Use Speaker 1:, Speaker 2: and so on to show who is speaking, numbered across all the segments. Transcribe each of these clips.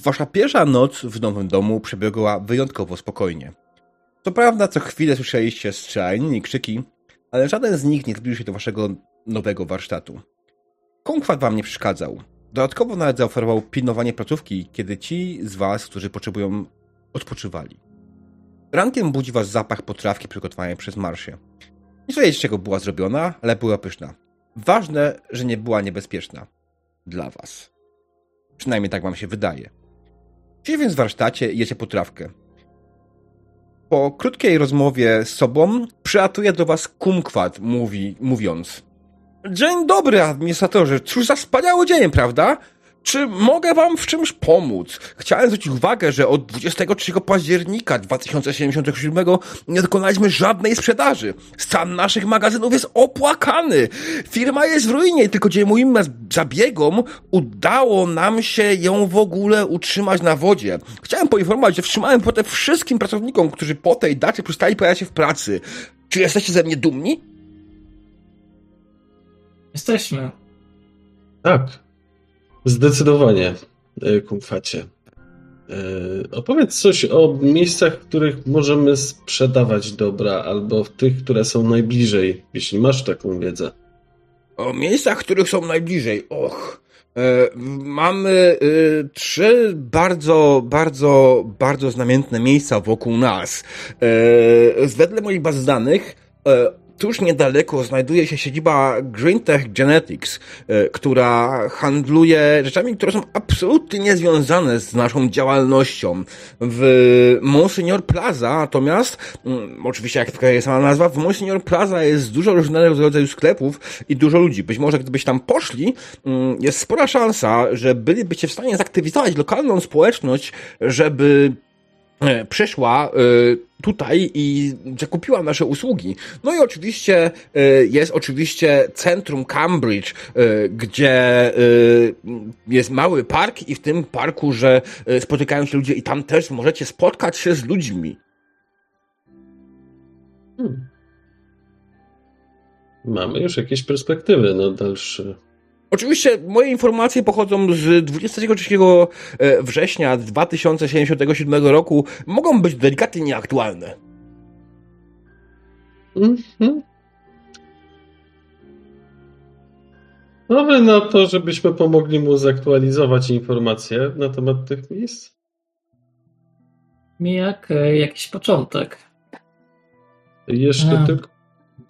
Speaker 1: wasza pierwsza noc w nowym domu przebiegła wyjątkowo spokojnie. Co prawda, co chwilę słyszeliście strzelaniny i krzyki, ale żaden z nich nie zbliżył się do waszego nowego warsztatu. Kumkwat wam nie przeszkadzał. Dodatkowo nawet zaoferował pilnowanie placówki, kiedy ci z was, którzy potrzebują, odpoczywali. Rankiem budzi was zapach potrawki przygotowanej przez Marsie. Nie wiedzieć, czego była zrobiona, ale była pyszna. Ważne, że nie była niebezpieczna. Dla was. Przynajmniej tak wam się wydaje. Siedź więc w warsztacie i jecie potrawkę. Po krótkiej rozmowie z sobą przylatuje do was kumkwat, mówi, mówiąc Dzień dobry, administratorze. Cóż za wspaniały dzień, prawda? Czy mogę wam w czymś pomóc? Chciałem zwrócić uwagę, że od 23 października 2077 nie dokonaliśmy żadnej sprzedaży. Stan naszych magazynów jest opłakany. Firma jest w ruinie tylko dzięki moim zabiegom udało nam się ją w ogóle utrzymać na wodzie. Chciałem poinformować, że wstrzymałem potem wszystkim pracownikom, którzy po tej dacie przestali pojawiać się w pracy. Czy jesteście ze mnie dumni?
Speaker 2: Jesteśmy.
Speaker 3: Tak. Zdecydowanie, e, kumfacie. E, opowiedz coś o miejscach, w których możemy sprzedawać dobra, albo w tych, które są najbliżej, jeśli masz taką wiedzę.
Speaker 1: O miejscach, których są najbliżej. Och. E, mamy trzy bardzo, bardzo, bardzo znamienne miejsca wokół nas. Wedle moich baz danych tuż niedaleko znajduje się siedziba GreenTech Genetics, e, która handluje rzeczami, które są absolutnie niezwiązane z naszą działalnością. W Monsignor Plaza natomiast, mm, oczywiście jak wskazuje sama nazwa, w Monsignor Plaza jest dużo różnego rodzaju sklepów i dużo ludzi. Być może gdybyś tam poszli, mm, jest spora szansa, że bylibyście w stanie zaktywizować lokalną społeczność, żeby E, przyszła e, tutaj i zakupiła nasze usługi. No i oczywiście e, jest oczywiście centrum Cambridge, gdzie jest mały park i w tym parku, że spotykają się ludzie i tam też możecie spotkać się z ludźmi.
Speaker 3: Hmm. Mamy już jakieś perspektywy na dalsze
Speaker 1: Oczywiście moje informacje pochodzą z 23 e, września 2077 roku. Mogą być delikatnie nieaktualne. Mhm.
Speaker 3: Nowy na to, żebyśmy pomogli mu zaktualizować informacje na temat tych miejsc?
Speaker 2: Mi jak e, jakiś początek.
Speaker 3: Jeszcze tylko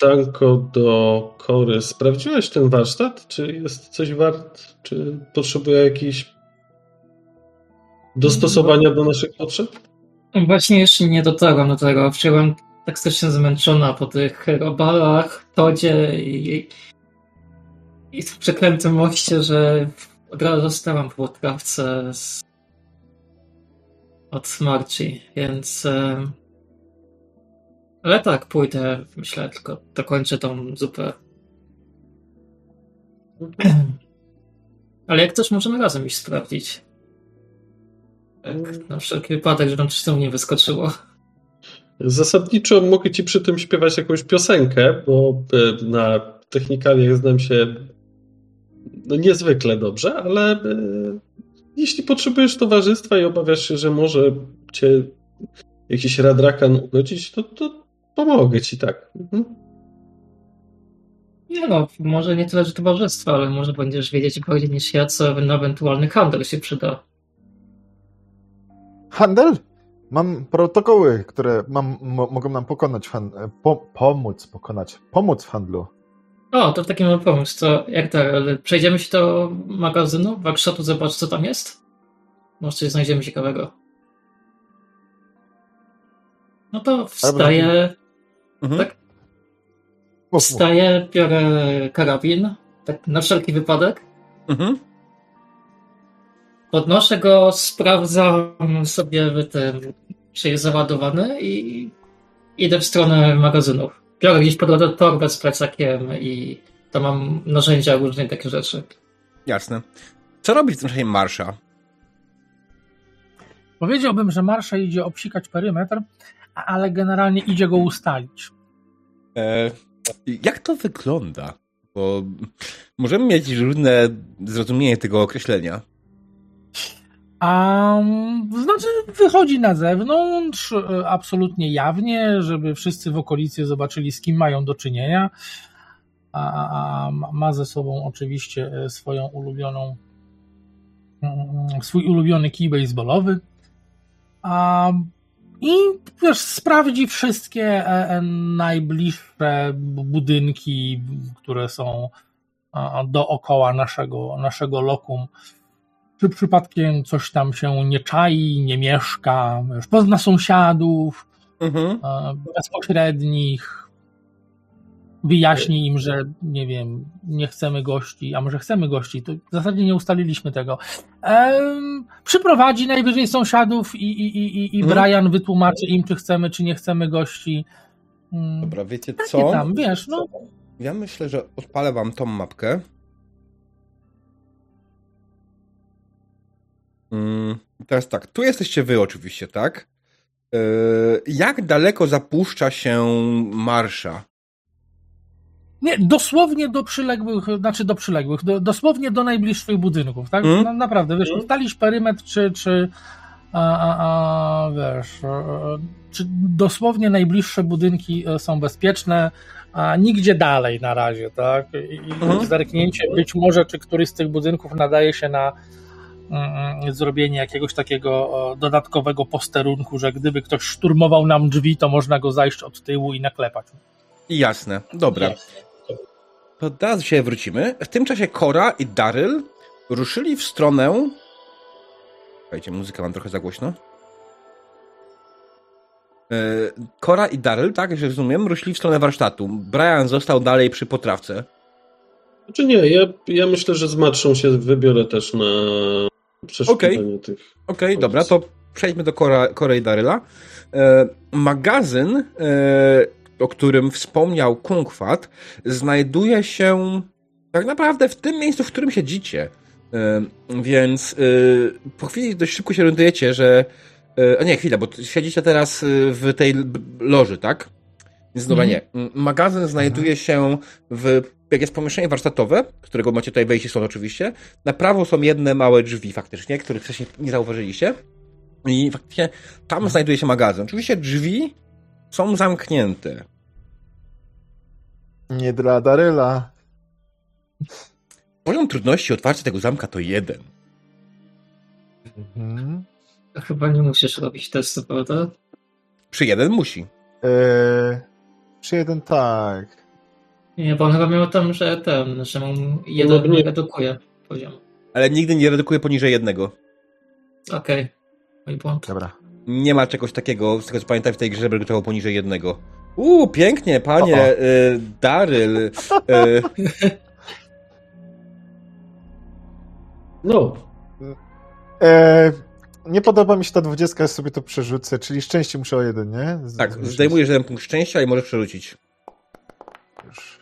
Speaker 3: Danko do Kory. Sprawdziłeś ten warsztat? Czy jest coś wart? Czy potrzebuje jakichś dostosowania do naszych potrzeb?
Speaker 2: Właśnie jeszcze nie dotarłam do tego. Wczoraj tak strasznie zmęczona po tych robalach, todzie i, i w przeklętym moście, że od razu zostałam po trawce z... od Marci, więc ale tak, pójdę, myślę, tylko dokończę tą zupę. Ale jak też możemy razem iść sprawdzić. Tak, na wszelki wypadek, żeby nam coś tam nie wyskoczyło.
Speaker 3: Zasadniczo mogę ci przy tym śpiewać jakąś piosenkę, bo e, na technikaliach znam się no niezwykle dobrze, ale e, jeśli potrzebujesz towarzystwa i obawiasz się, że może cię jakiś radrakan ugodzić, to, to Pomogę ci, tak. Mhm.
Speaker 2: Nie no, może nie tyle, że towarzystwo, ale może będziesz wiedzieć bardziej niż ja, co na ewentualny handel się przyda.
Speaker 4: Handel? Mam protokoły, które mam, mogą nam pokonać, po, pomóc pokonać, pomóc w handlu.
Speaker 2: O, to w takim razie pomysł. To jak tak, ale przejdziemy się do magazynu, warsztatu, zobacz co tam jest? Może coś znajdziemy ciekawego. No to wstaję, Mhm. Tak? Wstaję, biorę karabin, tak na wszelki wypadek. Mhm. Podnoszę go, sprawdzam sobie tym, czy jest załadowany i idę w stronę magazynów. Biorę gdzieś pod drodze torbę z plecakiem i tam mam narzędzia, różne takie rzeczy.
Speaker 1: Jasne. Co robić w znaczeniu marsza?
Speaker 5: Powiedziałbym, że marsza idzie obsikać perymetr, ale generalnie idzie go ustalić.
Speaker 1: E, jak to wygląda? Bo możemy mieć różne zrozumienie tego określenia.
Speaker 5: A mm, znaczy wychodzi na zewnątrz e, absolutnie jawnie, żeby wszyscy w okolicy zobaczyli, z kim mają do czynienia. A, a, ma ze sobą oczywiście e, swoją ulubioną, mm, swój ulubiony kij baseballowy. A, I wiesz, sprawdzi wszystkie e, e, najbliższe budynki, które są dookoła naszego, naszego lokum. Czy przypadkiem coś tam się nie czai, nie mieszka, już pozna sąsiadów
Speaker 1: Mhm.
Speaker 5: e, bezpośrednich, wyjaśni im, że nie wiem, nie chcemy gości, a może chcemy gości, to w zasadzie nie ustaliliśmy tego. Em, przyprowadzi najwyżej sąsiadów i, i, i, i
Speaker 1: Mhm.
Speaker 5: Brian wytłumaczy im, czy chcemy, czy nie chcemy gości. Mm,
Speaker 1: Dobra, wiecie
Speaker 5: Takie
Speaker 1: co?
Speaker 5: tam, wiesz, no.
Speaker 1: Ja myślę, że odpalę wam tą mapkę. Mm, teraz tak, tu jesteście wy oczywiście, tak? Yy, jak daleko zapuszcza się marsza?
Speaker 5: Nie, dosłownie do przyległych, znaczy do przyległych, do, dosłownie do najbliższych budynków, tak?
Speaker 1: Mm.
Speaker 5: No, naprawdę, wiesz,
Speaker 3: Mm.
Speaker 5: ustalisz perymetr, czy, czy a, a, a, wiesz, e, czy dosłownie najbliższe budynki e, są bezpieczne, a nigdzie dalej na razie, tak? I,
Speaker 1: Mhm.
Speaker 5: zerknięcie być może, czy któryś z tych budynków nadaje się na mm, zrobienie jakiegoś takiego e, dodatkowego posterunku, że gdyby ktoś szturmował nam drzwi, to można go zajść od tyłu i naklepać.
Speaker 1: Jasne, dobra. To teraz się wrócimy. W tym czasie Cora i Daryl ruszyli w stronę. Słuchajcie, muzyka mam trochę za głośno. Yy, Cora i Daryl, tak, że rozumiem, ruszyli w stronę warsztatu. Brian został dalej przy potrawce.
Speaker 3: Czy nie, ja, ja myślę, że z Matszą się wybiorę też na przeszukiwanie tych.
Speaker 1: Okej, dobra, to przejdźmy do Cora, Cora i Daryla. E, magazyn, e, o którym wspomniał Kungfat, znajduje się tak naprawdę w tym miejscu, w którym siedzicie. E, więc e, po chwili dość szybko się orientujecie, że. E, a nie, chwila, bo siedzicie teraz w tej loży, tak? Więc dobra,
Speaker 5: Mhm.
Speaker 1: nie. Magazyn znajduje się w. Jak jest pomieszczenie warsztatowe, którego macie tutaj wejście stąd oczywiście. Na prawo są jedne małe drzwi faktycznie, których wcześniej nie zauważyliście. I faktycznie tam znajduje się magazyn. Oczywiście drzwi są zamknięte.
Speaker 4: Nie dla Daryla.
Speaker 1: Poziom trudności otwarcia tego zamka to jeden.
Speaker 4: Mhm.
Speaker 2: Chyba nie musisz robić testu, prawda?
Speaker 1: Przy jeden musi.
Speaker 4: Eee, przy jeden tak.
Speaker 2: Nie, bo on chyba miał tam, że ten, że mam jeden
Speaker 3: nie.
Speaker 2: nie redukuje poziom.
Speaker 1: Ale nigdy nie redukuje poniżej jednego.
Speaker 2: Okej. Mój błąd.
Speaker 4: Dobra.
Speaker 1: Nie ma czegoś takiego, z tego co pamiętam w tej grze, żeby redukował poniżej jednego. Uuu, pięknie, panie
Speaker 4: O, o.
Speaker 1: y, Daryl. Y,
Speaker 3: No,
Speaker 4: Eee, nie podoba mi się ta dwudziestka, ja sobie to przerzucę, czyli szczęście muszę o jeden, nie? Z-
Speaker 1: tak, zdejmujesz jeden punkt szczęścia i możesz przerzucić.
Speaker 4: Już.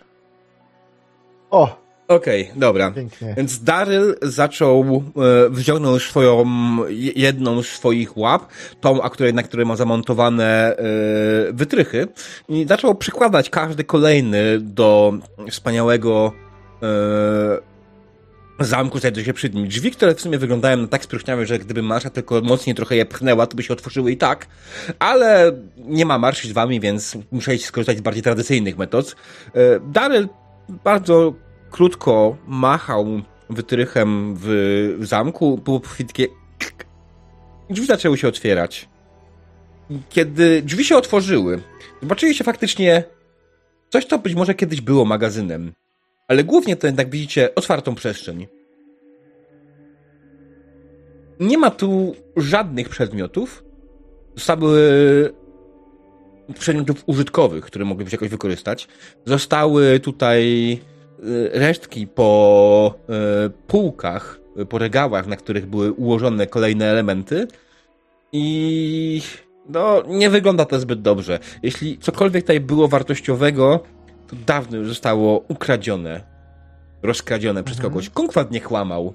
Speaker 4: O,
Speaker 1: Okej, dobra.
Speaker 4: pięknie.
Speaker 1: Więc Daryl zaczął, e, wziągnął swoją, je- jedną z swoich łap, tą, a której, na której ma zamontowane e, wytrychy i zaczął przykładać każdy kolejny do wspaniałego e, zamku znajdującego się przed nim. Drzwi, które w sumie wyglądają na tak spróchniałe, że gdyby Marsza tylko mocniej trochę je pchnęła, to by się otworzyły i tak, ale nie ma Marszy z wami, więc musieliście skorzystać z bardziej tradycyjnych metod. E, Daryl bardzo krótko machał wytrychem w zamku, było chwilkę drzwi zaczęły się otwierać. Kiedy drzwi się otworzyły, zobaczyliście faktycznie coś, co być może kiedyś było magazynem. Ale głównie to jednak widzicie otwartą przestrzeń. Nie ma tu żadnych przedmiotów. Zostały przedmiotów użytkowych, które moglibyście jakoś wykorzystać. Zostały tutaj resztki po y, półkach, y, po regałach, na których były ułożone kolejne elementy. I no, nie wygląda to zbyt dobrze. Jeśli cokolwiek tutaj było wartościowego, to dawno już zostało ukradzione, rozkradzione przez
Speaker 4: Mhm.
Speaker 1: kogoś. Kunkwad nie kłamał.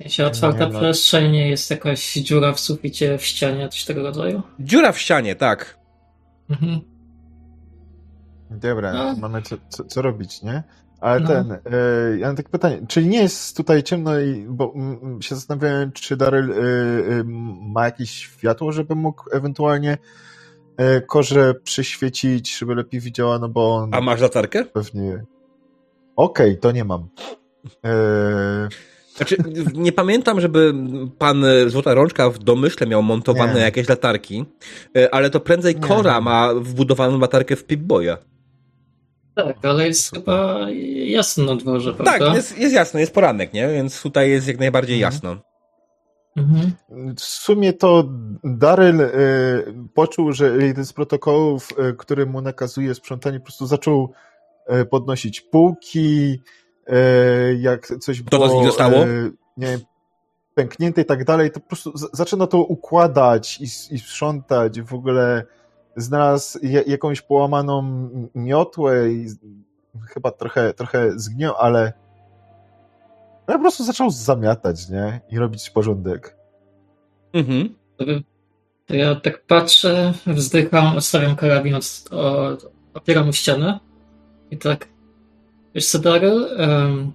Speaker 2: Jeśli otwarta
Speaker 4: Nie,
Speaker 2: przestrzeń nie jest jakaś dziura w suficie, w ścianie, coś tego rodzaju.
Speaker 1: Dziura w ścianie, tak.
Speaker 2: Mhm.
Speaker 4: Dobra,
Speaker 2: No.
Speaker 4: mamy co, co, co robić, nie? Ale
Speaker 2: No.
Speaker 4: ten, e, ja mam takie pytanie, czyli nie jest tutaj ciemno i, bo mm, się zastanawiałem, czy Daryl e, e, ma jakieś światło, żeby mógł ewentualnie e, korze przyświecić, żeby lepiej widziała, no bo on
Speaker 1: A masz latarkę?
Speaker 4: pewnie... Okej, to nie mam. E,
Speaker 1: Znaczy, nie pamiętam, żeby pan Złota Rączka w domyśle miał montowane
Speaker 4: Nie.
Speaker 1: jakieś latarki, ale to prędzej
Speaker 4: Nie.
Speaker 1: Kora ma wbudowaną latarkę w Pip-Boya.
Speaker 2: Tak, ale jest chyba jasno na dworze, prawda?
Speaker 1: Tak, jest, jest jasno, jest poranek, nie? Więc tutaj jest jak najbardziej
Speaker 4: Mhm.
Speaker 1: jasno.
Speaker 2: Mhm.
Speaker 4: W sumie to Daryl e, poczuł, że jeden z protokołów, e, który mu nakazuje sprzątanie, po prostu zaczął e, podnosić półki, e, jak coś
Speaker 1: To
Speaker 4: było
Speaker 1: zostało?
Speaker 4: e, nie wiem, pęknięte i tak dalej, to po prostu z- zaczyna to układać i, i sprzątać. W ogóle znalazł ja- jakąś połamaną miotłę i chyba trochę, trochę zgniał, ale ale po prostu zaczął zamiatać, nie? I robić porządek.
Speaker 1: Mhm.
Speaker 2: To ja tak patrzę, wzdycham, odstawiam karabin, od, od, opieram o ścianę i tak, wiesz co, Daryl, em,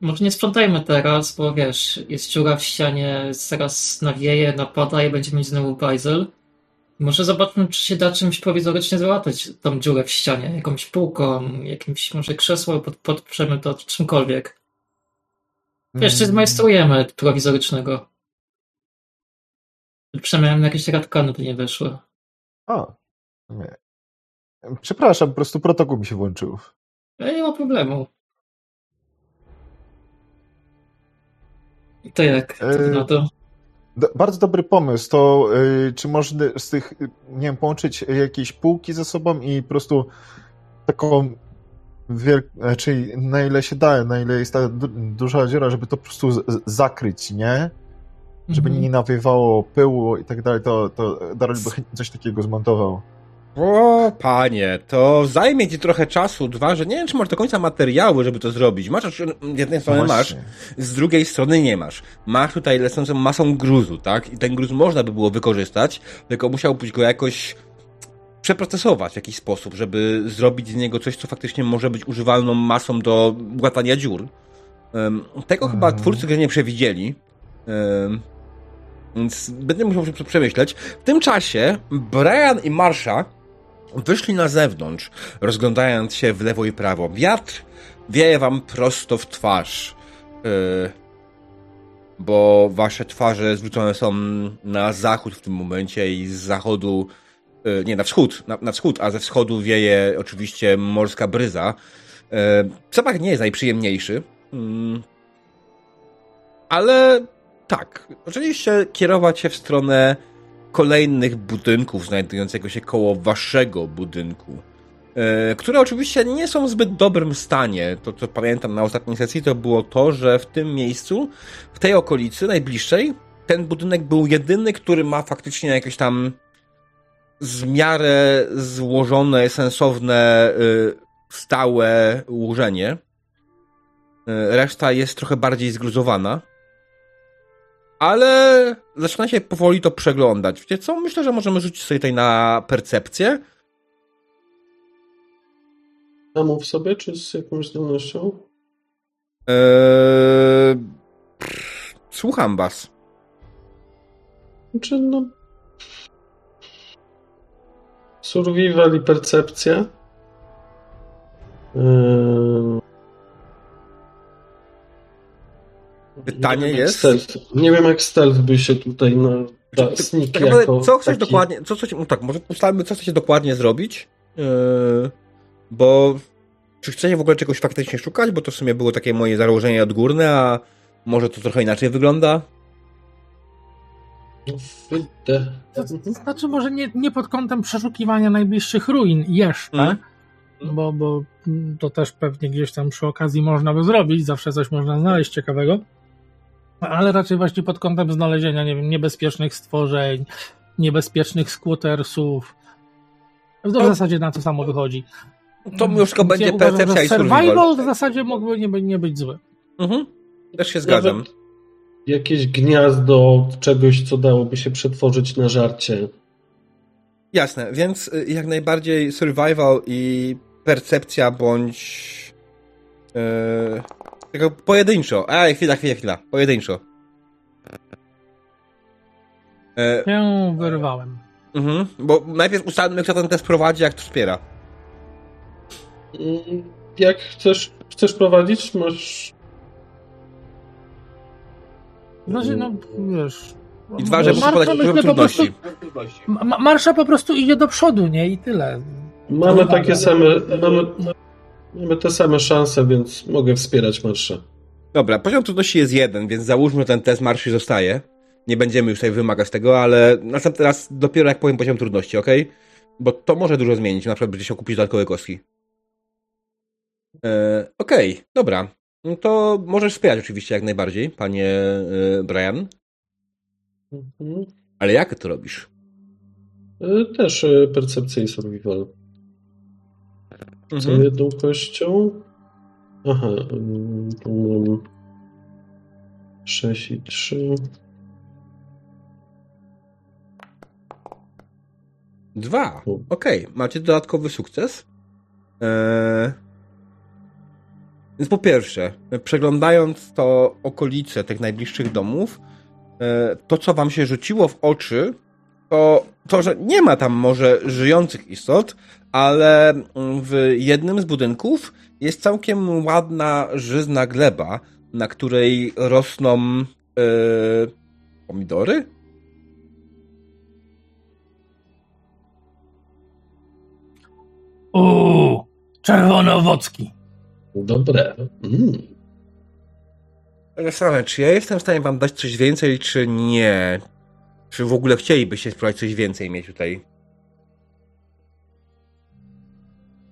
Speaker 2: może nie sprzątajmy teraz, bo wiesz, jest dziura w ścianie, zaraz nawieje, napada i będziemy mieć znowu bajzel. Może zobaczmy, czy się da czymś prowizorycznie załatać tą dziurę w ścianie, jakąś półką, jakimś może krzesło, pod, podprzemy to czymkolwiek. Wiesz, czy
Speaker 4: Mm.
Speaker 2: zmajstrujemy prowizorycznego. Przemiałem jakieś radkany, to nie wyszło.
Speaker 4: O, nie. Przepraszam, po prostu protokół mi się włączył.
Speaker 2: Ale nie ma problemu. I to jak? To
Speaker 4: E,
Speaker 2: na to?
Speaker 4: Do, bardzo dobry pomysł. To y, czy można z tych, y, nie wiem, połączyć jakieś półki ze sobą i po prostu taką wielką, czyli na ile się da, na ile jest ta du, duża dziura, żeby to po prostu zakryć, nie? Żeby
Speaker 2: Mhm.
Speaker 4: nie nawiewało pyłu i tak dalej, to, to Daryl by coś takiego zmontował.
Speaker 1: O, panie, to zajmie ci trochę czasu, dwa, że nie wiem, czy masz do końca materiały, żeby to zrobić. Masz, z jednej strony
Speaker 4: No
Speaker 1: masz,
Speaker 4: właśnie.
Speaker 1: z drugiej strony nie masz. Masz tutaj lecącą masą gruzu, tak? I ten gruz można by było wykorzystać, tylko musiałbyś go jakoś przeprocesować w jakiś sposób, żeby zrobić z niego coś, co faktycznie może być używalną masą do łatania dziur. Em, tego chyba
Speaker 4: Mhm.
Speaker 1: twórcy gry nie przewidzieli. Em, więc będę musiał prze- przemyśleć. W tym czasie Brian i Marsha wyszli na zewnątrz, rozglądając się w lewo i prawo. Wiatr wieje wam prosto w twarz. Yy, bo wasze twarze zwrócone są na zachód w tym momencie i z zachodu, yy, nie, na wschód, na, na wschód, a ze wschodu wieje oczywiście morska bryza. Yy, zapach nie jest najprzyjemniejszy. Yy, ale tak, oczywiście kierować się w stronę kolejnych budynków znajdującego się koło waszego budynku, e, które oczywiście nie są w zbyt dobrym stanie. To, co pamiętam na ostatniej sesji, to było to, że w tym miejscu, w tej okolicy najbliższej, ten budynek był jedyny, który ma faktycznie jakieś tam z miarę złożone, sensowne, y, stałe ułożenie. Y, Reszta jest trochę bardziej zgruzowana. Ale zaczyna się powoli to przeglądać. Wiecie co? Myślę, że możemy rzucić sobie tutaj na percepcję.
Speaker 3: Zamów sobie, czy z jakąś zdolnością?
Speaker 1: Eee... Słucham was.
Speaker 3: Znaczy, no... Survival i percepcja. Eee...
Speaker 1: Pytanie
Speaker 3: nie
Speaker 1: jest-
Speaker 3: Stealth. Nie wiem, jak stealth by się tutaj na
Speaker 1: Tak naprawdę,
Speaker 3: jako
Speaker 1: co chcesz
Speaker 3: taki...
Speaker 1: dokładnie, co chcesz, no tak, może ustalmy, co chcecie dokładnie zrobić, eee, bo czy chcecie w ogóle czegoś faktycznie szukać, bo to w sumie było takie moje założenie odgórne, a może to trochę inaczej wygląda?
Speaker 3: Wydę.
Speaker 5: To, to znaczy może nie, nie pod kątem przeszukiwania najbliższych ruin jeszcze,
Speaker 1: Mhm.
Speaker 5: bo, bo mm, to też pewnie gdzieś tam przy okazji można by zrobić, zawsze coś można znaleźć ciekawego, ale raczej właśnie pod kątem znalezienia, nie wiem, niebezpiecznych stworzeń, niebezpiecznych squattersów. W
Speaker 1: No.
Speaker 5: zasadzie na to samo wychodzi.
Speaker 1: To już tylko będzie
Speaker 5: ja uważam,
Speaker 1: percepcja i survival.
Speaker 5: survival w zasadzie mógłby nie, być- nie być zły.
Speaker 1: Mhm. Też się zgadzam.
Speaker 3: Jakieś gniazdo czegoś, co dałoby się przetworzyć na żarcie.
Speaker 1: Jasne, więc y, jak najbardziej survival i percepcja bądź Eee, tylko pojedynczo. Ej, chwila, chwila, chwila. Pojedynczo. Eee,
Speaker 5: Ja wyrwałem.
Speaker 1: mhm, bo najpierw ustalmy, kto ten test prowadzi, jak to wspiera.
Speaker 3: Mm, Jak chcesz, chcesz prowadzić, masz.
Speaker 5: Znaczy, no wiesz.
Speaker 1: I dwa, że muszę
Speaker 5: Marsza,
Speaker 1: podać
Speaker 5: myślę,
Speaker 1: poziom
Speaker 5: po prostu,
Speaker 1: trudności.
Speaker 5: Ma- Marsza po prostu idzie do przodu, nie? I tyle.
Speaker 3: Mamy takie same. Mamy, mamy te same szanse, więc mogę wspierać marsze.
Speaker 1: Dobra, poziom trudności jest jeden, więc załóżmy, że ten test marszy zostaje. Nie będziemy już tutaj wymagać tego, ale następny raz dopiero jak powiem poziom trudności, ok? Bo to może dużo zmienić, na przykład będzie się kupić dodatkowe kostki. E, Okej, dobra. No to możesz wspierać oczywiście jak najbardziej, panie e, Brian.
Speaker 3: Mhm.
Speaker 1: Ale jak to robisz?
Speaker 3: E, Też e, percepcja i survival. Co
Speaker 1: Mhm.
Speaker 3: jedną kością? Aha. ym, Tu mam 6 i 3.
Speaker 1: Dwa. Okej, macie dodatkowy sukces. Eee... Więc po pierwsze, przeglądając to okolice tych najbliższych domów, e, to co wam się rzuciło w oczy, to to, że nie ma tam może żyjących istot, ale mm, w jednym z budynków jest całkiem ładna, żyzna gleba, na której rosną e, pomidory?
Speaker 5: Uuu, czerwonowocki.
Speaker 3: Dobre. Mm.
Speaker 1: Zastanawiam, czy ja jestem w stanie wam dać coś więcej, czy nie? Czy w ogóle chcielibyście spróbować coś więcej mieć tutaj?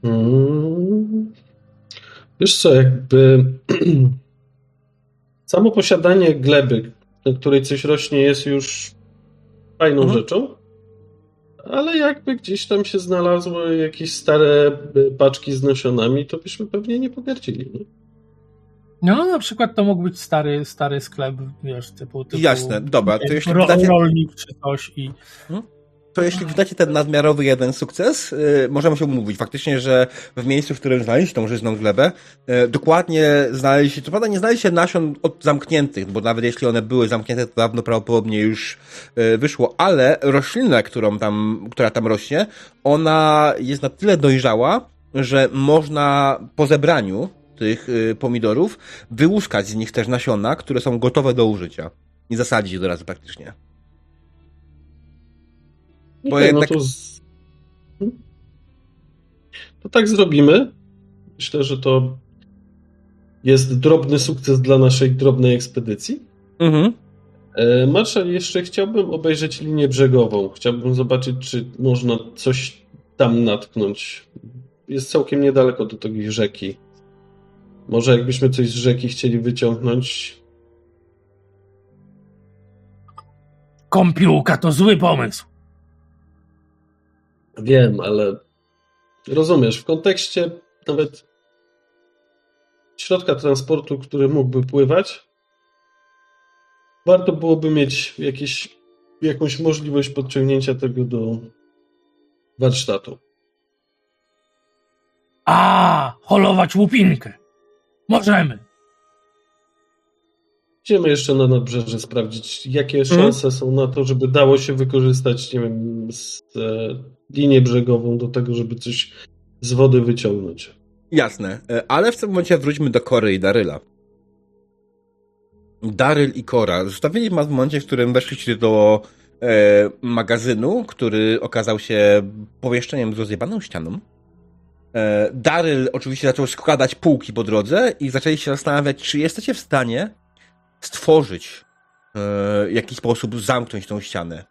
Speaker 3: Mm. Wiesz co, jakby samo posiadanie gleby, na której coś rośnie, jest już fajną
Speaker 1: Mhm.
Speaker 3: rzeczą, ale jakby gdzieś tam się znalazły jakieś stare y, paczki z nasionami, to byśmy pewnie nie pogardzili. Nie?
Speaker 5: No, na przykład to mógł być stary, stary sklep, wiesz, typu... typu
Speaker 1: Jasne, dobra, to jeśli
Speaker 5: ro,
Speaker 1: wydacie,
Speaker 5: rolnik czy coś i...
Speaker 1: to jeśli wydacie ten nadmiarowy jeden sukces, yy, możemy się umówić. Faktycznie, że w miejscu, w którym znaleźliście tą żyzną glebę, yy, dokładnie znaleźliście, co prawda nie znaleźliście nasion od zamkniętych, bo nawet jeśli one były zamknięte, to dawno prawdopodobnie już yy, wyszło, ale roślina, którą tam, która tam rośnie, ona jest na tyle dojrzała, że można po zebraniu tych yy, pomidorów wyłuskać z nich też nasiona, które są gotowe do użycia. I zasadzić je do razu praktycznie. Bo jednak-
Speaker 3: no to, z... To tak zrobimy. Myślę, że to jest drobny sukces dla naszej drobnej ekspedycji.
Speaker 1: Mhm.
Speaker 3: E, Marszal, jeszcze chciałbym obejrzeć linię brzegową. Chciałbym zobaczyć, czy można coś tam natknąć. Jest całkiem niedaleko do tej rzeki. Może jakbyśmy coś z rzeki chcieli wyciągnąć.
Speaker 5: Kąpiółka to zły pomysł.
Speaker 3: Wiem, ale rozumiesz, w kontekście nawet środka transportu, który mógłby pływać, warto byłoby mieć jakieś, jakąś możliwość podciągnięcia tego do warsztatu.
Speaker 5: A, holować łupinkę. Możemy.
Speaker 3: Idziemy jeszcze na nadbrzeże sprawdzić, jakie
Speaker 1: Mhm.
Speaker 3: szanse są na to, żeby dało się wykorzystać, nie wiem, z, e, linię brzegową do tego, żeby coś z wody wyciągnąć.
Speaker 1: Jasne, e, ale w tym momencie wróćmy do Kory i Daryla. Daryl i Kora zostawili was w momencie, w którym weszliście do e, magazynu, który okazał się pomieszczeniem z rozjebaną ścianą. E, Daryl oczywiście zaczął składać półki po drodze i zaczęli się zastanawiać, czy jesteście w stanie stworzyć e, w jakiś sposób zamknąć tą ścianę.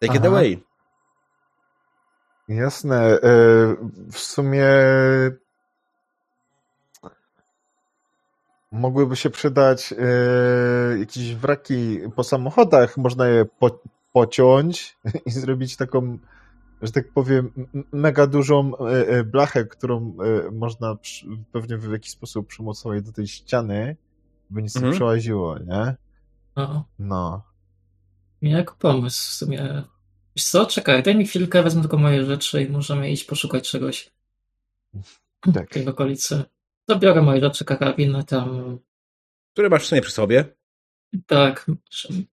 Speaker 1: Take it
Speaker 4: Aha.
Speaker 1: away.
Speaker 4: Jasne. e, W sumie mogłyby się przydać jakieś wraki po samochodach. Można je po, pociąć i zrobić taką, że tak powiem, mega dużą e, e, blachę, którą e, można pewnie w jakiś sposób przymocować do tej ściany, by nic
Speaker 1: Mhm.
Speaker 4: nie przełaziło, nie?
Speaker 2: No,
Speaker 4: No.
Speaker 2: jak pomysł w sumie. Wiesz co, czekaj, daj mi chwilkę, wezmę tylko moje rzeczy i możemy iść poszukać czegoś.
Speaker 4: Tak.
Speaker 2: tej okolicy. Zabiorę moje rzeczy, karabiny tam.
Speaker 1: Które masz w sumie przy sobie.
Speaker 2: Tak,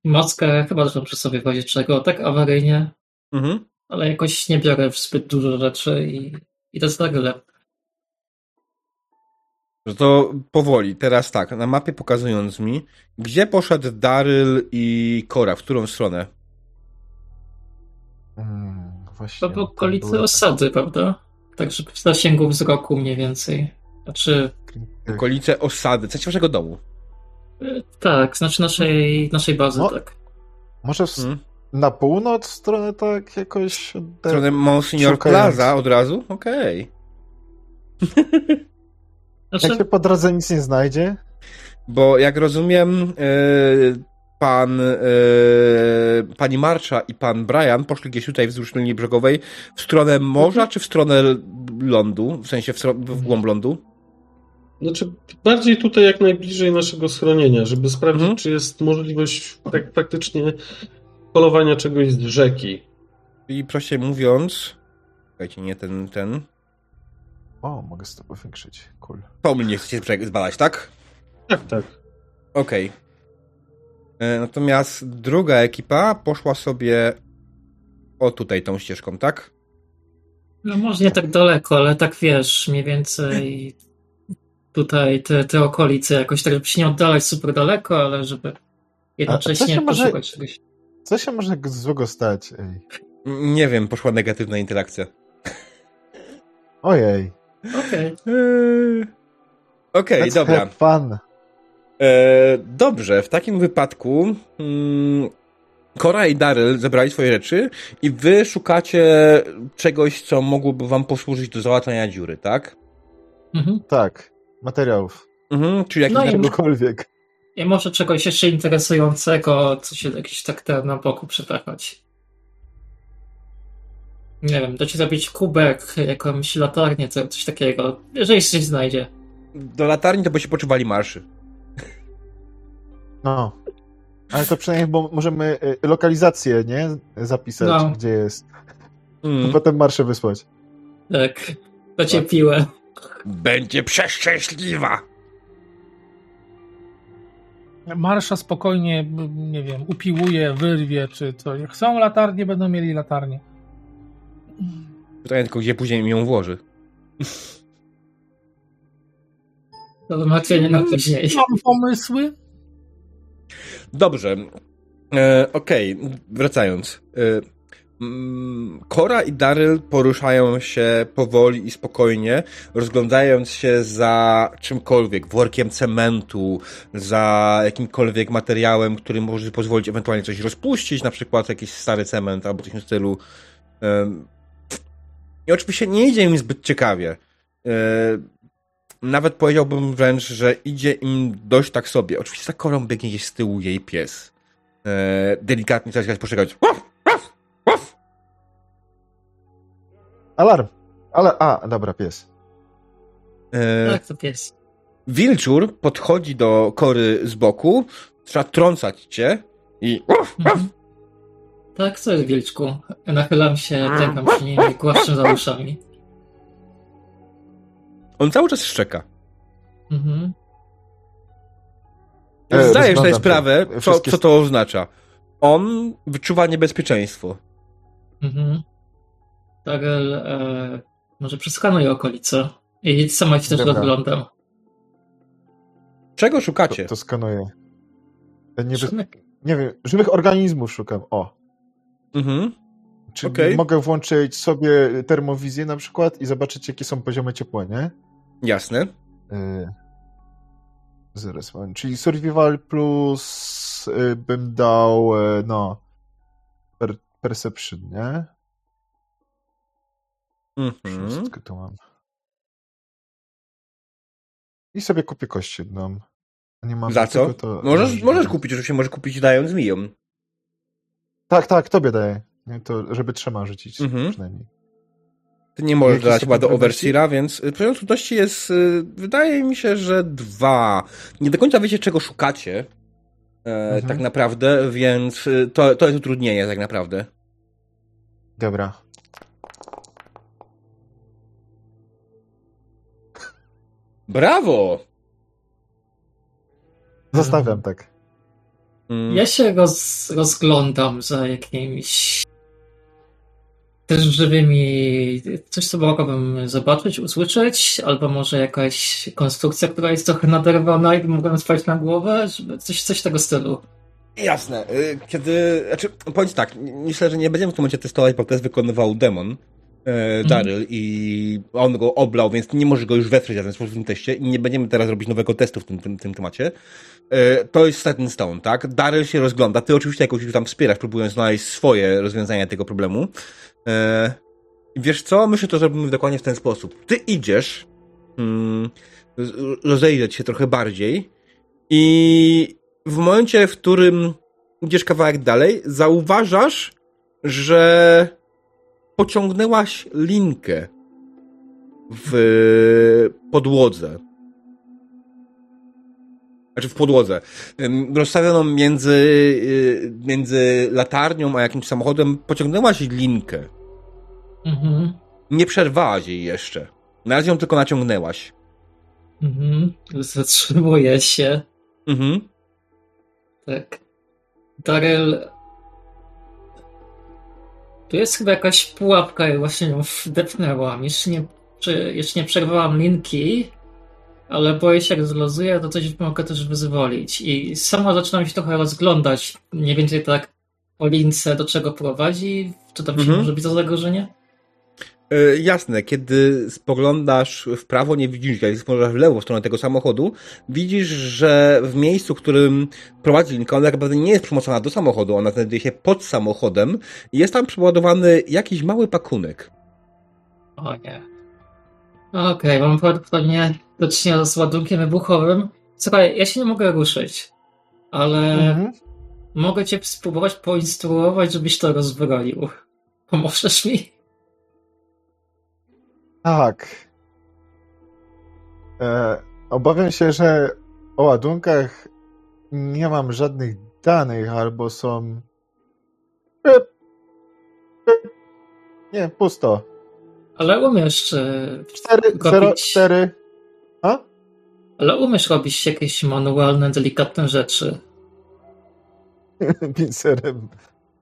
Speaker 2: maskę chyba też mam przy sobie w razie czego, tak awaryjnie,
Speaker 1: Mhm.
Speaker 2: Ale jakoś nie biorę zbyt dużo rzeczy i idę z Darylem.
Speaker 1: No to powoli, teraz tak, na mapie pokazując mi, gdzie poszedł Daryl i Kora, w którą stronę?
Speaker 4: Mm, właśnie.
Speaker 2: To w okolicy
Speaker 4: były-
Speaker 2: osady, prawda? Także w zasięgu wzroku mniej więcej. Znaczy,
Speaker 4: Tak.
Speaker 1: Okolice osady, w sensie waszego domu.
Speaker 2: y, tak, znaczy naszej, naszej bazy,
Speaker 4: No.
Speaker 2: tak.
Speaker 4: Może w,
Speaker 1: Mhm.
Speaker 4: Na północ stronę tak jakoś...
Speaker 1: W stronę Monsignor. Plaza od razu? Okej.
Speaker 2: Znaczy,
Speaker 4: Jak się po drodze nic nie znajdzie?
Speaker 1: Bo jak rozumiem, e, pan, e, pani Marsza i pan Brian poszli gdzieś tutaj wzdłuż linii brzegowej w stronę morza, czy w stronę lądu? W sensie w, w głąb lądu?
Speaker 3: Znaczy, bardziej tutaj jak najbliżej naszego schronienia, żeby sprawdzić,
Speaker 1: Mhm.
Speaker 3: czy jest możliwość tak faktycznie polowania czegoś z rzeki.
Speaker 1: I prościej mówiąc, słuchajcie, nie ten, ten.
Speaker 4: O, mogę z to powiększyć. Cool.
Speaker 1: To mnie chcecie zbadać, tak?
Speaker 3: Tak, tak.
Speaker 1: Okej. E, Natomiast druga ekipa poszła sobie o tutaj tą ścieżką, tak?
Speaker 2: no może nie tak daleko, ale tak wiesz, mniej więcej tutaj te, te okolice jakoś tak, żeby się nie oddalać super daleko, ale żeby jednocześnie
Speaker 4: się może-
Speaker 2: poszukać czegoś.
Speaker 4: Co się może złego stać? Ej.
Speaker 1: Nie wiem, poszła negatywna interakcja.
Speaker 4: Ojej.
Speaker 2: Okej.
Speaker 1: Eee, Okej,
Speaker 4: Let's
Speaker 1: dobra.
Speaker 4: fun.
Speaker 1: E, dobrze, w takim wypadku mm, Kora i Daryl zebrali swoje rzeczy i wy szukacie czegoś, co mogłoby wam posłużyć do załatania dziury, tak?
Speaker 2: Mhm.
Speaker 4: Tak. Materiałów.
Speaker 1: Mhm, czyli jakiś
Speaker 2: No i-
Speaker 4: Czegokolwiek.
Speaker 2: I może czegoś jeszcze interesującego, co się jakiś tak tam na boku przypechać. Nie wiem, da ci zrobić kubek, jakąś latarnię, co- coś takiego. Jeżeli się coś znajdzie.
Speaker 1: do latarni to by się poczuwali marszy.
Speaker 4: No. Ale to przynajmniej, bo możemy y, lokalizację, nie? Zapisać,
Speaker 2: No.
Speaker 4: gdzie jest.
Speaker 1: Mm.
Speaker 4: Potem marsze wysłać.
Speaker 2: Tak. Dacie
Speaker 4: Tak.
Speaker 2: piłę.
Speaker 1: Będzie przeszczęśliwa!
Speaker 5: Marsza spokojnie, nie wiem, upiłuje, wyrwie, czy coś. Jak chcą latarnie, będą mieli latarnie.
Speaker 1: Pytanie tylko, gdzie później mi ją włoży.
Speaker 2: To zmartwienie na później.
Speaker 5: Mam pomysły?
Speaker 1: Dobrze. E, Okej, wracając. E, mm, Kora i Daryl poruszają się powoli i spokojnie, rozglądając się za czymkolwiek, workiem cementu, za jakimkolwiek materiałem, który może pozwolić ewentualnie coś rozpuścić, na przykład jakiś stary cement albo coś w tym stylu. I oczywiście nie idzie im zbyt ciekawie. E, Nawet powiedziałbym wręcz, że idzie im dość tak sobie. Oczywiście za korą biegnie gdzieś z tyłu jej pies. E, delikatnie coś jakaś
Speaker 4: Alarm! Ale, a, dobra, pies.
Speaker 1: E,
Speaker 2: Tak, to pies.
Speaker 1: wilczur podchodzi do kory z boku, trzeba trącać cię i
Speaker 2: Mhm. Tak, co jest wilczku? Nachylam się, tękam przy nim i głaszczę za uszami.
Speaker 1: on cały czas szczeka.
Speaker 2: Mhm.
Speaker 4: E,
Speaker 1: Zdajesz sobie sprawę, co,
Speaker 4: Wszystkie-
Speaker 1: co to oznacza. On wyczuwa niebezpieczeństwo.
Speaker 2: Mhm. Tarel e, może przeskanuję okolice i sama się też
Speaker 4: Dobra.
Speaker 2: rozglądam.
Speaker 1: Czego
Speaker 4: To,
Speaker 1: szukacie?
Speaker 4: to skanuję. E, Nie, nie wiem, żywych organizmów szukam. O.
Speaker 1: Mhm.
Speaker 4: Czy
Speaker 1: Okej.
Speaker 4: mogę włączyć sobie termowizję na przykład i zobaczyć, jakie są poziomy ciepła, nie?
Speaker 1: Jasne.
Speaker 4: Y, Zaraz mam. Czyli survival plus y, bym dał y, no per, perception, nie?
Speaker 1: Mhm.
Speaker 4: Wszystko tu mam. I sobie kupię kość jedną. Nie mam
Speaker 1: Za co?
Speaker 4: to
Speaker 1: Możesz, możesz kupić, oczywiście możesz kupić dając zmijom.
Speaker 4: Tak, tak, tobie daję. Nie, to, żeby trzema rzucić
Speaker 1: Mhm.
Speaker 4: przynajmniej.
Speaker 1: Ty nie możesz
Speaker 4: stopień
Speaker 1: chyba do? Overseera, więc y, poziom trudności jest, y, wydaje mi się, że dwa. Nie do końca wiecie, czego szukacie e,
Speaker 4: Mhm.
Speaker 1: tak naprawdę, więc y, to, to jest utrudnienie tak naprawdę.
Speaker 4: Dobra.
Speaker 1: Brawo!
Speaker 4: Zostawiam tak.
Speaker 1: Mm,
Speaker 2: Ja się roz, rozglądam za jakimiś też żywymi, coś co mogłabym zobaczyć, usłyszeć, albo może jakaś konstrukcja, która jest trochę naderwana i mogłem spać na głowę, żeby coś, coś tego stylu.
Speaker 1: Jasne. y, Kiedy. Znaczy, powiem tak, myślę, że nie będziemy w tym momencie testować, bo test wykonywał demon. E, Daryl i on go oblał, więc nie możesz go już wesprzeć sposób w tym teście i nie będziemy teraz robić nowego testu w tym, tym, tym temacie. E, to jest Set in Stone, tak? Daryl się rozgląda, ty oczywiście jakoś już tam wspierasz, próbując znaleźć swoje rozwiązania tego problemu. E, wiesz co? Myślę, że to zrobimy dokładnie w ten sposób. Ty idziesz mm, rozejrzeć się trochę bardziej i w momencie, w którym idziesz kawałek dalej, zauważasz, że pociągnęłaś linkę w podłodze. Znaczy w podłodze. Rozstawioną między, y, między latarnią a jakimś samochodem pociągnęłaś linkę.
Speaker 2: Mhm.
Speaker 1: Nie przerwałaś jej jeszcze. Na razie ją tylko naciągnęłaś.
Speaker 2: Mhm. Zatrzymuję się.
Speaker 1: Mhm.
Speaker 2: Tak. Daryl. Tu jest chyba jakaś pułapka i właśnie ją wdepnęłam. Jeszcze nie, czy, jeszcze nie przerwałam linki, ale boję się, jak zlozuję, to coś mogę też wyzwolić. I sama zaczynam się trochę rozglądać. Mniej więcej tak po lince, do czego prowadzi, czy tam się
Speaker 1: Mhm.
Speaker 2: może być za zagrożenie?
Speaker 1: E, jasne, kiedy spoglądasz w prawo, nie widzisz, kiedy spoglądasz w lewo w stronę tego samochodu, widzisz, że w miejscu, w którym prowadzi linka, ona tak naprawdę nie jest przymocowana do samochodu, ona znajduje się pod samochodem i jest tam przeładowany jakiś mały pakunek.
Speaker 2: O nie. Okej, mam prawdopodobnie do czynienia z ładunkiem wybuchowym. Słuchaj, ja się nie mogę ruszyć, ale
Speaker 4: Mhm.
Speaker 2: mogę cię spróbować poinstruować, żebyś to rozbroił. Pomożesz mi?
Speaker 4: Tak. E, obawiam się, że o ładunkach nie mam żadnych danych, albo są. Nie, pusto.
Speaker 2: Ale umiesz, e,
Speaker 4: 4, 0,
Speaker 2: robić,
Speaker 4: 4. A?
Speaker 2: ale umiesz robić jakieś manualne, delikatne rzeczy.
Speaker 4: Pincerem.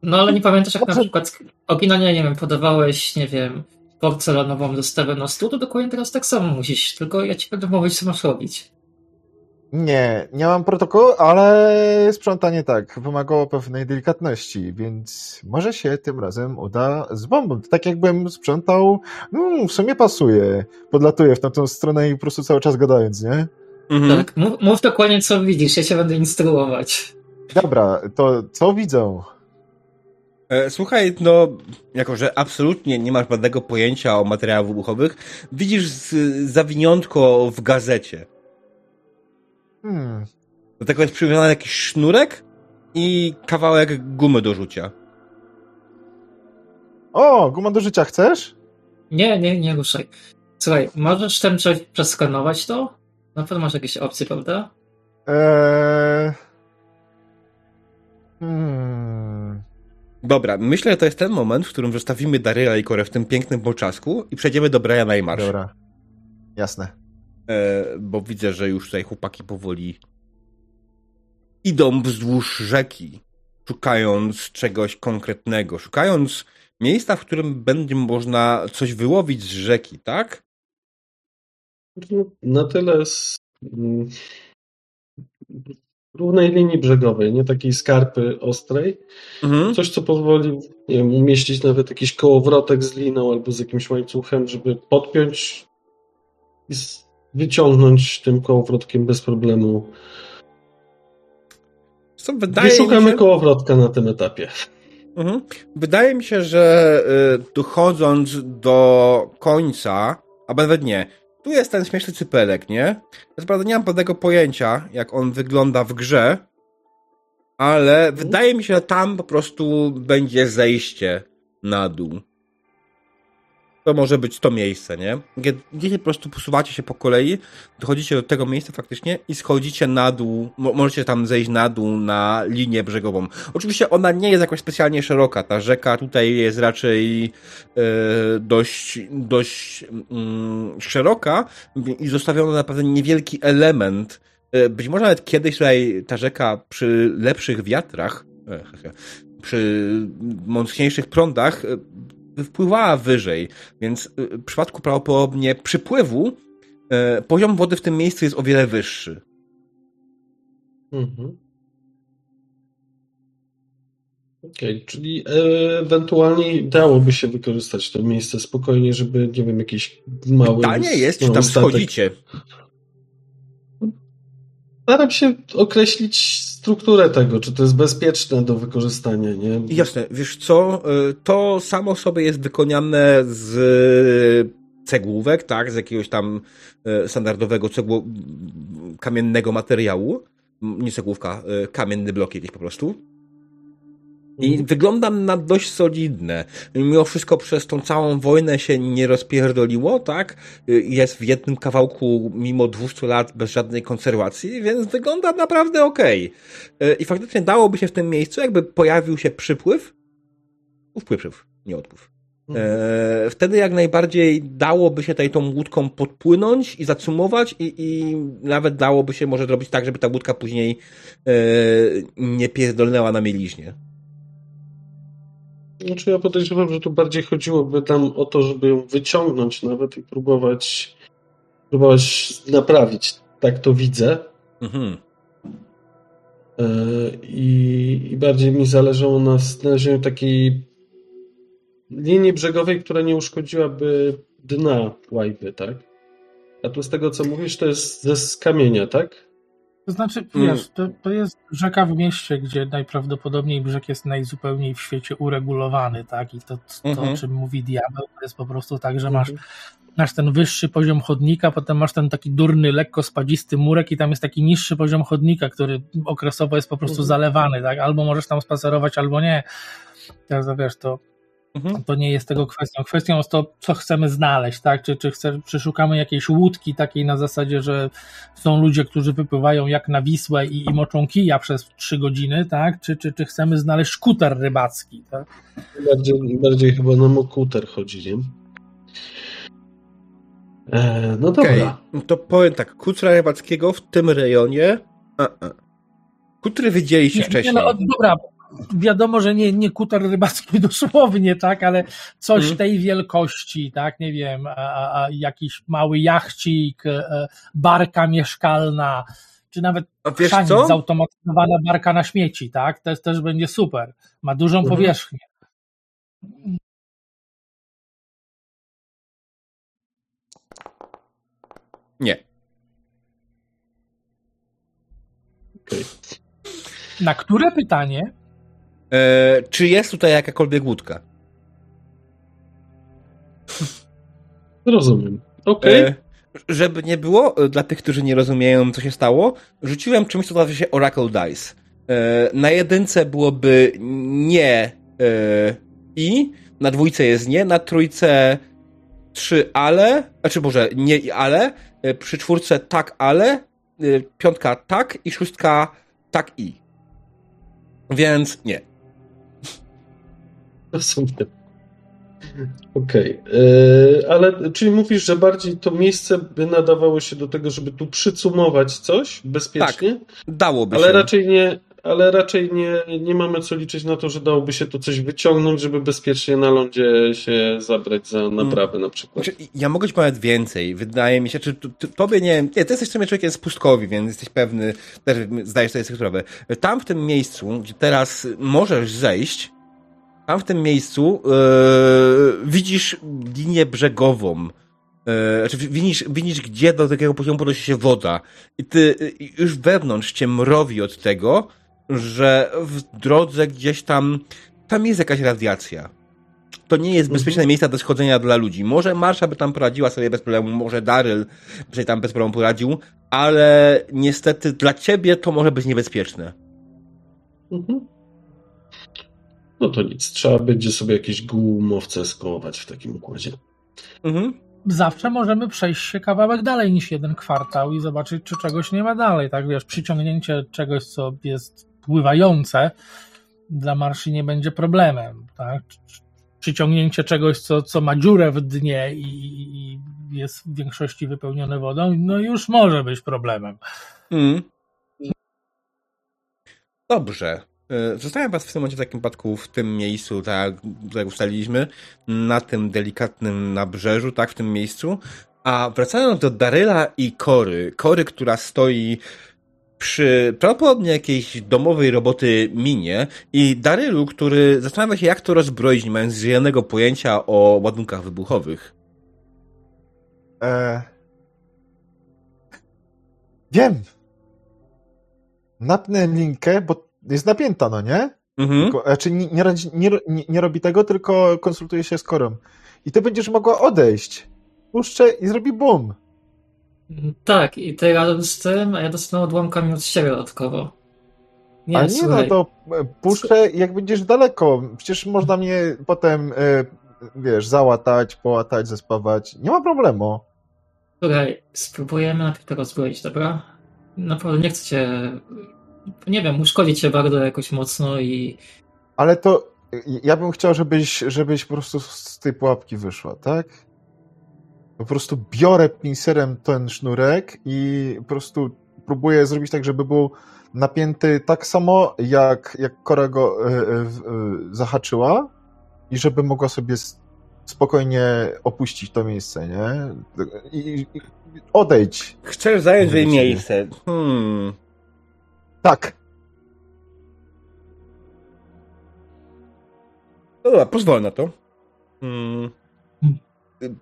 Speaker 2: No ale nie pamiętasz, jak na
Speaker 4: Może-
Speaker 2: przykład oryginalnie, nie wiem, podawałeś, nie wiem, porcelanową dostawę na stół, to dokładnie teraz tak samo musisz, tylko ja ci będę mówić, co masz robić.
Speaker 4: Nie, nie mam protokołu, ale sprzątanie tak, wymagało pewnej delikatności, więc może się tym razem uda z bombą. To tak jakbym sprzątał, no w sumie pasuje. Podlatuję w tamtą stronę i po prostu cały czas gadając, nie?
Speaker 1: Mhm.
Speaker 2: Tak, mów, mów dokładnie, co widzisz, ja cię będę instruować.
Speaker 4: Dobra, to co widzą?
Speaker 1: E, Słuchaj, no, jako że absolutnie nie masz żadnego pojęcia o materiałach wybuchowych, widzisz z- zawiniątko w gazecie.
Speaker 4: Hmm,
Speaker 1: Do tego jest przywiązany jakiś sznurek i kawałek gumy do rzucia.
Speaker 4: O, guma do życia chcesz?
Speaker 2: Nie, nie, nie ruszaj. Słuchaj, możesz ten coś przeskanować to? Na pewno masz jakieś opcje, prawda?
Speaker 4: Eee... Hmm.
Speaker 1: Dobra, myślę, że to jest ten moment, w którym zostawimy Daryla i Korę w tym pięknym poczasku i przejdziemy do Briana i Marsz.
Speaker 4: Dobra. Jasne.
Speaker 1: E, bo widzę, że już tutaj chłopaki powoli idą wzdłuż rzeki, szukając czegoś konkretnego, szukając miejsca, w którym będzie można coś wyłowić z rzeki, tak?
Speaker 3: Na tyle z równej linii brzegowej, nie takiej skarpy ostrej.
Speaker 1: Mhm.
Speaker 3: Coś, co pozwoli nie wiem, umieścić nawet jakiś kołowrotek z liną albo z jakimś łańcuchem, żeby podpiąć i wyciągnąć tym kołowrotkiem bez problemu.
Speaker 1: Co wydaje mi
Speaker 3: Wyszukamy
Speaker 1: się...
Speaker 3: kołowrotka na tym etapie.
Speaker 1: Mhm. Wydaje mi się, że y, dochodząc do końca, a nawet nie, tu jest ten śmieszny cypelek, nie? Ja prawda nie mam pewnego pojęcia, jak on wygląda w grze, ale wydaje mi się, że tam po prostu będzie zejście na dół. To może być to miejsce, nie? Gdzie po prostu posuwacie się po kolei, dochodzicie do tego miejsca faktycznie i schodzicie na dół, możecie tam zejść na dół na linię brzegową. Oczywiście ona nie jest jakoś specjalnie szeroka, ta rzeka tutaj jest raczej e, dość, dość mm, szeroka i zostawiono naprawdę niewielki element. E, być może nawet kiedyś tutaj ta rzeka przy lepszych wiatrach, e, przy mocniejszych prądach wpływała wyżej, więc y, w przypadku prawdopodobnie przypływu e, poziom wody w tym miejscu jest o wiele wyższy. Mhm.
Speaker 3: Okej, okay, czyli ewentualnie dałoby się wykorzystać to miejsce spokojnie, żeby, nie wiem, jakiś mały...
Speaker 1: Pytanie jest, czy tam statek... schodzicie.
Speaker 3: Staram się określić strukturę tego, czy to jest bezpieczne do wykorzystania, nie?
Speaker 1: Jasne, wiesz co, y, to samo sobie jest wykonane z cegłówek, tak, z jakiegoś tam y, standardowego cegło kamiennego materiału, nie cegłówka, kamienny blok jakiś po prostu. I wyglądam na dość solidne. Mimo wszystko przez tą całą wojnę się nie rozpierdoliło, tak? Jest w jednym kawałku mimo 200 lat bez żadnej konserwacji, więc wygląda naprawdę okej. Okay. I faktycznie dałoby się w tym miejscu, jakby pojawił się przypływ, wpływ, nie odpływ. Mhm. E, wtedy jak najbardziej dałoby się tutaj tą łódką podpłynąć i zacumować i, i nawet dałoby się może zrobić tak, żeby ta łódka później e, nie pierdolnęła na mieliźnie.
Speaker 3: Znaczy ja podejrzewam, że tu bardziej chodziłoby tam o to, żeby ją wyciągnąć nawet i próbować próbować naprawić. Tak to widzę. Mhm. E, I, I bardziej mi zależało na znalezieniu takiej linii brzegowej, która nie uszkodziłaby dna łajby, tak? A tu z tego, co mówisz, to jest ze kamienia, tak?
Speaker 5: To znaczy, mm. wiesz, to, to jest rzeka w mieście, gdzie najprawdopodobniej brzeg jest najzupełniej w świecie uregulowany, tak? I to, to o mhm. czym mówi diabeł, to jest po prostu tak, że masz, -hmm. masz ten wyższy poziom chodnika, potem masz ten taki durny, lekko spadzisty murek i tam jest taki niższy poziom chodnika, który okresowo jest po prostu -hmm. zalewany, tak? Albo możesz tam spacerować, albo nie. Teraz wiesz, to Mhm. To nie jest tego kwestią. Kwestią jest to, co chcemy znaleźć, tak? Czy, czy, chce, czy szukamy jakiejś łódki takiej na zasadzie, że są ludzie, którzy wypływają jak na Wisłę i, i moczą kija przez trzy godziny, tak? Czy, czy, czy chcemy znaleźć skuter rybacki, tak?
Speaker 3: Bardziej, bardziej chyba nam o kuter chodzi, nie? E, no dobra. Okay.
Speaker 1: To powiem tak, kutra rybackiego w tym rejonie a, a. Kutry widzieliście nie, wcześniej. Nie, no,
Speaker 5: dobra, wiadomo, że nie, nie kuter rybacki dosłownie, tak, ale coś hmm. tej wielkości, tak, nie wiem, a, a, jakiś mały jachcik, e, barka mieszkalna, czy nawet zautomatyzowana barka na śmieci, tak, to też będzie super. Ma dużą hmm. powierzchnię.
Speaker 1: Nie.
Speaker 5: Na które pytanie
Speaker 1: E, czy jest tutaj jakakolwiek łódka?
Speaker 3: Rozumiem. Okej. Okay.
Speaker 1: E, żeby nie było, e, dla tych, którzy nie rozumieją, co się stało, rzuciłem czymś, co nazywa się Oracle Dice. E, na jedynce byłoby nie e, i, na dwójce jest nie, na trójce trzy ale, znaczy może nie i ale, przy czwórce tak ale, piątka tak i szóstka tak i. Więc nie.
Speaker 3: Rozumiem. Okej, okay. Ale czyli mówisz, że bardziej to miejsce by nadawało się do tego, żeby tu przycumować coś bezpiecznie?
Speaker 1: Tak, dałoby
Speaker 3: ale
Speaker 1: się.
Speaker 3: Raczej nie, ale raczej nie, nie mamy co liczyć na to, że dałoby się to coś wyciągnąć, żeby bezpiecznie na lądzie się zabrać za hmm. naprawę na przykład.
Speaker 1: Znaczy, ja mogę ci powiedzieć więcej. Wydaje mi się, czy tobie nie nie, ty jesteś w sumie człowiekiem z pustkowi, więc jesteś pewny, też zdajesz sobie sprawę. Tam w tym miejscu, gdzie teraz możesz zejść, tam w tym miejscu yy, widzisz linię brzegową. Yy, znaczy widzisz, widzisz, gdzie do takiego poziomu podnosi się woda. I ty yy, już wewnątrz cię mrowi od tego, że w drodze gdzieś tam, tam jest jakaś radiacja. To nie jest bezpieczne mhm. miejsce do schodzenia dla ludzi. Może Marsza by tam poradziła sobie bez problemu, może Daryl by sobie tam bez problemu poradził, ale niestety dla ciebie to może być niebezpieczne. Mhm.
Speaker 3: No to nic, trzeba będzie sobie jakieś gumowce skołować w takim układzie.
Speaker 1: Mhm.
Speaker 5: zawsze możemy przejść się kawałek dalej niż jeden kwartał i zobaczyć, czy czegoś nie ma dalej. Tak wiesz, przyciągnięcie czegoś, co jest pływające, dla marszy nie będzie problemem. Tak? Przyciągnięcie czegoś, co, co ma dziurę w dnie i, i jest w większości wypełnione wodą, no już może być problemem.
Speaker 1: Mm. Dobrze. E, Zostawiam was w tym momencie w takim przypadku w tym miejscu, tak jak ustaliliśmy, na tym delikatnym nabrzeżu, tak, w tym miejscu. A wracając do Daryla i Kory, Kory, która stoi przy prawdopodobnie jakiejś domowej roboty minie i Darylu, który zastanawia się, jak to rozbroić, nie mając zielonego pojęcia o ładunkach wybuchowych.
Speaker 4: E... Wiem. Napnę linkę, bo jest napięta, no nie?
Speaker 1: Mhm.
Speaker 4: Tylko, znaczy nie, nie, nie, nie, robi tego, tylko konsultuje się z korą. I ty będziesz mogła odejść. Puszczę i zrobi bum.
Speaker 2: Tak, i ty razem z tym, a ja dostanę odłamkami od siebie dodatkowo. Nie,
Speaker 4: A nie,
Speaker 2: słuchaj,
Speaker 4: no to e, puszczę jak będziesz daleko. Przecież można mnie potem, e, wiesz, załatać, połatać, zespawać. Nie ma problemu.
Speaker 2: Słuchaj, spróbujemy najpierw to rozbroić, dobra? Naprawdę nie chcę cię, nie wiem, uszkodzić cię bardzo jakoś mocno i
Speaker 4: Ale to ja bym chciał, żebyś, żebyś po prostu z tej pułapki wyszła, tak? Po prostu biorę pincerem ten sznurek i po prostu próbuję zrobić tak, żeby był napięty tak samo, jak, jak Kora go e, w- e, zahaczyła i żeby mogła sobie spokojnie opuścić to miejsce, nie? I, i odejdź.
Speaker 1: Chcesz zająć jej miejsce. Hmm.
Speaker 4: Tak.
Speaker 1: No dobra, pozwolę na to. Hmm.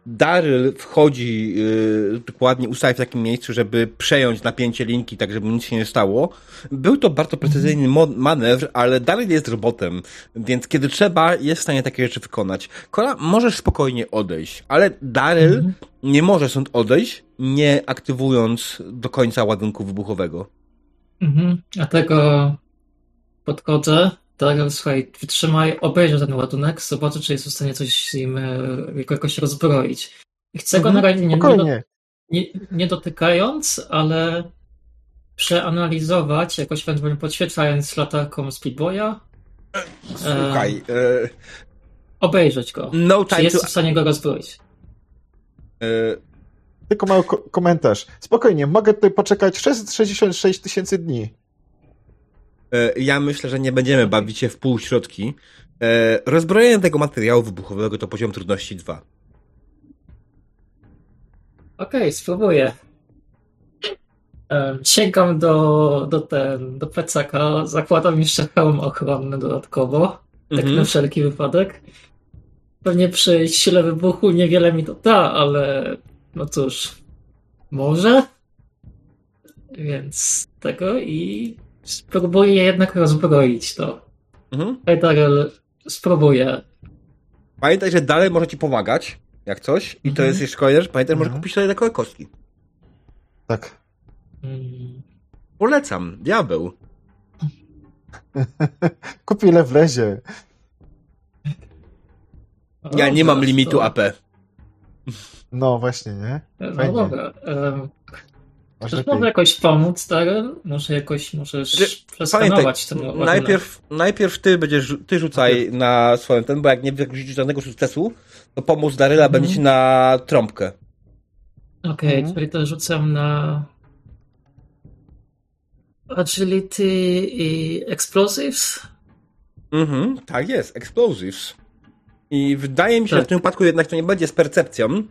Speaker 1: Daryl wchodzi yy, dokładnie, ustaje w takim miejscu, żeby przejąć napięcie linki, tak żeby nic się nie stało. Był to bardzo precyzyjny manewr, ale Daryl jest robotem, więc kiedy trzeba, jest w stanie takie rzeczy wykonać. Kola, możesz spokojnie odejść, ale Daryl
Speaker 2: Mhm.
Speaker 1: nie może stąd odejść, nie aktywując do końca ładunku wybuchowego.
Speaker 2: Mhm. Dlatego podchodzę. Tak, słuchaj, wytrzymaj, obejrzę ten ładunek, zobaczę, czy jest w stanie coś z nim e, jakoś rozbroić. I Chcę go na razie nie, nie, nie, nie dotykając, ale przeanalizować, jakoś ewentualnie podświetlając latarką Speedboya,
Speaker 1: Słuchaj, yy,
Speaker 2: obejrzeć go.
Speaker 1: no
Speaker 2: Czy
Speaker 1: time
Speaker 2: jest
Speaker 1: to...
Speaker 2: w stanie go rozbroić?
Speaker 1: Yy,
Speaker 4: Tylko mały ko- komentarz. Spokojnie, mogę tutaj poczekać 666 tysięcy dni.
Speaker 1: E, Ja myślę, że nie będziemy bawić się w półśrodki. E, Rozbrojenie tego materiału wybuchowego to poziom trudności 2.
Speaker 2: Okej, spróbuję. Em, Sięgam do, do, ten, do plecaka, zakładam jeszcze hełm ochronny dodatkowo, tak
Speaker 1: Mhm.
Speaker 2: na wszelki wypadek. Pewnie przy sile wybuchu niewiele mi to da, ale no cóż, może? Więc tego i spróbuję jednak rozbroić to.
Speaker 1: Mhm.
Speaker 2: Hej Darel, spróbuję.
Speaker 1: Pamiętaj, że dalej może ci pomagać, jak coś. I to
Speaker 2: Mhm.
Speaker 1: jest jeszcze kolejne, że pamiętaj, że może
Speaker 4: Mhm.
Speaker 1: kupić sobie takowe kostki.
Speaker 4: Tak.
Speaker 2: Mm,
Speaker 1: Polecam, diabeł.
Speaker 4: Kup ile wlezie.
Speaker 1: Ja nie mam limitu
Speaker 2: to-
Speaker 1: AP.
Speaker 4: No właśnie, nie?
Speaker 2: No
Speaker 4: Fajnie.
Speaker 2: dobra. Czy
Speaker 4: lepiej.
Speaker 2: może jakoś pomóc, Darren? Może jakoś możesz
Speaker 1: Że-
Speaker 2: przeskanować ten ładunek.
Speaker 1: najpierw, najpierw ty będziesz, ty rzucaj na swoją ten, bo jak nie wyrzucisz żadnego sukcesu, to pomóc Daryla
Speaker 2: Mhm.
Speaker 1: będzie ci na trąbkę.
Speaker 2: Okej,
Speaker 4: Mhm.
Speaker 2: czyli to rzucam na agility i explosives?
Speaker 1: Mhm, tak jest, explosives. I wydaje mi się, że
Speaker 2: Tak.
Speaker 1: w tym wypadku jednak to nie będzie z percepcją,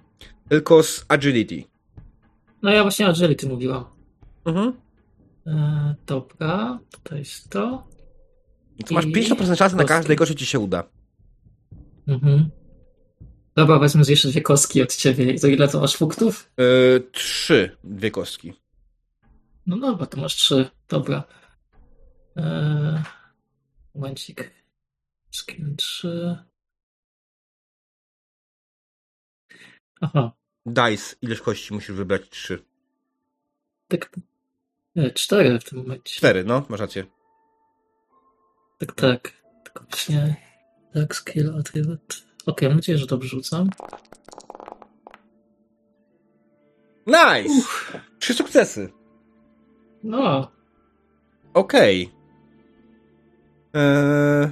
Speaker 1: tylko z agility.
Speaker 2: No ja właśnie agility mówiłam.
Speaker 1: Mhm.
Speaker 2: E, dobra, to jest to.
Speaker 1: To masz
Speaker 2: I
Speaker 1: 50% szansy na każdego, że ci się uda.
Speaker 2: Mhm. Dobra, wezmę jeszcze dwie kostki od ciebie. Za ile to masz punktów?
Speaker 1: Yy, trzy, dwie kostki.
Speaker 2: No dobra, to masz trzy. Dobra. Eee, momencik. Skill trzy. Aha,
Speaker 1: Dice, ileż kości musisz wybrać? Trzy.
Speaker 2: tak. Nie, cztery w tym momencie.
Speaker 1: Cztery, no, masz rację.
Speaker 2: Tak, tak. Tylko właśnie. Tak, skill, attribut. Okej, mam nadzieję, że dobrze rzucam.
Speaker 1: Nice! Trzy sukcesy.
Speaker 2: No,
Speaker 1: Okej. Eee,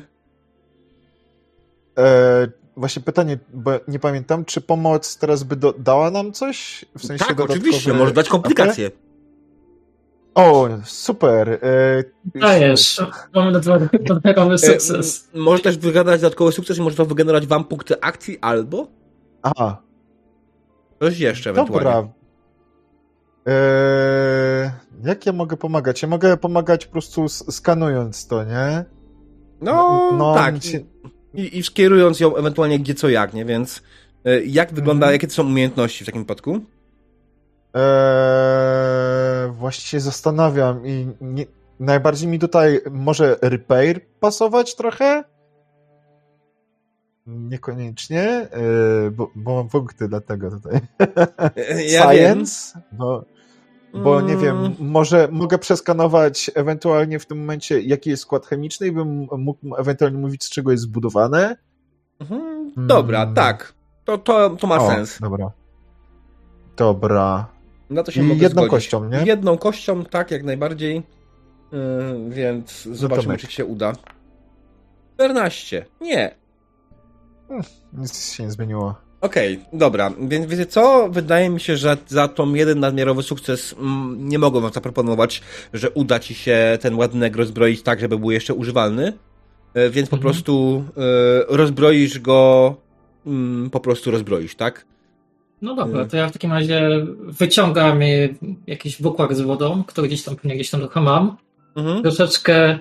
Speaker 4: E, właśnie pytanie, bo nie pamiętam, czy pomoc teraz by do, dała nam coś? W sensie
Speaker 1: tak, oczywiście, może dać komplikacje.
Speaker 4: O, super. E,
Speaker 2: dajesz. Mamy dodatkowy dodatkowy sukces.
Speaker 1: E, może też wygenerować dodatkowy sukces i może to wygenerować wam punkty akcji albo
Speaker 4: Aha,
Speaker 1: coś jeszcze ewentualnie.
Speaker 4: dobra. E, jak ja mogę pomagać? Ja mogę pomagać po prostu skanując to, nie?
Speaker 1: No,
Speaker 4: No,
Speaker 1: tak.
Speaker 4: się-
Speaker 1: I, I skierując ją ewentualnie gdzie co jak, nie? Więc e, jak wygląda,
Speaker 4: Mhm.
Speaker 1: jakie to są umiejętności w takim wypadku?
Speaker 4: Eee, właśnie się zastanawiam i nie, najbardziej mi tutaj może repair pasować trochę? Niekoniecznie, eee, bo, bo mam punkty dlatego tutaj.
Speaker 1: Ja wiem.
Speaker 4: Science? Bo, bo nie
Speaker 1: Mm.
Speaker 4: wiem, może mogę przeskanować ewentualnie w tym momencie, jaki jest skład chemiczny i bym mógł ewentualnie mówić, z czego jest zbudowane.
Speaker 1: Mhm. Dobra,
Speaker 4: Mm.
Speaker 1: tak. To, to, to ma
Speaker 4: O,
Speaker 1: sens.
Speaker 4: Dobra. Dobra.
Speaker 1: Na to się
Speaker 4: I
Speaker 1: mogę
Speaker 4: jedną
Speaker 1: zgodzić.
Speaker 4: kością, nie?
Speaker 1: Jedną kością, tak, jak najbardziej. Yy, więc zobaczymy,
Speaker 4: Tomek.
Speaker 1: czy się uda. 14. Nie.
Speaker 4: Nic się nie zmieniło.
Speaker 1: Okej, dobra, więc wiecie co? Wydaje mi się, że za tą jeden nadmiarowy sukces mm, nie mogą wam zaproponować, że uda ci się ten ładunek rozbroić tak, żeby był jeszcze używalny. E, Więc po
Speaker 2: Mhm.
Speaker 1: prostu e, rozbroisz go, mm, po prostu rozbroisz, tak?
Speaker 2: No dobra,
Speaker 1: Mm.
Speaker 2: to ja w takim razie wyciągam jakiś bukłak z wodą, który gdzieś tam pewnie gdzieś tam trochę mam.
Speaker 1: Mhm.
Speaker 2: Troszeczkę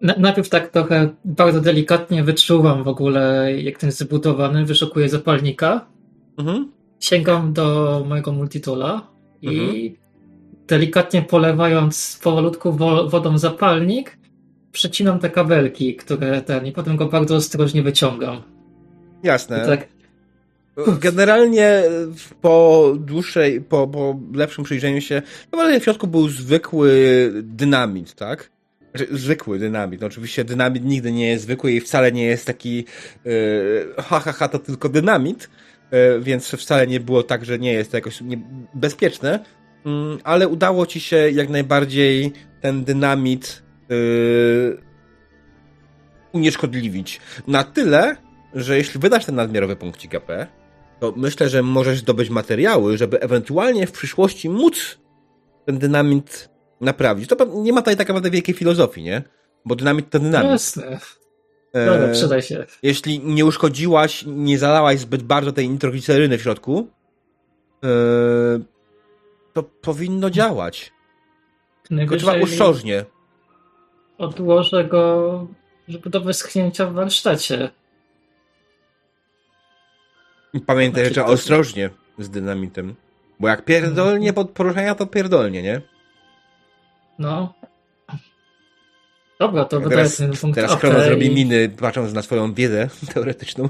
Speaker 2: najpierw tak trochę bardzo delikatnie wyczuwam w ogóle, jak ten jest zbudowany, wyszukuję zapalnika,
Speaker 1: Mhm.
Speaker 2: sięgam do mojego multitoola i
Speaker 1: Mhm.
Speaker 2: delikatnie polewając powolutku wo, wodą zapalnik, przecinam te kabelki, które ten, i potem go bardzo ostrożnie wyciągam. I
Speaker 1: Jasne.
Speaker 2: tak,
Speaker 1: Generalnie po dłuższej, po, po lepszym przyjrzeniu się, naprawdę w środku był zwykły dynamit, tak? Znaczy, zwykły dynamit. No, oczywiście dynamit nigdy nie jest zwykły i wcale nie jest taki yy, ha, ha, ha, to tylko dynamit, yy, więc wcale nie było tak, że nie jest to jakoś bezpieczne, yy, ale udało ci się jak najbardziej ten dynamit yy, unieszkodliwić. Na tyle, że jeśli wydasz ten nadmiarowy punkcik AP, to myślę, że możesz zdobyć materiały, żeby ewentualnie w przyszłości móc ten dynamit naprawić. To nie ma tutaj tak naprawdę wielkiej filozofii, nie? Bo dynamit to dynamit.
Speaker 2: jasne,
Speaker 1: E,
Speaker 2: dobra, przydaj się.
Speaker 1: jeśli nie uszkodziłaś, nie zalałaś zbyt bardzo tej nitrogliceryny w środku, e, to powinno działać. Tylko trzeba ostrożnie.
Speaker 2: odłożę go, żeby do wyschnięcia w warsztacie.
Speaker 1: Pamiętaj, że
Speaker 2: Znaczy,
Speaker 1: trzeba ostrożnie z dynamitem. Bo jak pierdolnie pod poruszenia, to pierdolnie, nie?
Speaker 2: No. Dobra, to wydaje ten punkt
Speaker 1: teraz Krono zrobi
Speaker 2: i-
Speaker 1: miny, patrząc na swoją wiedzę teoretyczną.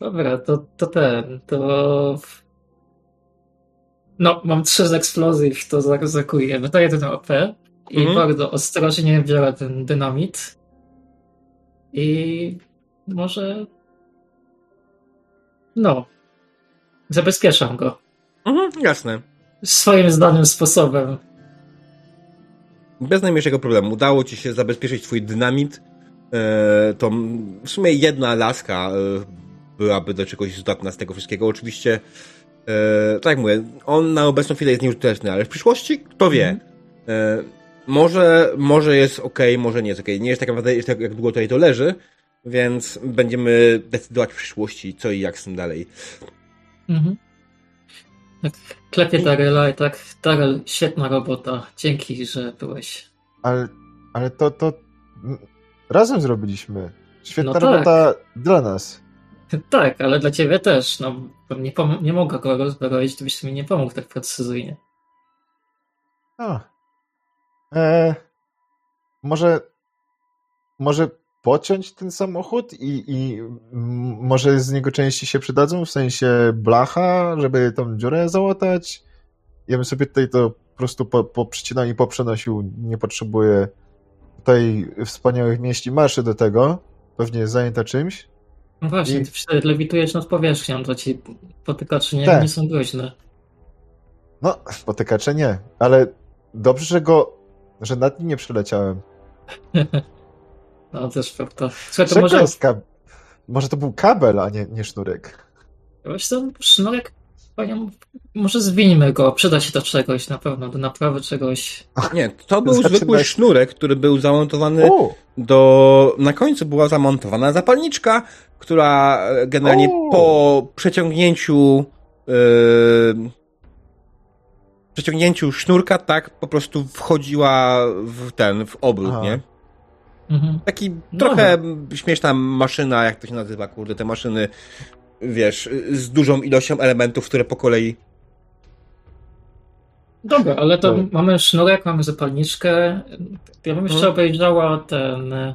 Speaker 2: Dobra, to, to ten, to... No, mam trzy z eksplozji, to zaryzykuję. Wydaję ten OP i
Speaker 1: Mhm.
Speaker 2: bardzo ostrożnie biorę ten dynamit i może... No. Zabezpieczam go.
Speaker 1: Mhm, jasne.
Speaker 2: Swoim znanym sposobem.
Speaker 1: Bez najmniejszego problemu. Udało ci się zabezpieczyć twój dynamit. E, to w sumie jedna laska e, byłaby do czegoś zdatna z tego wszystkiego. Oczywiście, e, tak jak mówię, on na obecną chwilę jest nieużyteczny, ale w przyszłości kto wie. E, może, może jest ok, może nie jest ok. Nie jest tak naprawdę, jest tak, jak długo tutaj to leży, więc będziemy decydować w przyszłości, co i jak z tym dalej.
Speaker 2: Mhm. Tak, klepię Darela i tak, Darel, świetna robota. Dzięki, że byłeś.
Speaker 4: Ale, ale to, to razem zrobiliśmy. Świetna
Speaker 2: No tak.
Speaker 4: robota dla nas.
Speaker 2: Tak, ale dla ciebie też. No, nie, pom- nie mogę go rozbroić, gdybyś mi nie pomógł tak precyzyjnie.
Speaker 4: A. E, może, może pociąć ten samochód i, i może z niego części się przydadzą, w sensie blacha, żeby tą dziurę załatać. Ja bym sobie tutaj to po prostu po, poprzycinał i poprzenosił. Nie potrzebuję tutaj wspaniałych mieści marszy do tego. Pewnie jest zajęta czymś.
Speaker 2: No właśnie,
Speaker 4: I-
Speaker 2: ty wtedy lewitujesz nad powierzchnią, to ci potykacze nie,
Speaker 4: Tak.
Speaker 2: nie są groźne.
Speaker 4: No, potykacze nie, ale dobrze, że go, że nad nim nie przeleciałem.
Speaker 2: No też prawda. Słuchaj, to może,
Speaker 4: jest kab... Może to był kabel, a nie, nie sznurek.
Speaker 2: wiesz co, sznurek, panią, może zwinimy go, przyda się do czegoś na pewno, do naprawy czegoś.
Speaker 1: Nie, to był
Speaker 4: Zaczyna
Speaker 1: zwykły sznurek, który był zamontowany
Speaker 4: O,
Speaker 1: do... Na końcu była zamontowana zapalniczka, która generalnie
Speaker 4: O!
Speaker 1: po przeciągnięciu yy, przeciągnięciu sznurka, tak, po prostu wchodziła w ten, w obrót,
Speaker 4: Aha.
Speaker 1: nie?
Speaker 2: Mhm.
Speaker 1: Taki
Speaker 2: No
Speaker 1: trochę śmieszna maszyna, jak to się nazywa, kurde, te maszyny, wiesz, z dużą ilością elementów, które po kolei...
Speaker 2: Dobra, ale to
Speaker 3: No.
Speaker 2: mamy sznurek, mamy zapalniczkę. Ja bym jeszcze
Speaker 1: Mhm.
Speaker 2: obejrzała ten e,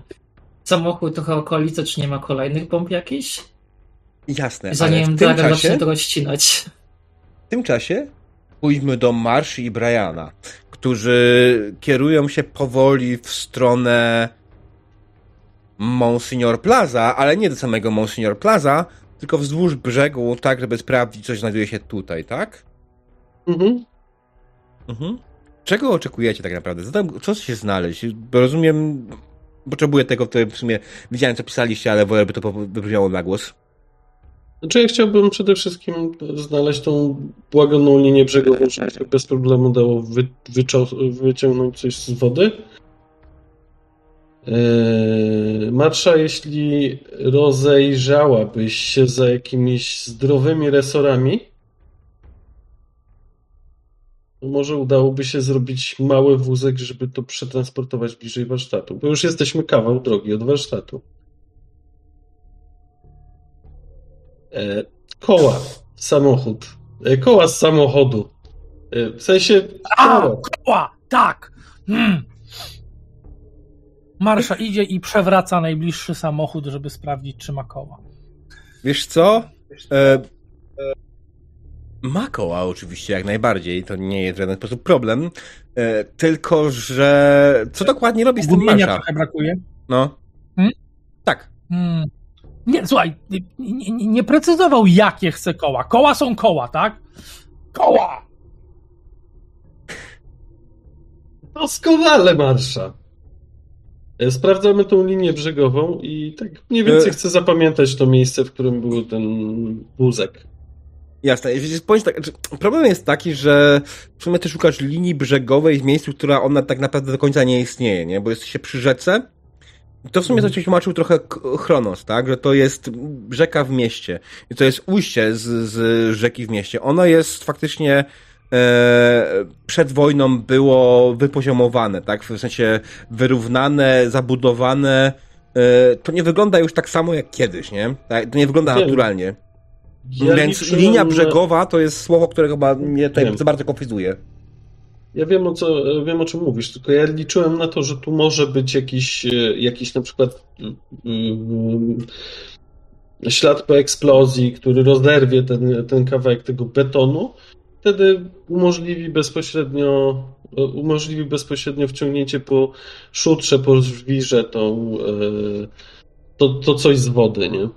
Speaker 2: samochód, trochę okolice, czy nie ma kolejnych bomb jakichś?
Speaker 1: Jasne,
Speaker 2: Zanim Draga zacznie to rozcinać.
Speaker 1: W tym czasie pójdźmy do Marszy i Briana, którzy kierują się powoli w stronę Monsignor Plaza, ale nie do samego Monsignor Plaza, tylko wzdłuż brzegu, tak, żeby sprawdzić, co znajduje się tutaj, tak?
Speaker 3: Mhm.
Speaker 1: Mhm. Czego oczekujecie tak naprawdę? Co, tam, co się znaleźć? Bo rozumiem, potrzebuję tego, w sumie widziałem, co pisaliście, ale wolę, by to wybrzmiało na głos.
Speaker 3: Znaczy ja chciałbym przede wszystkim znaleźć tą błagoną linię brzegową, żeby się bez problemu dało wy, wyciągnąć coś z wody. Eee, Marsza, jeśli rozejrzałabyś się za jakimiś zdrowymi resorami, może udałoby się zrobić mały wózek, żeby to przetransportować bliżej warsztatu, bo już jesteśmy kawał drogi od warsztatu. E, koła, samochód. E, koła z samochodu. E, w sensie.
Speaker 5: A,
Speaker 3: koła.
Speaker 5: tak. Mm. Marsza idzie i przewraca najbliższy samochód, żeby sprawdzić, czy ma koła.
Speaker 1: Wiesz co? E, ma koła oczywiście, jak najbardziej. To nie jest w żaden sposób problem. E, tylko, że co dokładnie robi z tym
Speaker 5: Gumienia
Speaker 1: Marsza?
Speaker 5: trochę brakuje.
Speaker 1: No.
Speaker 5: Hmm?
Speaker 1: Tak.
Speaker 5: Mm. Nie, słuchaj, nie, nie, nie precyzował, jakie chce koła. Koła są koła, tak? Koła!
Speaker 3: Doskonale, Marsza. E, Sprawdzamy tą linię brzegową i tak mniej więcej
Speaker 1: E.
Speaker 3: chcę zapamiętać to miejsce, w którym był ten wózek.
Speaker 1: Jasne. Powiem tak, znaczy, problem jest taki, że w sumie ty szukasz linii brzegowej w miejscu, która ona tak naprawdę do końca nie istnieje, nie? Bo jesteście przy rzece. To w sumie
Speaker 3: Mhm.
Speaker 1: coś tłumaczył trochę Chronos, tak? Że to jest rzeka w mieście. I to jest ujście z, z rzeki w mieście. Ono jest faktycznie przed wojną było wypoziomowane, tak? W sensie wyrównane, zabudowane. E, to nie wygląda już tak samo jak kiedyś, nie? Tak? To nie wygląda naturalnie.
Speaker 3: Ja
Speaker 1: Więc linia brzegowa to jest słowo, które chyba mnie tutaj
Speaker 3: Wiem.
Speaker 1: za bardzo konfuzuje.
Speaker 3: Ja wiem o, co, wiem o czym mówisz, tylko ja liczyłem na to, że tu może być jakiś, e, jakiś na przykład mm, ślad po eksplozji, który rozerwie ten, ten kawałek tego betonu. Wtedy umożliwi bezpośrednio, e, umożliwi bezpośrednio wciągnięcie po szutrze, po żwirze tą, e, to, to coś z wody, nie?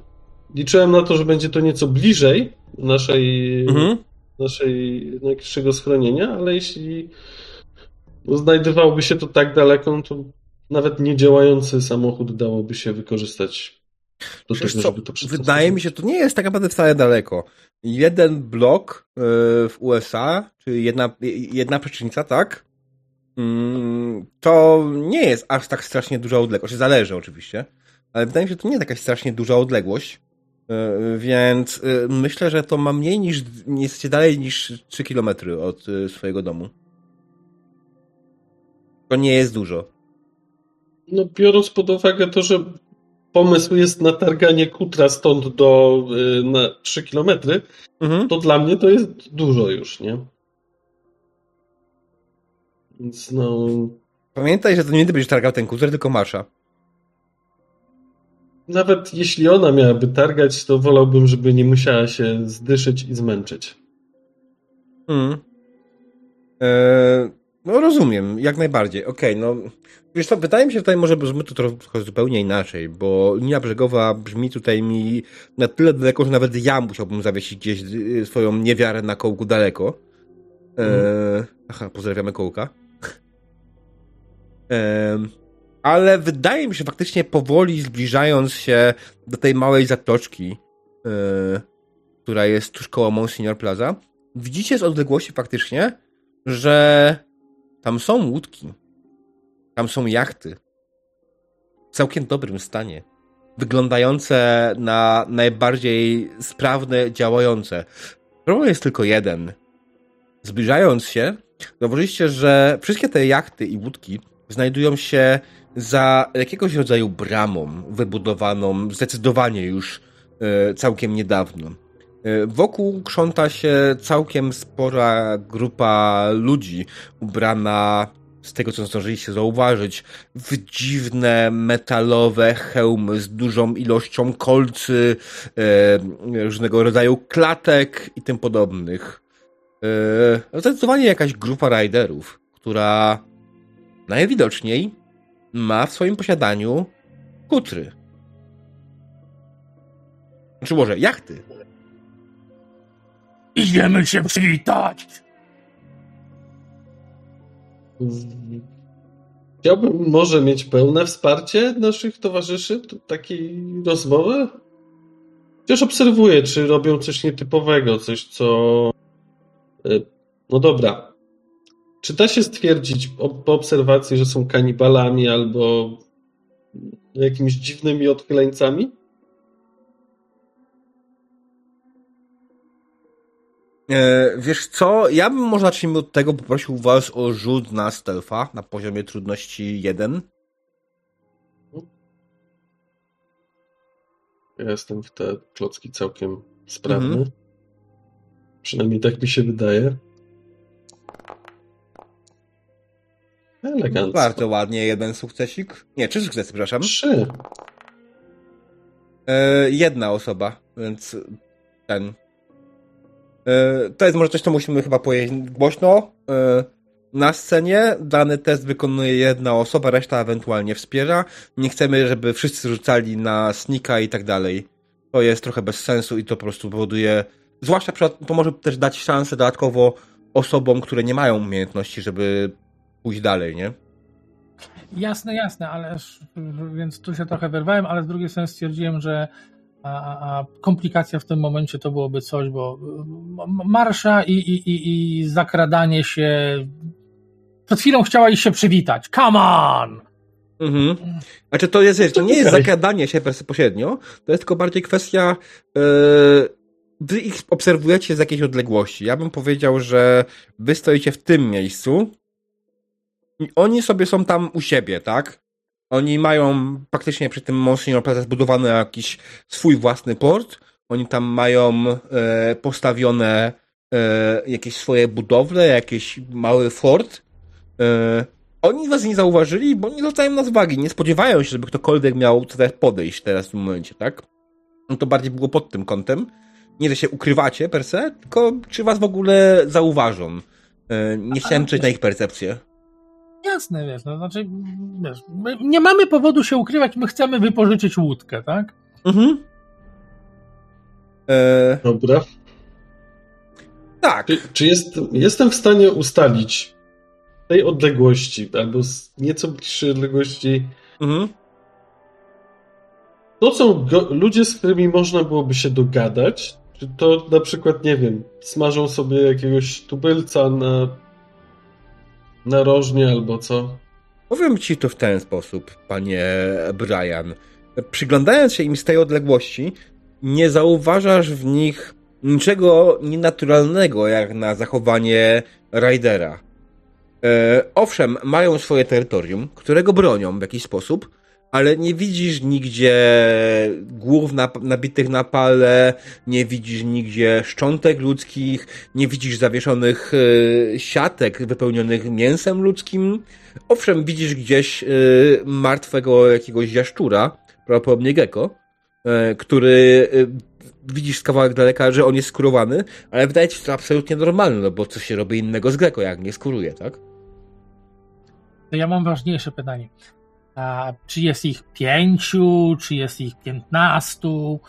Speaker 3: Liczyłem na to, że będzie to nieco bliżej naszej,
Speaker 1: Mhm.
Speaker 3: naszej najbliższego schronienia, ale jeśli znajdowałby się to tak daleko, no to nawet niedziałający samochód dałoby się wykorzystać
Speaker 1: Wiesz
Speaker 3: tego,
Speaker 1: co,
Speaker 3: to
Speaker 1: wydaje mi się, to nie jest tak naprawdę wcale daleko. Jeden blok e, w USA, czyli jedna, jedna przecznica, tak? Mm, To nie jest aż tak strasznie duża odległość. Zależy oczywiście, ale wydaje mi się, że to nie jest jakaś strasznie duża odległość. E, Więc e, myślę, że to ma mniej niż, nie jesteście dalej niż 3 km od e, swojego domu. To nie jest dużo.
Speaker 3: No, biorąc pod uwagę to, że pomysł jest na targanie kutra stąd do y, na 3 kilometry,
Speaker 1: Mhm.
Speaker 3: to dla mnie to jest dużo już, nie? Więc no,
Speaker 1: Pamiętaj, że to nie ty będziesz targał ten kuzer, tylko Masza.
Speaker 3: nawet jeśli ona miałaby targać, to wolałbym, żeby nie musiała się zdyszyć i zmęczyć.
Speaker 1: Mm. E, No rozumiem, jak najbardziej. Okej, okay, no. Wiesz co, wydaje mi się, że tutaj może brzmi to trochę zupełnie inaczej, bo linia brzegowa brzmi tutaj mi na tyle daleko, że nawet ja musiałbym zawiesić gdzieś y, swoją niewiarę na kołku daleko. E, mhm. aha, pozdrawiamy kołka. E, ale wydaje mi się faktycznie powoli zbliżając się do tej małej zatoczki, e, która jest tuż koło Monsignor Plaza, widzicie z odległości faktycznie, że tam są łódki. Tam są jachty. W całkiem dobrym stanie. Wyglądające na najbardziej sprawne, działające. Problem jest tylko jeden. Zbliżając się, zauważyliście, że wszystkie te jachty i łódki znajdują się za jakiegoś rodzaju bramą wybudowaną zdecydowanie już e, całkiem niedawno. E, wokół krząta się całkiem spora grupa ludzi ubrana, z tego co zdążyliście zauważyć, w dziwne metalowe hełmy z dużą ilością kolcy, e, różnego rodzaju klatek i tym podobnych. E, zdecydowanie jakaś grupa riderów, która najwidoczniej ma w swoim posiadaniu kutry. Czy może jachty?
Speaker 5: Idziemy się przywitać.
Speaker 3: Chciałbym może mieć pełne wsparcie naszych towarzyszy takiej rozmowy. Chociaż obserwuję, czy robią coś nietypowego, coś co. E, no dobra. Czy da się stwierdzić po obserwacji, że są kanibalami albo jakimiś dziwnymi odchyleńcami?
Speaker 1: E, wiesz co, ja bym może zacznijmy od tego, poprosił was o rzut na stealtha na poziomie trudności 1.
Speaker 3: Ja jestem w te klocki całkiem sprawny. Mhm. Przynajmniej tak mi się wydaje. Elegancko.
Speaker 1: Bardzo ładnie, jeden sukcesik. Nie, trzy sukcesy, przepraszam.
Speaker 3: Trzy.
Speaker 1: E, jedna osoba, więc ten. E, to jest może coś, co musimy chyba powiedzieć głośno. E, na scenie dany test wykonuje jedna osoba, reszta ewentualnie wspiera. Nie chcemy, żeby wszyscy rzucali na snika i tak dalej. To jest trochę bez sensu i to po prostu powoduje, zwłaszcza to może też dać szansę dodatkowo osobom, które nie mają umiejętności, żeby pójść dalej, nie?
Speaker 5: Jasne, jasne, ale więc tu się trochę wyrwałem, ale z drugiej strony stwierdziłem, że a, a, komplikacja w tym momencie to byłoby coś, bo marsza i, i, i, i zakradanie się. Przed chwilą chciała ich się przywitać. Come on!
Speaker 1: Mhm. Znaczy to jest, wiesz, to nie jest zakradanie się bezpośrednio, to jest tylko bardziej kwestia yy, wy ich obserwujecie z jakiejś odległości. Ja bym powiedział, że wy stoicie w tym miejscu i oni sobie są tam u siebie, tak? Oni mają praktycznie przy tym Monsignor Plaza zbudowany jakiś swój własny port. Oni tam mają e, postawione e, jakieś swoje budowle, jakiś mały fort. E, oni was nie zauważyli, bo nie zwracają nas uwagi. Nie spodziewają się, żeby ktokolwiek miał teraz podejść teraz w tym momencie, tak? No to bardziej było pod tym kątem. Nie, że się ukrywacie per se, tylko czy was w ogóle zauważą. E, nie chciałem czytać na ich percepcję.
Speaker 5: Jasne, wiesz, no znaczy, wiesz, nie mamy powodu się ukrywać, my chcemy wypożyczyć łódkę, tak?
Speaker 1: Mhm.
Speaker 3: E... Dobra.
Speaker 1: Tak.
Speaker 3: Czy, czy jest, jestem w stanie ustalić tej odległości, albo z nieco bliższej odległości, mhm. to są ludzie, z którymi można byłoby się dogadać, czy to na przykład, nie wiem, smażą sobie jakiegoś tubylca na narożnie albo co?
Speaker 1: Powiem ci to w ten sposób, panie Brian. Przyglądając się im z tej odległości, nie zauważasz w nich niczego nienaturalnego jak na zachowanie Raidera. E, owszem, mają swoje terytorium, którego bronią w jakiś sposób, ale nie widzisz nigdzie głów nabitych na pale, nie widzisz nigdzie szczątek ludzkich, nie widzisz zawieszonych e, siatek wypełnionych mięsem ludzkim. Owszem, widzisz gdzieś e, martwego jakiegoś jaszczura, prawdopodobnie gecko, e, który widzisz z kawałek daleka, że on jest skurowany, ale wydaje ci się to absolutnie normalne, no bo co się robi innego z gecko, jak nie skuruje, tak?
Speaker 5: To ja mam ważniejsze pytanie. Czy jest ich pięciu, czy jest ich piętnastu?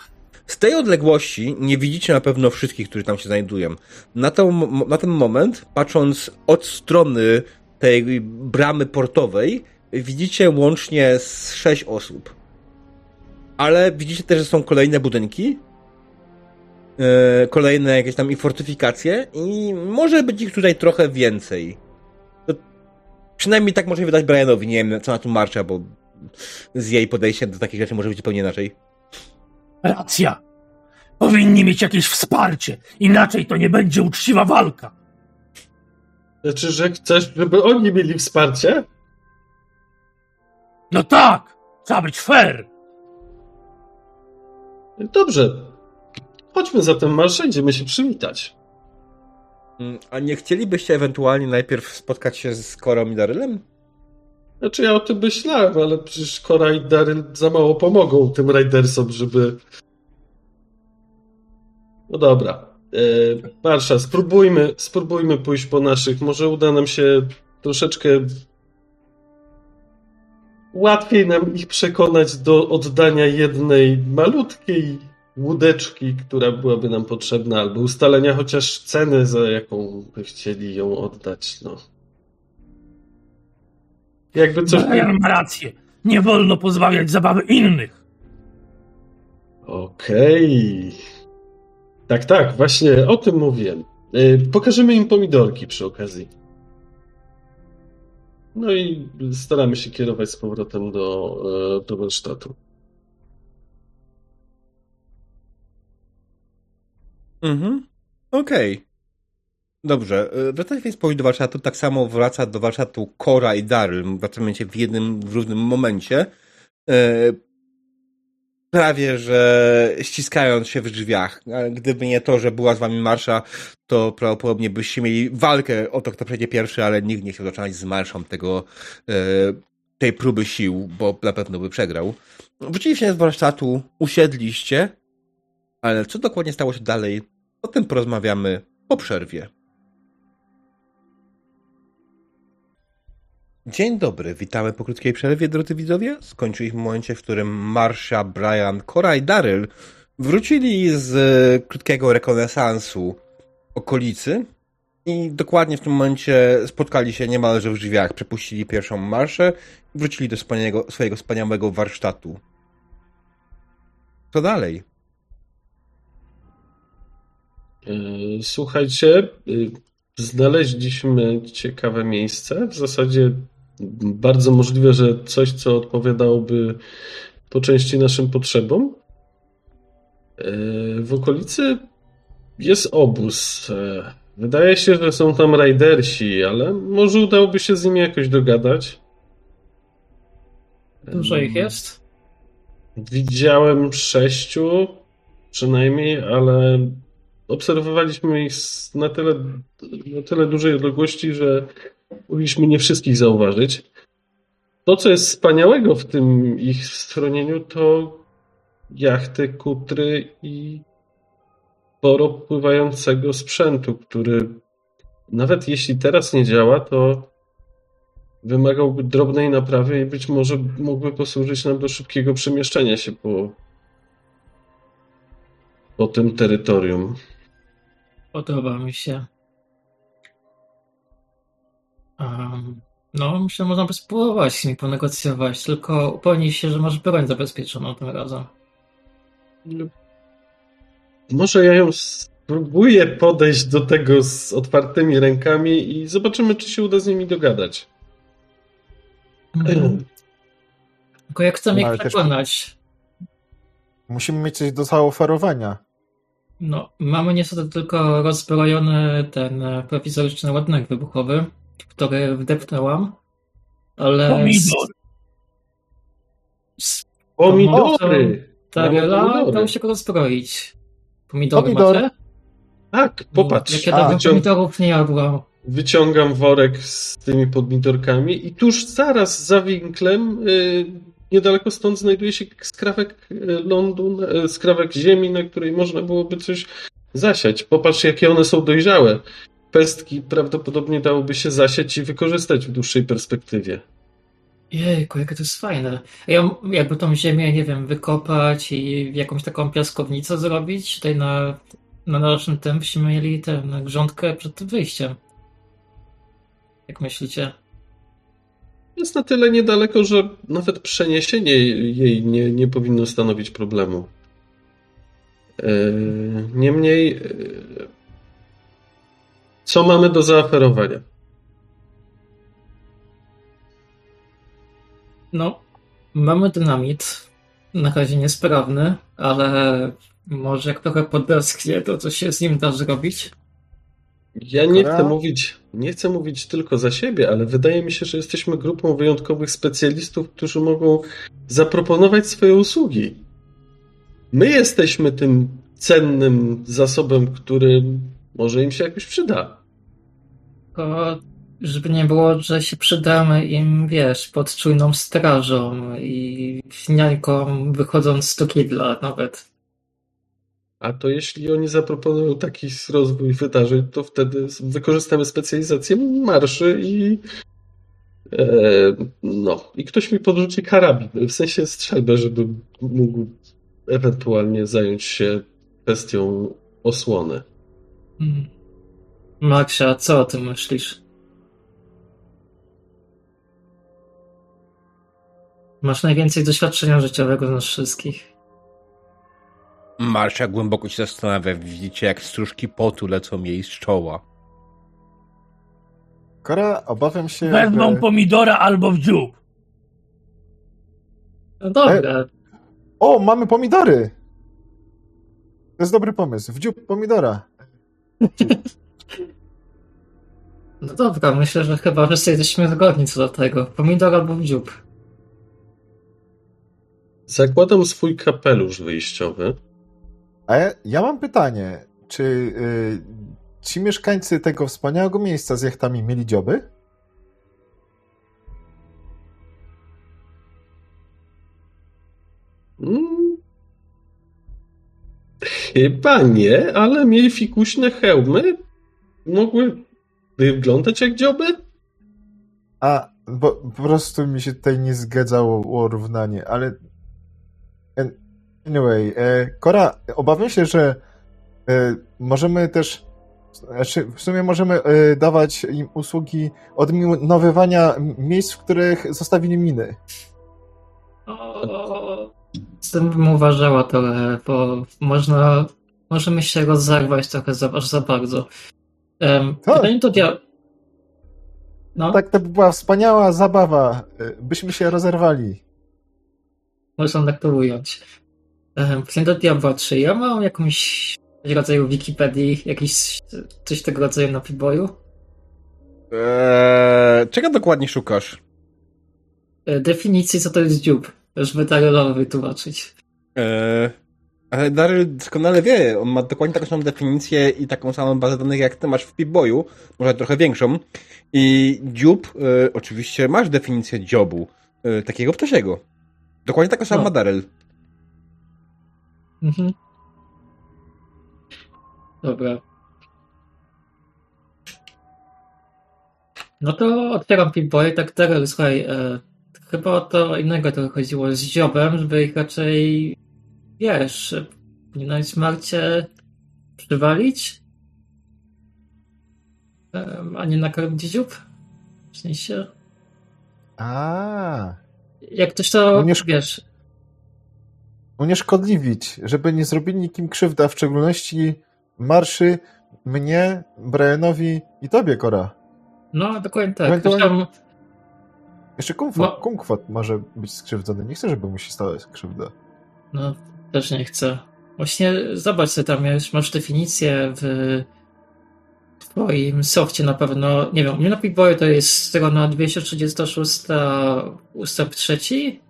Speaker 1: Z tej odległości nie widzicie na pewno wszystkich, którzy tam się znajdują. Na, to, na ten moment, patrząc od strony tej bramy portowej, widzicie łącznie z sześć osób. Ale widzicie też, że są kolejne budynki, yy, kolejne jakieś tam i fortyfikacje i może być ich tutaj trochę więcej. Przynajmniej tak może wydać Brianowi. Nie wiem, co na tym marcza, bo z jej podejściem do takich rzeczy może być zupełnie inaczej.
Speaker 5: Racja. Powinni mieć jakieś wsparcie, inaczej to nie będzie uczciwa walka.
Speaker 3: Znaczy, że chcesz, żeby oni mieli wsparcie?
Speaker 5: No tak, trzeba być fair.
Speaker 3: Dobrze. Chodźmy zatem marsze, idziemy się przywitać.
Speaker 1: Mm, A nie chcielibyście ewentualnie najpierw spotkać się z Korą i Darylem?
Speaker 3: Znaczy ja o tym myślałem, ale przecież Kora i Daryl za mało pomogą tym Raidersom, żeby... No dobra. E, Marsza, spróbujmy, spróbujmy pójść po naszych. Może uda nam się troszeczkę łatwiej nam ich przekonać do oddania jednej malutkiej łódeczki, która byłaby nam potrzebna, albo ustalenia chociaż ceny, za jaką by chcieli ją oddać. No. Jakby coś...
Speaker 5: Brian ma rację. Nie wolno pozbawiać zabawy innych.
Speaker 3: Okej. Tak, tak, właśnie o tym mówiłem. Y, Pokażemy im pomidorki przy okazji. No i staramy się kierować z powrotem do, e, do warsztatu.
Speaker 1: Mhm. Okej. Dobrze. y, Wracając więc powoli do warsztatu, tak samo wraca do warsztatu Kora i Daryl. Wracamy się w jednym, w równym momencie. E, Prawie, że ściskając się w drzwiach. Gdyby nie to, że była z wami Marsza, to prawdopodobnie byście mieli walkę o to, kto przejdzie pierwszy, ale nikt nie chciał zaczynać z Marszą tego, e, tej próby sił, bo na pewno by przegrał. Wróciliście z warsztatu, usiedliście, ale co dokładnie stało się dalej, o tym porozmawiamy po przerwie. Dzień dobry, witamy po krótkiej przerwie, drodzy widzowie. Skończyliśmy w momencie, w którym Marsha, Brian, Cora i Daryl wrócili z e, krótkiego rekonesansu okolicy i dokładnie w tym momencie spotkali się niemalże w drzwiach. Przepuścili pierwszą marszę i wrócili do swojego wspaniałego warsztatu. Co dalej?
Speaker 3: E, Słuchajcie, y, znaleźliśmy ciekawe miejsce. W zasadzie bardzo możliwe, że coś, co odpowiadałoby po części naszym potrzebom. E, W okolicy jest obóz. E, Wydaje się, że są tam rajdersi, ale może udałoby się z nimi jakoś dogadać.
Speaker 2: Dużo ich jest?
Speaker 3: Widziałem sześciu przynajmniej, ale obserwowaliśmy ich na tyle, na tyle dużej odległości, że mogliśmy nie wszystkich zauważyć. To, co jest wspaniałego w tym ich schronieniu, to jachty, kutry i sporo pływającego sprzętu, który nawet jeśli teraz nie działa, to wymagałby drobnej naprawy i być może mógłby posłużyć nam do szybkiego przemieszczenia się po, po tym terytorium.
Speaker 2: Podoba mi się. Um, no, myślę, że można by spróbować z nimi ponegocjować, tylko upewnij się, że masz broń zabezpieczoną tym razem.
Speaker 3: Może ja ją spróbuję podejść do tego z otwartymi rękami i zobaczymy, czy się uda z nimi dogadać.
Speaker 2: Mhm. Tylko jak chcemy
Speaker 4: No,
Speaker 2: ich
Speaker 4: ale też-
Speaker 2: przekonać,
Speaker 4: Musimy mieć coś do zaoferowania.
Speaker 2: No, mamy niestety tylko rozbrojony ten e, prowizoryczny ładunek wybuchowy, który wdepnęłam, ale...
Speaker 5: Pomidor.
Speaker 2: Z, z
Speaker 3: Pomidory!
Speaker 2: Tarela
Speaker 3: pomidory.
Speaker 2: dało się go rozbroić. Pomidory
Speaker 4: Pomidor.
Speaker 2: macie?
Speaker 3: Tak, popatrz.
Speaker 2: Jak ja dawno
Speaker 3: Wycią-
Speaker 2: pomidorów nie jadłam.
Speaker 3: wyciągam worek z tymi podmidorkami i tuż zaraz za winklem, y, niedaleko stąd znajduje się skrawek y, lądu, y, skrawek ziemi, na której można byłoby coś zasiać. Popatrz, jakie one są dojrzałe. pestki prawdopodobnie dałoby się zasieć i wykorzystać w dłuższej perspektywie.
Speaker 2: Jejku, jakie to jest fajne. Ja, jakby tą ziemię, nie wiem, wykopać i jakąś taką piaskownicę zrobić, tutaj na, na naszym tempie mieli tę grządkę przed tym wyjściem. Jak myślicie?
Speaker 3: Jest na tyle niedaleko, że nawet przeniesienie jej nie, nie powinno stanowić problemu. E, niemniej, e, co mamy do zaoferowania?
Speaker 2: No, mamy dynamit. Na razie niesprawny, ale może jak trochę podeschnie, to coś się z nim da zrobić.
Speaker 3: Ja nie chcę mówić, nie chcę mówić tylko za siebie, ale wydaje mi się, że jesteśmy grupą wyjątkowych specjalistów, którzy mogą zaproponować swoje usługi. My jesteśmy tym cennym zasobem, który może im się jakoś przyda.
Speaker 2: To żeby nie było, że się przydamy im, wiesz, pod czujną strażą i niańką wychodząc z kidla nawet.
Speaker 3: A to jeśli oni zaproponują taki rozwój wydarzeń, to wtedy wykorzystamy specjalizację marszy i e, no, i ktoś mi podrzuci karabin, w sensie strzelbę, żeby mógł ewentualnie zająć się kwestią osłony.
Speaker 2: Hmm. Maksia, co o tym myślisz? Masz najwięcej doświadczenia życiowego z nas wszystkich.
Speaker 1: Marsza głęboko się zastanawia. Widzicie, jak stróżki potu lecą jej z czoła.
Speaker 4: Kora, obawiam się.
Speaker 5: Wezmą
Speaker 4: że...
Speaker 5: pomidora albo w dziób.
Speaker 2: No dobra.
Speaker 4: E... O, mamy pomidory! To jest dobry pomysł. W dziób pomidora.
Speaker 2: No dobra, myślę, że chyba wszyscy jesteśmy zgodni co do tego. Pomidor albo w dziób.
Speaker 3: Zakładam swój kapelusz wyjściowy.
Speaker 4: A ja, ja mam pytanie. Czy y, ci mieszkańcy tego wspaniałego miejsca z jachtami mieli dzioby?
Speaker 3: Hmm. Chyba nie, ale mieli fikuśne hełmy. Mogły wyglądać jak dzioby?
Speaker 4: A, bo po prostu mi się tutaj nie zgadzało równanie, ale Anyway, e, Kora, obawiam się, że e, możemy też, znaczy w sumie możemy e, dawać im usługi odminowywania miejsc, w których zostawili miny.
Speaker 2: O, z tym bym uważała trochę, bo można, możemy się rozerwać trochę za, aż za bardzo. Um,
Speaker 4: tak.
Speaker 2: to dia...
Speaker 4: no. Tak, to by była wspaniała zabawa. Byśmy się rozerwali.
Speaker 2: Można tak to ująć. Pytanie do Diabła 3. Ja mam jakąś rodzaju Wikipedii, jakiś coś tego rodzaju na Piboju?
Speaker 1: Eee, czego dokładnie szukasz?
Speaker 2: E, definicji, co to jest dziób, żeby Darylowi wytłumaczyć.
Speaker 1: Eee, ale Daryl doskonale wie, on ma dokładnie taką samą definicję i taką samą bazę danych, jak ty masz w Piboju, może trochę większą. I dziób, e, oczywiście masz definicję dziobu, e, takiego ptasiego. Dokładnie taką samą no. ma Daryl.
Speaker 2: Mhm. Dobra. No to otwieram Pimboy, tak teraz, słuchaj, e, chyba o to innego to chodziło z dziobem, żeby ich raczej, wiesz, na smarcie przywalić, e, a nie nakarmić dziób. W sensie...
Speaker 4: A.
Speaker 2: Jak ktoś to, no nie wiesz,
Speaker 4: unieszkodliwić, żeby nie zrobili nikim krzywda, w szczególności marszy mnie, Brianowi i tobie, Kora.
Speaker 2: No, dokładnie tak. Ewentualnie...
Speaker 4: Jeszcze kumkwat, no. kumkwat może być skrzywdzony. Nie chcę, żeby mu się stała krzywda.
Speaker 2: No, też nie chcę. Właśnie zobacz sobie tam, już masz definicję w twoim softie na pewno, nie wiem, u mnie na Pip-Boyu to jest strona 236 ustęp trzeci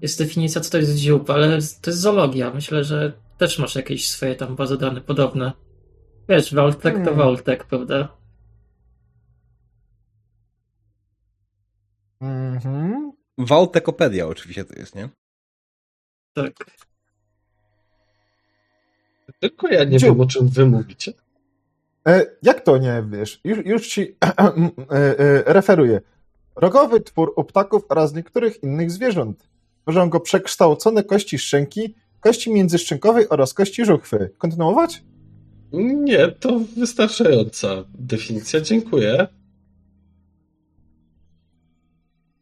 Speaker 2: jest definicja, co to jest dziób, ale to jest zoologia. Myślę, że też masz jakieś swoje tam bazy dane podobne. Wiesz, Vaultek to hmm. Vaultek, prawda?
Speaker 1: Mhm. Vaultekopedia oczywiście to jest, nie?
Speaker 2: Tak.
Speaker 3: Tylko ja nie dziób. wiem, o czym wy mówicie.
Speaker 4: E, jak to nie wiesz? Już, już ci e, e, referuję. Rogowy twór u ptaków oraz niektórych innych zwierząt. Tworzą go przekształcone kości szczęki, kości międzyszczękowej oraz kości żuchwy. Kontynuować?
Speaker 3: Nie, to wystarczająca definicja. Dziękuję.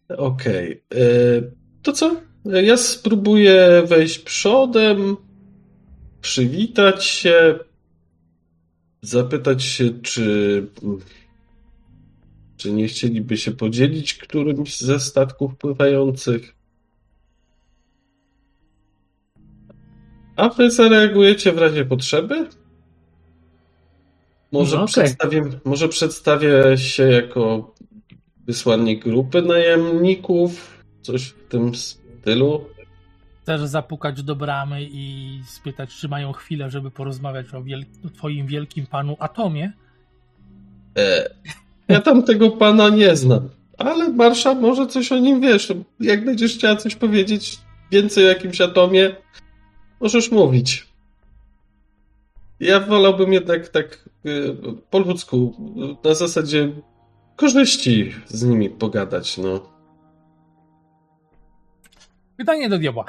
Speaker 3: Okej. Okay. To co? Ja spróbuję wejść przodem, przywitać się, zapytać się, czy, czy nie chcieliby się podzielić którymś ze statków pływających. A wy zareagujecie w razie potrzeby? Może, no, okay. przedstawię, może przedstawię się jako wysłannik grupy najemników, coś w tym stylu.
Speaker 5: Chcesz zapukać do bramy i spytać, czy mają chwilę, żeby porozmawiać o, wiel o twoim wielkim panu Atomie?
Speaker 3: E, ja tam tego pana nie znam, ale Marsza może coś o nim wiesz. Jak będziesz chciała coś powiedzieć więcej o jakimś Atomie, możesz mówić. Ja wolałbym jednak tak y, po ludzku, na zasadzie korzyści z nimi pogadać, no.
Speaker 5: Pytanie do diabła.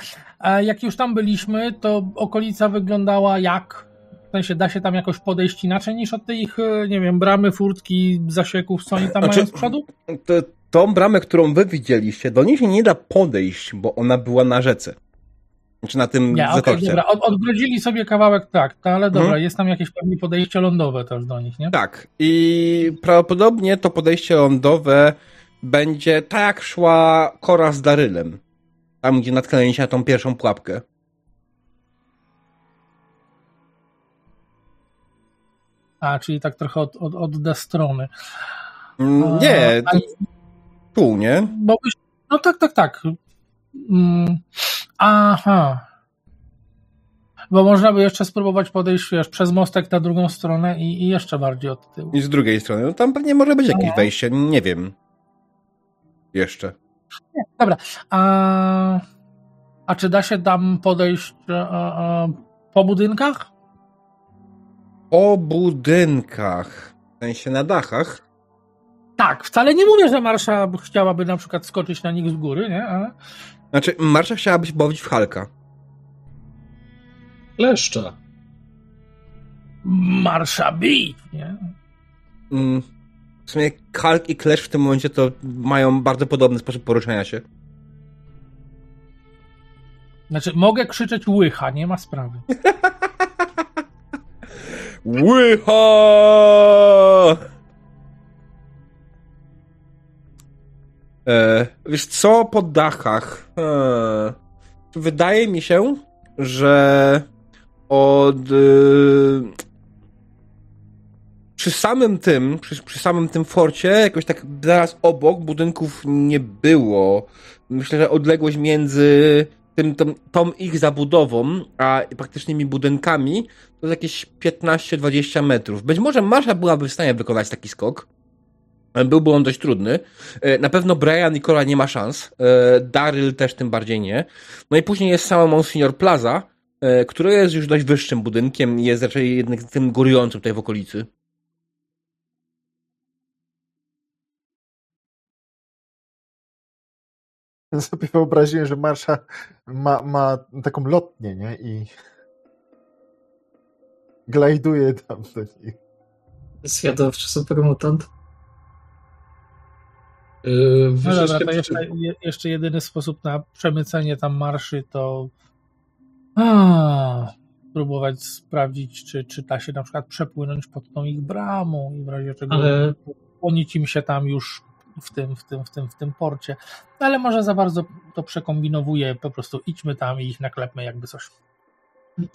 Speaker 5: Jak już tam byliśmy, to okolica wyglądała jak? W sensie da się tam jakoś podejść inaczej niż od tych, e, nie wiem, bramy, furtki, zasieków, co oni tam znaczy, mają z przodu?
Speaker 1: To, tą bramę, którą wy widzieliście, do niej się nie da podejść, bo ona była na rzece. Znaczy na tym nie, okay,
Speaker 5: dobra, Od, odgrodzili sobie kawałek tak, to, ale dobra, hmm. jest tam jakieś pewnie podejście lądowe też do nich, nie?
Speaker 1: Tak. I prawdopodobnie to podejście lądowe będzie tak jak szła Kora z Darylem. Tam, gdzie natknęli się na tą pierwszą pułapkę.
Speaker 5: A, czyli tak trochę od, od, od D strony.
Speaker 1: Mm, nie, A, tu, nie?
Speaker 5: Bo no tak, tak, tak. Mm, aha. Bo można by jeszcze spróbować podejść wiesz, przez mostek na drugą stronę i, i jeszcze bardziej od tyłu.
Speaker 1: I z drugiej strony. No tam pewnie może być jakieś no. wejście, nie wiem. Jeszcze.
Speaker 5: Nie, dobra. A, a czy da się tam podejść a, e, a, e, po budynkach?
Speaker 1: Po budynkach. W sensie na dachach?
Speaker 5: Tak, wcale nie mówię, że Marsza chciałaby na przykład skoczyć na nich z góry, nie?
Speaker 1: Znaczy, Marsza chciałaby się bawić w Halka.
Speaker 3: Leszcza.
Speaker 5: Marsza bić, nie?
Speaker 1: Mm, w sumie Hulk i Clash w tym momencie to mają bardzo podobny sposób poruszania się.
Speaker 5: Znaczy, mogę krzyczeć łycha, nie ma sprawy.
Speaker 1: łycha! E, wiesz co, po dachach. E, wydaje mi się, że od e, przy samym tym, przy, przy, samym tym forcie, jakoś tak zaraz obok budynków nie było. Myślę, że odległość między tym, tą, tą ich zabudową, a praktycznymi budynkami, to jest jakieś 15-20 metrów. Być może Marsza byłaby w stanie wykonać taki skok. Byłby on dość trudny. E, na pewno Brian i Cora nie ma szans. E, Daryl też tym bardziej nie. No i później jest sama Monsignor Plaza, e, który jest już dość wyższym budynkiem i jest raczej jednym tym górującym tutaj w okolicy.
Speaker 4: sobie wyobraziłem, że Marsza ma, ma taką lotnię, nie? I glajduje tam do nich.
Speaker 2: Zwiadowczy supermutant.
Speaker 5: Yy, no dobra, to jeszcze, jeszcze jedyny sposób na przemycenie tam marszy to a, próbować sprawdzić, czy, czy da się na przykład przepłynąć pod tą ich bramą i w razie czego Ale... płonić im się tam już w tym, w tym, w tym, w tym porcie. No ale może za bardzo to przekombinowuje, po prostu idźmy tam i ich naklepmy jakby coś.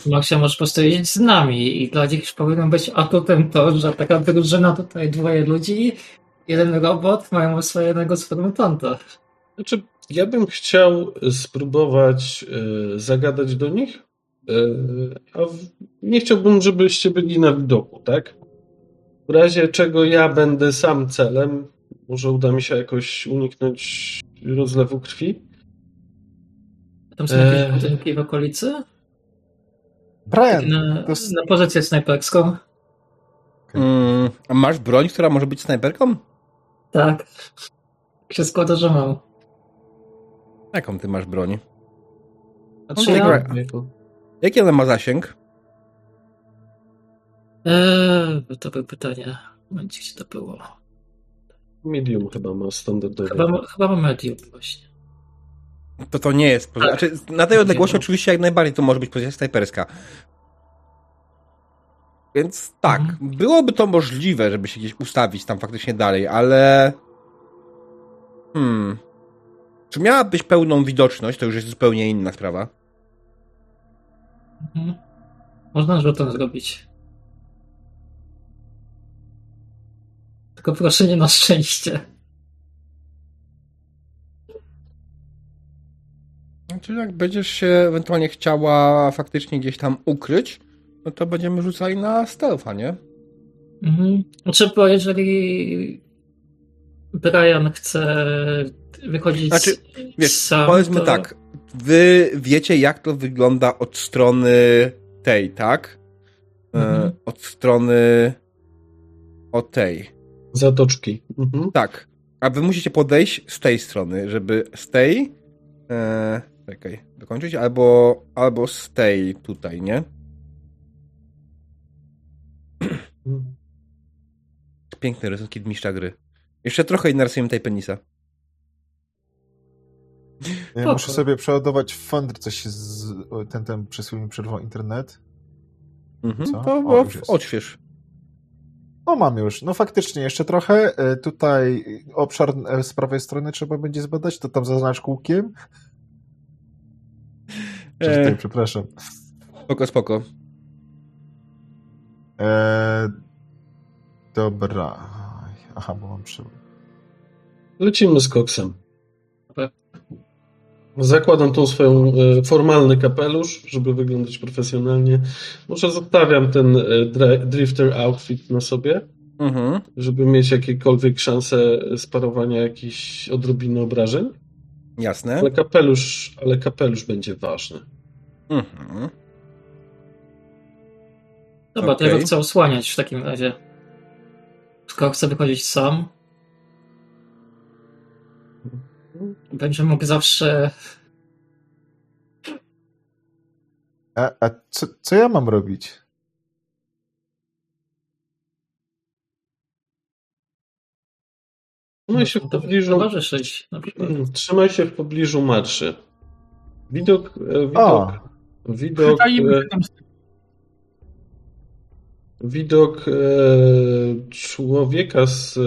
Speaker 2: Maxia możesz postoić z nami i dla nich już powinno być atutem to, że taka drużyna tutaj dwoje ludzi, jeden robot, mają oswojonego sformutanta.
Speaker 3: Znaczy, ja bym chciał spróbować y, zagadać do nich, y, a w, nie chciałbym, żebyście byli na widoku, tak? W razie czego ja będę sam celem, może uda mi się jakoś uniknąć rozlewu krwi.
Speaker 2: Tam są jakieś eee... budynki w okolicy?
Speaker 4: Brian!
Speaker 2: Na, to... na pozycję snajperską.
Speaker 4: okej.
Speaker 1: Mm, a masz broń, która może być snajperką?
Speaker 2: Tak. Się składa, że mam.
Speaker 1: Jaką ty masz broń?
Speaker 2: Znaczy ja...
Speaker 1: dobra. Jaki ona ma zasięg?
Speaker 2: Eee, to były pytanie. Momencie, gdzie to było?
Speaker 3: Medium chyba ma standardowe.
Speaker 2: Chyba, ma- chyba mam medium właśnie.
Speaker 1: To to nie jest.
Speaker 2: Tak.
Speaker 1: Znaczy, na tej odległości oczywiście jak najbardziej to może być pozycja snajperska. Więc tak,
Speaker 2: Mhm.
Speaker 1: byłoby to możliwe, żeby się gdzieś ustawić tam faktycznie dalej, ale. Hmm. Czy miałabyś pełną widoczność, to już jest zupełnie inna sprawa.
Speaker 2: Mhm. Można rzutem zrobić. Tylko proszę nie na szczęście.
Speaker 1: Znaczy, jak będziesz się ewentualnie chciała faktycznie gdzieś tam ukryć, no to będziemy rzucali na stealtha, nie?
Speaker 2: Mhm. Znaczy, bo jeżeli Brian chce wychodzić
Speaker 1: Znaczy, Wiesz,
Speaker 2: sam,
Speaker 1: powiedzmy
Speaker 2: to...
Speaker 1: tak, wy wiecie jak to wygląda od strony tej, tak? E,
Speaker 2: Mhm.
Speaker 1: od strony od tej.
Speaker 3: Zatoczki. Mhm.
Speaker 1: Tak. A wy musicie podejść z tej strony, żeby z tej e, czekaj, dokończyć, albo, albo z tej tutaj, nie? Piękne rysunki mistrza gry. Jeszcze trochę i narysujemy tej penisa.
Speaker 4: Ja
Speaker 2: Spoko.
Speaker 4: muszę sobie przeładować w Fandr, coś z... ten, ten chwilę mi przerwał internet.
Speaker 1: Mhm.
Speaker 4: Co?
Speaker 1: To
Speaker 4: O,
Speaker 1: odśwież.
Speaker 4: No mam już, no faktycznie, jeszcze trochę. E, Tutaj obszar e, z prawej strony trzeba będzie zbadać, to tam zaznacz kółkiem.
Speaker 1: E,
Speaker 4: Tutaj, przepraszam.
Speaker 1: spoko, spoko.
Speaker 4: E, dobra. Aha, bo mam przy...
Speaker 3: Lecimy z koksem. Zakładam tą swoją e, formalny kapelusz, żeby wyglądać profesjonalnie. Może zostawiam ten e, drifter outfit na sobie,
Speaker 1: Mhm.
Speaker 3: żeby mieć jakiekolwiek szanse sparowania jakichś odrobiny obrażeń.
Speaker 1: Jasne.
Speaker 3: Ale kapelusz, ale kapelusz będzie ważny.
Speaker 1: Mhm.
Speaker 2: Dobra, to ja go chcę osłaniać w takim razie. Skoro chcę wychodzić sam, będzie mógł zawsze...
Speaker 4: A, a co, co ja mam robić?
Speaker 3: Trzymaj się w
Speaker 2: No
Speaker 3: pobliżu,
Speaker 2: towarzyszyć na przykład.
Speaker 3: trzymaj się w pobliżu marszy. Widok, e, widok,
Speaker 4: O,
Speaker 3: widok,
Speaker 5: Przyczaimy
Speaker 3: e,
Speaker 5: się tam z.
Speaker 3: widok e, człowieka z e,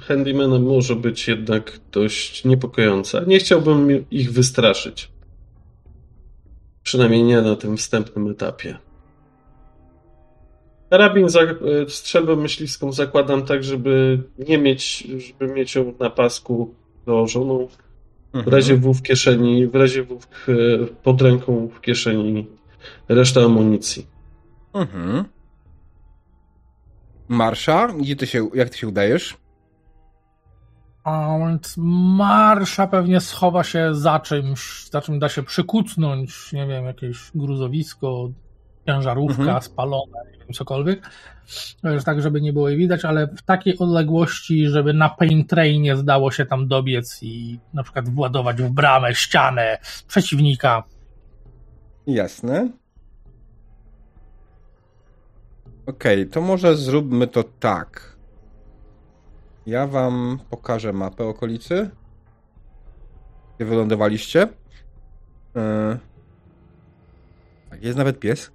Speaker 3: handymanem może być jednak dość niepokojący. Nie chciałbym ich wystraszyć. Przynajmniej nie na tym wstępnym etapie. Karabin, za, e, strzelbę myśliwską zakładam tak, żeby nie mieć, żeby mieć ją na pasku dołożoną. W
Speaker 1: Mhm.
Speaker 3: razie W w kieszeni, w razie W e, pod ręką w kieszeni reszta amunicji.
Speaker 1: Mhm. Marsza, gdzie ty się, jak ty się udajesz?
Speaker 5: A więc marsza pewnie schowa się za czymś, za czym da się przykucnąć, nie wiem, jakieś gruzowisko, ciężarówka
Speaker 1: Mhm.
Speaker 5: spalona, nie wiem, cokolwiek. Tak, żeby nie było jej widać, ale w takiej odległości, żeby na pain trainie zdało się tam dobiec i na przykład władować w bramę, ścianę przeciwnika.
Speaker 1: Jasne. Okej, to może zróbmy to tak. Ja wam pokażę mapę okolicy. Gdzie wylądowaliście. Yy. Tak, jest nawet pies.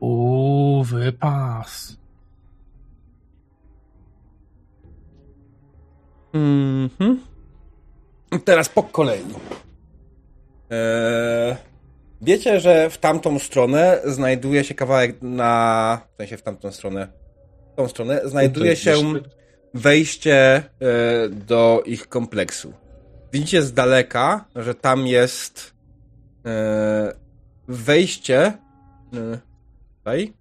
Speaker 5: Uuu, wypas.
Speaker 1: Mhm. Teraz po kolei. Eee, wiecie, że w tamtą stronę znajduje się kawałek na. W sensie w tamtą stronę. W tą stronę znajduje się
Speaker 3: gdzieś-
Speaker 1: wejście e, do ich kompleksu. Widzicie z daleka, że tam jest e, wejście e, tutaj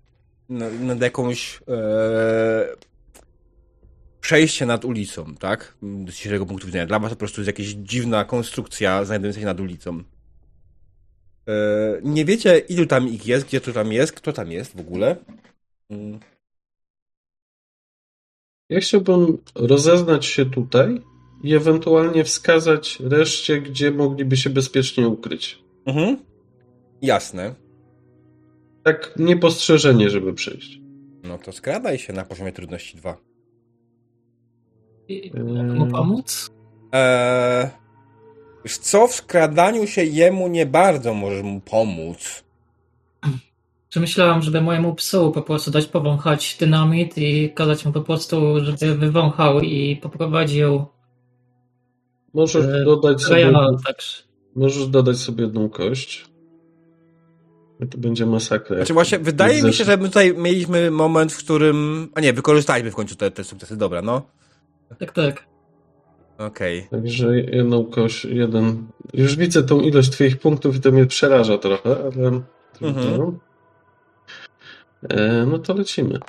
Speaker 1: na- nad jakąś przejście nad ulicą, tak? Z dzisiejszego punktu widzenia. Dla was to po prostu jest jakaś dziwna konstrukcja znajdująca się nad ulicą. E, nie wiecie, ilu tam ich jest, gdzie to tam jest, kto tam jest w ogóle. Mm.
Speaker 3: Ja chciałbym rozeznać się tutaj i ewentualnie wskazać reszcie, gdzie mogliby się bezpiecznie ukryć.
Speaker 1: Mhm. Jasne.
Speaker 3: Tak niepostrzeżenie, żeby przejść.
Speaker 1: No to skradaj się na poziomie trudności 2.
Speaker 2: I mogę mu pomóc?
Speaker 1: Eee, wiesz co, w skradaniu się jemu nie bardzo możesz mu pomóc.
Speaker 2: Czy myślałam, żeby mojemu psu po prostu dać powąchać dynamit i kazać mu po prostu, żeby wywąchał i poprowadził
Speaker 3: Możesz
Speaker 2: e,
Speaker 3: dodać sobie, możesz dodać sobie jedną kość. I to będzie masakra.
Speaker 1: Znaczy właśnie, wydaje mi się, że my tutaj mieliśmy moment, w którym... A nie, wykorzystaliśmy w końcu te, te sukcesy, dobra, no.
Speaker 2: Tak, tak.
Speaker 1: Okej.
Speaker 3: Także jedną kość, jeden. Już widzę tą ilość Twoich punktów i to mnie przeraża trochę, ale trudno.
Speaker 1: Mhm.
Speaker 3: E, no to lecimy.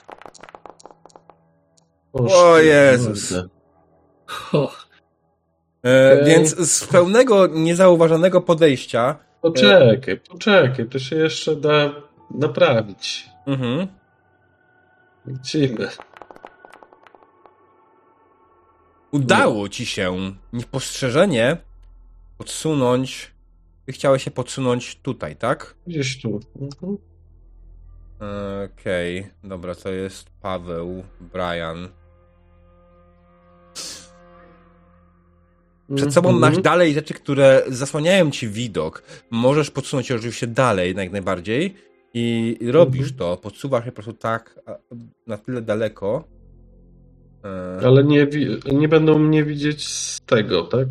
Speaker 1: O Jezus. E. Więc z pełnego, niezauważonego podejścia...
Speaker 3: Poczekaj, poczekaj, to się jeszcze da naprawić.
Speaker 1: Mhm.
Speaker 3: Lecimy.
Speaker 1: Udało ci się niepostrzeżenie podsunąć... Ty chciałeś się podsunąć tutaj, tak?
Speaker 3: Gdzieś tu. Mhm.
Speaker 1: Okej, dobra, to jest Paweł, Brian. Przed sobą
Speaker 3: Mhm.
Speaker 1: masz dalej rzeczy, które zasłaniają ci widok. Możesz podsunąć się oczywiście dalej, jak najbardziej. I robisz
Speaker 3: Mhm.
Speaker 1: to, podsuwasz się po prostu tak na tyle daleko. E,
Speaker 3: Ale nie, nie będą mnie widzieć z tego, tak?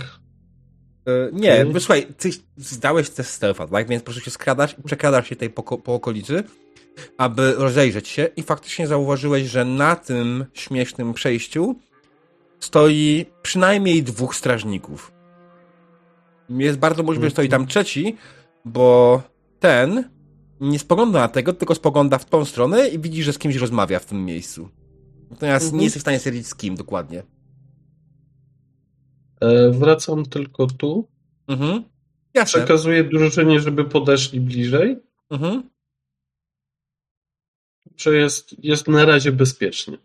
Speaker 1: e, nie, bo słuchaj, ty zdałeś test stealtha, tak? Więc po prostu się skradasz i przekradasz się tutaj po, po okolicy, aby rozejrzeć się i faktycznie zauważyłeś, że na tym śmiesznym przejściu stoi przynajmniej dwóch strażników. Jest bardzo możliwe, że stoi tam trzeci, bo ten nie spogląda na tego, tylko spogląda w tą stronę i widzi, że z kimś rozmawia w tym miejscu. Natomiast
Speaker 3: Mhm.
Speaker 1: nie jesteś w stanie stwierdzić z kim dokładnie.
Speaker 3: E, wracam tylko tu.
Speaker 1: Mhm. Jasne.
Speaker 3: Przekazuję drużynie, żeby podeszli bliżej,
Speaker 1: Mhm.
Speaker 3: że jest, jest na razie bezpiecznie.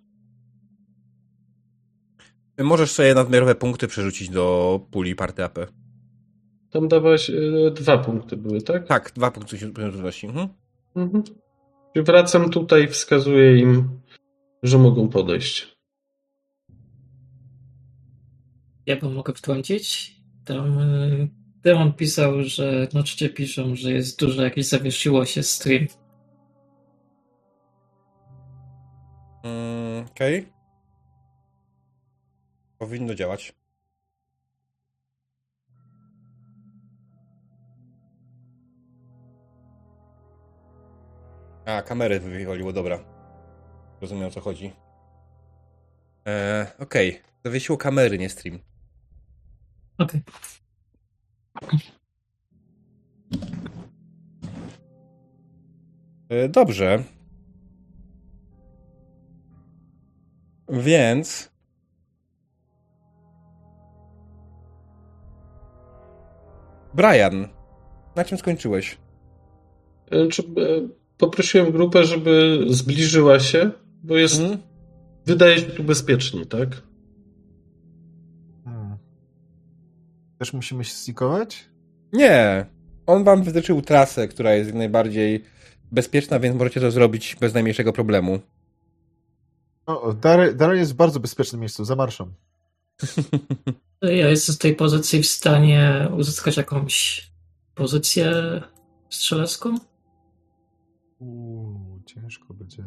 Speaker 1: Możesz sobie nadmiarowe punkty przerzucić do puli party AP.
Speaker 3: Tam dawałeś e, dwa punkty były, tak?
Speaker 1: Tak, dwa punkty trudności. Mhm.
Speaker 3: Mhm. Wracam tutaj, wskazuję im, że mogą podejść.
Speaker 2: ja bym mogę wtrącić. Tam y, Demon pisał, że na czacie piszą, że jest dużo jakieś zawiesiło się stream.
Speaker 1: Mm, Okej. Powinno działać. A, kamery wywaliło, dobra. Rozumiem o co chodzi. Eee, Okej, zawiesiło kamery, nie stream.
Speaker 2: Okej.
Speaker 1: E, Dobrze. Więc. Brian, na czym skończyłeś?
Speaker 3: E, Czy, e, poprosiłem grupę, żeby zbliżyła się, bo jest,
Speaker 1: Mhm.
Speaker 3: wydaje się tu bezpiecznie, tak?
Speaker 4: Hmm. Też musimy się stikować?
Speaker 1: Nie. On wam wytyczył trasę, która jest jak najbardziej bezpieczna, więc możecie to zrobić bez najmniejszego problemu.
Speaker 4: O, Dary jest w bardzo bezpiecznym miejscu, za marszą.
Speaker 2: Ja jestem z tej pozycji w stanie uzyskać jakąś pozycję strzelecką?
Speaker 4: Uuu, ciężko będzie.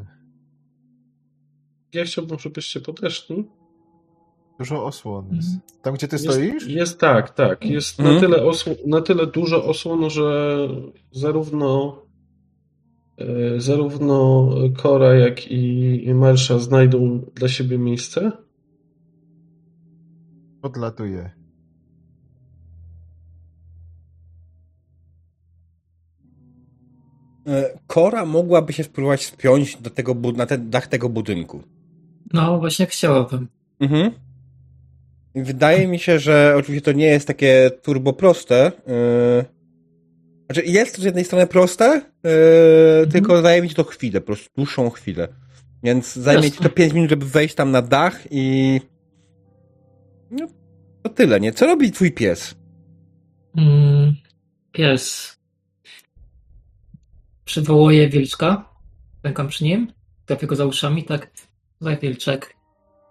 Speaker 3: Ja chciałbym, żebyście podeszli.
Speaker 4: Dużo osłon jest.
Speaker 2: Mhm.
Speaker 4: Tam, gdzie ty
Speaker 3: Jest,
Speaker 4: stoisz?
Speaker 3: jest tak, tak. Jest
Speaker 1: Mhm.
Speaker 3: na, tyle osłon, na tyle dużo osłon, że zarówno e, zarówno Kora, jak i Marsza znajdą dla siebie miejsce.
Speaker 4: Odlatuje.
Speaker 1: Kora mogłaby się spróbować spiąć do tego, na ten dach tego budynku.
Speaker 2: No, właśnie chciałabym.
Speaker 1: Mhm. Wydaje mi się, że oczywiście to nie jest takie turbo proste. Yy... Znaczy jest to z jednej strony proste, yy, tylko zdaje mi się to chwilę, po prostu dłuższą chwilę. Więc zajmie ci
Speaker 2: Jasne.
Speaker 1: to 5 minut, żeby wejść tam na dach i... No, to tyle, nie? Co robi twój pies?
Speaker 2: Mm, pies. Przywołuje wilczka. Pękam przy nim. Trafię go za uszami, tak. Słuchaj, wilczek.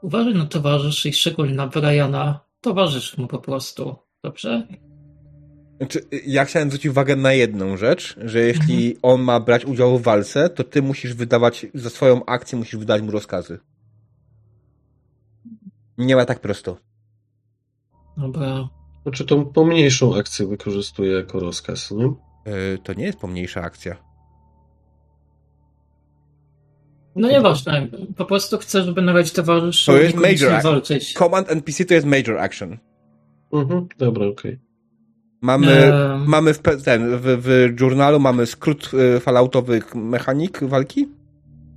Speaker 2: Uważaj na towarzyszy i szczególnie na Briana. Towarzysz mu po prostu. Dobrze?
Speaker 1: Znaczy, ja chciałem zwrócić uwagę na jedną rzecz, że jeśli on ma brać udział w walce, to ty musisz wydawać, za swoją akcję musisz wydać mu rozkazy. Nie ma tak prosto.
Speaker 2: Dobra.
Speaker 3: Znaczy tą pomniejszą akcję wykorzystuję jako rozkaz, nie?
Speaker 1: Yy, to nie jest pomniejsza akcja.
Speaker 2: No nieważne. Po prostu chcę, żeby nawet towarzyszy
Speaker 1: To jest major
Speaker 2: walczyć.
Speaker 1: Command NPC to jest major action.
Speaker 3: Mhm, dobra, okej.
Speaker 1: Mamy,
Speaker 2: Ehm.
Speaker 1: mamy w, ten, w, w journalu mamy skrót y, falloutowych mechanik walki.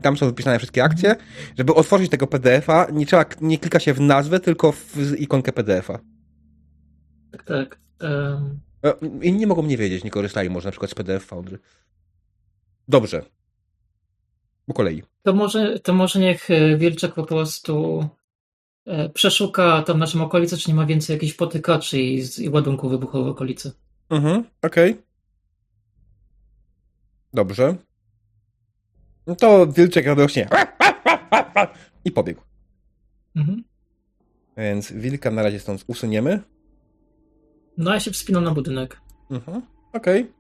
Speaker 1: Tam są wypisane wszystkie akcje. Żeby otworzyć tego PDF-a, nie trzeba, nie klika się w nazwę, tylko w ikonkę PDF-a.
Speaker 2: Tak, tak.
Speaker 1: E, Inni mogą nie wiedzieć, nie korzystali może na przykład z PDF Foundry. Dobrze. Po kolei.
Speaker 2: To może, to może niech e, Wilczek po prostu e, przeszuka tam naszą okolicę, czy nie ma więcej jakichś potykaczy i, i ładunków wybuchowych w okolicy.
Speaker 1: Mhm, okej. Dobrze. No to Wilczek radośnie i pobiegł.
Speaker 2: Mhm.
Speaker 1: Więc wilka na razie stąd usuniemy.
Speaker 2: No ja się wspinam na budynek.
Speaker 1: Mhm, okej.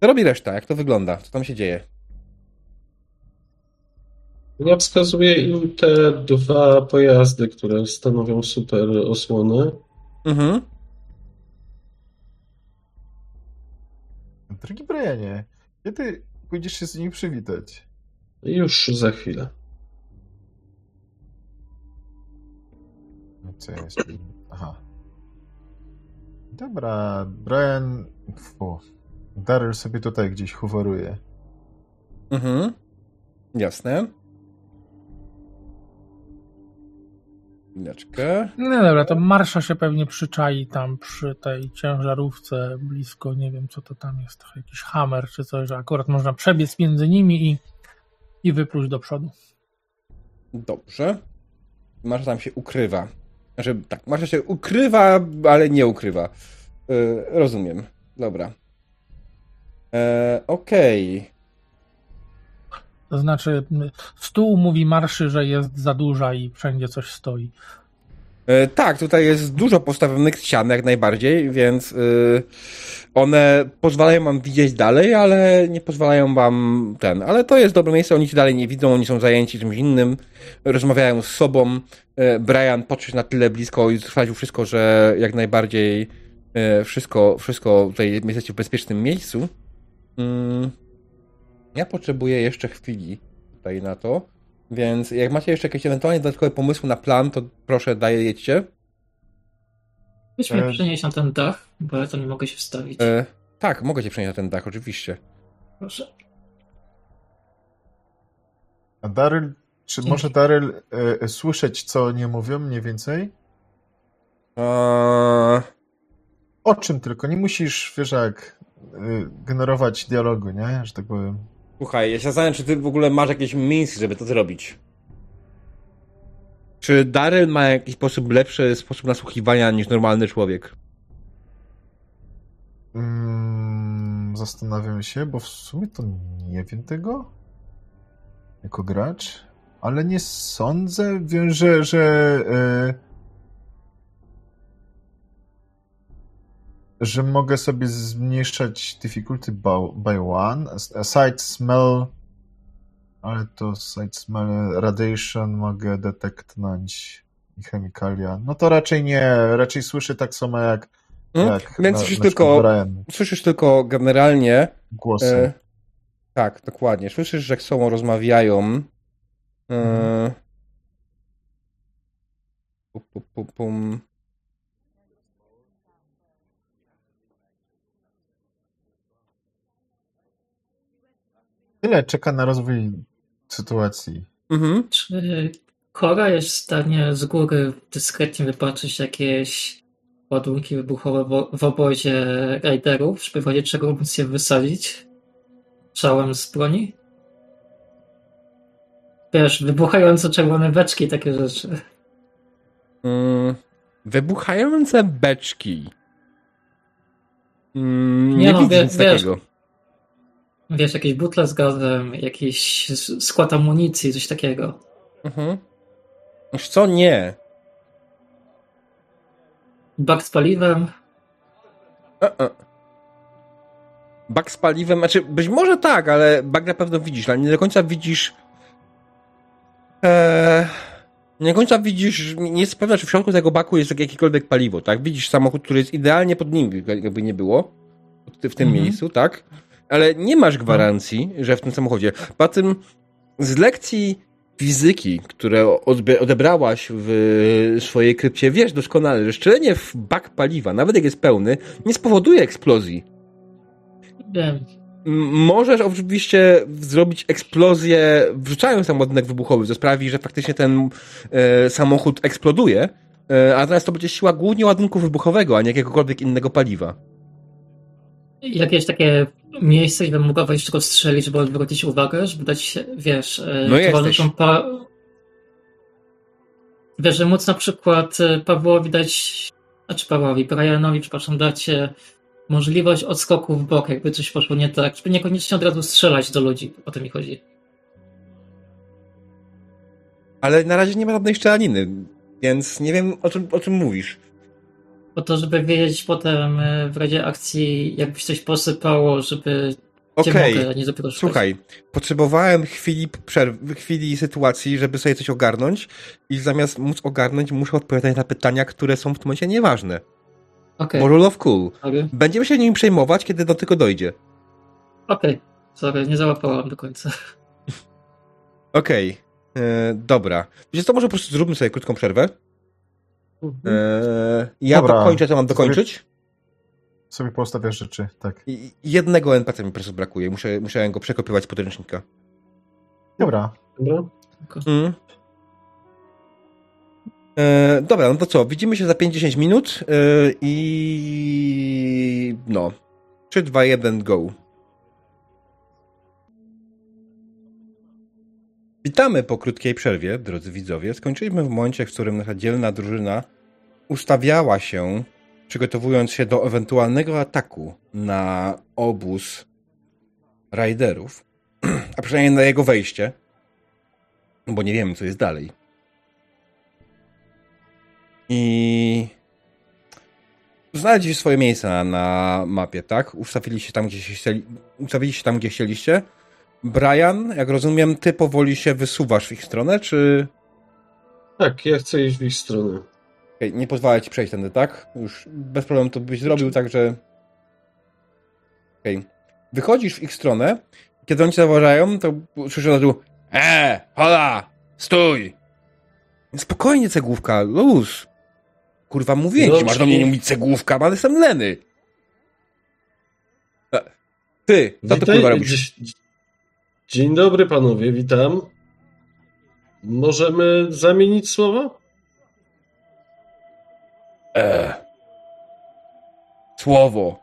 Speaker 1: Co robi reszta? Jak to wygląda? Co tam się dzieje?
Speaker 3: Ja wskazuję im te dwa pojazdy, które stanowią super osłonę.
Speaker 1: Mhm.
Speaker 4: Drogi Brianie, kiedy pójdziesz się z nimi przywitać?
Speaker 3: Już za chwilę.
Speaker 4: No Co jest? Aha. Dobra, Brian... Fu. Daryl sobie tutaj gdzieś hoveruje.
Speaker 1: Mhm. Jasne. Chwileczkę.
Speaker 5: No dobra, to Marsza się pewnie przyczai tam przy tej ciężarówce blisko, nie wiem co to tam jest, jakiś hammer czy coś, że akurat można przebiec między nimi i, i wypluć do przodu.
Speaker 1: Dobrze. Marsza tam się ukrywa. Znaczy, tak, Marsza się ukrywa, ale nie ukrywa. Yy, rozumiem. Dobra. E, Okej.
Speaker 5: To znaczy, stół mówi Marszy, że jest za duża i wszędzie coś stoi.
Speaker 1: E, Tak, tutaj jest dużo postawionych ścian jak najbardziej, więc y, one pozwalają wam widzieć dalej, ale nie pozwalają wam ten. Ale to jest dobre miejsce, oni ci dalej nie widzą, oni są zajęci czymś innym, rozmawiają z sobą. E, Brian podszedł na tyle blisko i sprawdził wszystko, że jak najbardziej e, wszystko, wszystko tutaj jesteście w bezpiecznym miejscu. Mm, Ja potrzebuję jeszcze chwili tutaj na to. Więc jak macie jeszcze jakieś ewentualnie dodatkowe pomysły na plan, to proszę dajecie.
Speaker 2: Weź mnie
Speaker 4: E,
Speaker 2: przenieść na ten dach, bo ja to nie mogę się wstawić.
Speaker 1: E, tak, mogę cię przenieść na ten dach, oczywiście.
Speaker 2: Proszę.
Speaker 4: A Daryl, czy
Speaker 2: Dzięki.
Speaker 4: może Daryl e, słyszeć, co nie mówią mniej więcej?
Speaker 1: Eee,
Speaker 4: O czym tylko? Nie musisz, wiesz jak, e, generować dialogu, nie? Że tak powiem.
Speaker 1: Słuchaj, ja się zastanawiam, czy ty w ogóle masz jakieś miejsce, żeby to zrobić. Czy Daryl ma jakiś sposób lepszy sposób nasłuchiwania niż normalny człowiek?
Speaker 4: Mm, zastanawiam się, bo w sumie to nie wiem tego jako gracz, ale nie sądzę, wiem, że, że e, że mogę sobie zmniejszać difficulty by, one. Sight smell, ale to sight smell radiation mogę detektnąć i chemikalia. No to raczej nie, raczej słyszę tak samo jak,
Speaker 1: Hmm?
Speaker 4: jak
Speaker 1: Więc
Speaker 4: na,
Speaker 1: słyszysz
Speaker 4: na
Speaker 1: tylko,
Speaker 4: Brian
Speaker 1: słyszysz tylko generalnie
Speaker 4: głosy.
Speaker 1: E, tak, dokładnie. Słyszysz, że sobą rozmawiają. E,
Speaker 4: Mhm.
Speaker 1: pu, pu, pu, pum.
Speaker 4: Tyle czeka na rozwój sytuacji.
Speaker 1: Mhm.
Speaker 2: Czy Kora jest w stanie z góry dyskretnie wypatrzeć jakieś ładunki wybuchowe w, w obozie rajderów, żeby wiedzieć, czego móc je wysadzić? Czałem z broni? wiesz, wybuchające czerwone beczki, takie rzeczy.
Speaker 1: Mm, wybuchające beczki. Mm,
Speaker 2: Nie
Speaker 1: nie
Speaker 2: no,
Speaker 1: widzę
Speaker 2: wie-
Speaker 1: nic
Speaker 2: wiesz-
Speaker 1: takiego.
Speaker 2: Wiesz, jakieś butle z gazem, jakiś skład amunicji, coś takiego.
Speaker 1: Mhm. Wiesz co? Nie.
Speaker 2: Bak z paliwem.
Speaker 1: E-e. Bak z paliwem, znaczy być może tak, ale bak na pewno widzisz, ale nie do końca widzisz. Eee, nie do końca widzisz, nie jest pewna, czy w środku tego baku jest jakiekolwiek paliwo, tak? Widzisz samochód, który jest idealnie pod nim, jakby nie było, w tym
Speaker 2: Mhm.
Speaker 1: miejscu, tak? Ale nie masz gwarancji, że w tym samochodzie. Poza tym z lekcji fizyki, które odebrałaś w swojej krypcie, wiesz doskonale, że strzelenie w bak paliwa, nawet jak jest pełny, nie spowoduje eksplozji.
Speaker 2: Wiem.
Speaker 1: Możesz oczywiście zrobić eksplozję, wrzucając tam ładunek wybuchowy, co sprawi, że faktycznie ten e, samochód eksploduje, e, a natomiast to będzie siła głównie ładunku wybuchowego, a nie jakiegokolwiek innego paliwa.
Speaker 2: Jakieś takie miejsce, gdzie bym mogła wejść tylko strzelić, żeby odwrócić uwagę, żeby dać, wiesz, e,
Speaker 1: No jesteś.
Speaker 2: pa... Wiesz, że móc na przykład e, Pawłowi dać, znaczy Pawłowi, Brianowi, przepraszam, dać e, możliwość odskoku w bok, jakby coś poszło nie tak, żeby niekoniecznie od razu strzelać do ludzi, o to mi chodzi.
Speaker 1: Ale na razie nie ma żadnej szczelaniny, więc nie wiem o czym, o czym mówisz.
Speaker 2: Po to, żeby wiedzieć potem e, w razie akcji, jakbyś coś posypało, żeby cię
Speaker 1: Okej.
Speaker 2: szukać.
Speaker 1: Słuchaj, potrzebowałem chwili przerwy, chwili sytuacji, żeby sobie coś ogarnąć i zamiast móc ogarnąć, muszę odpowiadać na pytania, które są w tym momencie nieważne.
Speaker 2: Okej,
Speaker 1: Bo rule of cool.
Speaker 2: okay.
Speaker 1: Będziemy się nimi przejmować, kiedy do tego dojdzie.
Speaker 2: okej. Sorry, nie załapałam do końca.
Speaker 1: Okej, e, dobra. Wiecie co, może po prostu zróbmy sobie krótką przerwę. E, ja
Speaker 4: Dobra.
Speaker 1: dokończę, co mam dokończyć.
Speaker 4: Sobie poustawiasz rzeczy, tak.
Speaker 1: I jednego NPC mi po prostu brakuje. Muszę, musiałem go przekopiować z podręcznika.
Speaker 4: Dobra.
Speaker 3: Dobra?
Speaker 1: Mm. E, dobra, no to co? Widzimy się za 5-10 minut e, i no. 3, 2, 1, go. Witamy po krótkiej przerwie, drodzy widzowie. Skończyliśmy w momencie, w którym nasza dzielna drużyna ustawiała się, przygotowując się do ewentualnego ataku na obóz rajderów, a przynajmniej na jego wejście, bo nie wiemy, co jest dalej. I znaleźliście swoje miejsce na, na mapie, tak? Ustawili się tam, gdzie się chcieli, ustawili się tam, gdzie chcieliście. Brian, jak rozumiem, ty powoli się wysuwasz w ich stronę, czy
Speaker 3: Tak, ja chcę iść w ich stronę.
Speaker 1: Okej, nie pozwala ci przejść tędy, tak? Już bez problemu to byś zrobił, także... Okej. Wychodzisz w ich stronę, kiedy oni cię zauważają, to słyszysz od razu Eee, hola, stój! Spokojnie, cegłówka, luz. Kurwa, mówię ci, masz do mnie nie mówić cegłówka, ale jestem Leny. E, Ty, ty
Speaker 3: Witaj-
Speaker 1: kurwa robisz?
Speaker 3: Dzie- Dzień dobry panowie, witam. Możemy zamienić słowo?
Speaker 1: Eee. Słowo.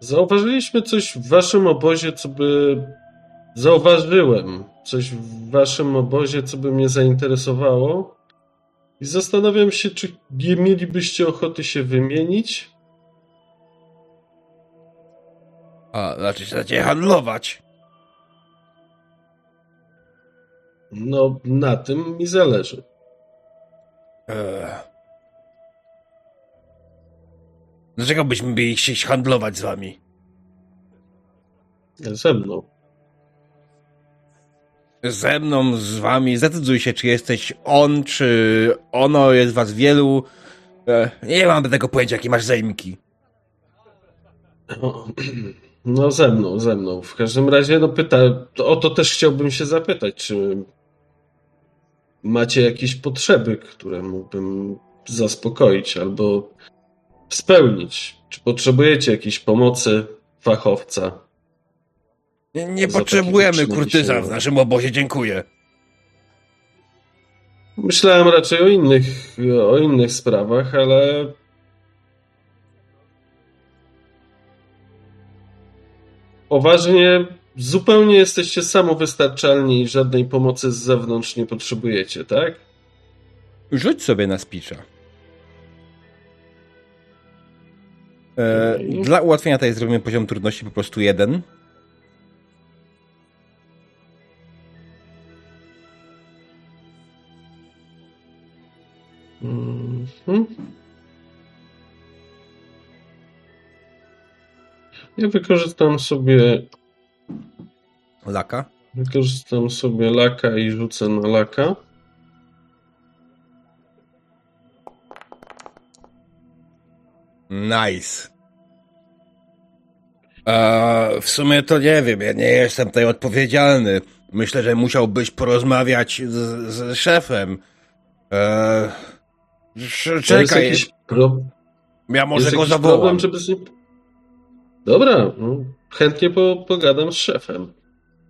Speaker 3: Zauważyliśmy coś w waszym obozie, co by. Zauważyłem coś w waszym obozie, co by mnie zainteresowało. I zastanawiam się, czy nie mielibyście ochoty się wymienić?
Speaker 1: A, znaczy się zacznie handlować.
Speaker 3: No, na tym mi zależy.
Speaker 1: Eee. Dlaczego byśmy mieli chcieć handlować z wami?
Speaker 3: Ze mną.
Speaker 1: Ze mną, z wami. Zdecyduj się, czy jesteś on, czy ono, jest was wielu. E, nie mam tego pojęcia, jakie masz zajmiki.
Speaker 3: No, ze mną, ze mną. W każdym razie, no pyta, o to też chciałbym się zapytać, czy macie jakieś potrzeby, które mógłbym zaspokoić albo spełnić? Czy potrzebujecie jakiejś pomocy fachowca?
Speaker 1: Nie, nie potrzebujemy kurtyzan w naszym obozie, dziękuję.
Speaker 3: Myślałem raczej o innych, o innych sprawach, ale poważnie, zupełnie jesteście samowystarczalni i żadnej pomocy z zewnątrz nie potrzebujecie, tak?
Speaker 1: Rzuć sobie na spicza. E,
Speaker 3: Okej.
Speaker 1: Dla ułatwienia tutaj zrobimy poziom trudności po prostu jeden.
Speaker 3: Mhm. Ja wykorzystam sobie
Speaker 1: Laka.
Speaker 3: wykorzystam sobie laka i rzucę na laka.
Speaker 1: Nice. E, w sumie to nie wiem, ja nie jestem tutaj odpowiedzialny. Myślę, że musiałbyś porozmawiać z, z szefem. E, sz-
Speaker 3: To jest
Speaker 1: czekaj,
Speaker 3: jakiś pro...
Speaker 1: ja może
Speaker 3: jest
Speaker 1: go zawołam.
Speaker 3: problem, żeby. Dobra, no, chętnie po, pogadam z szefem.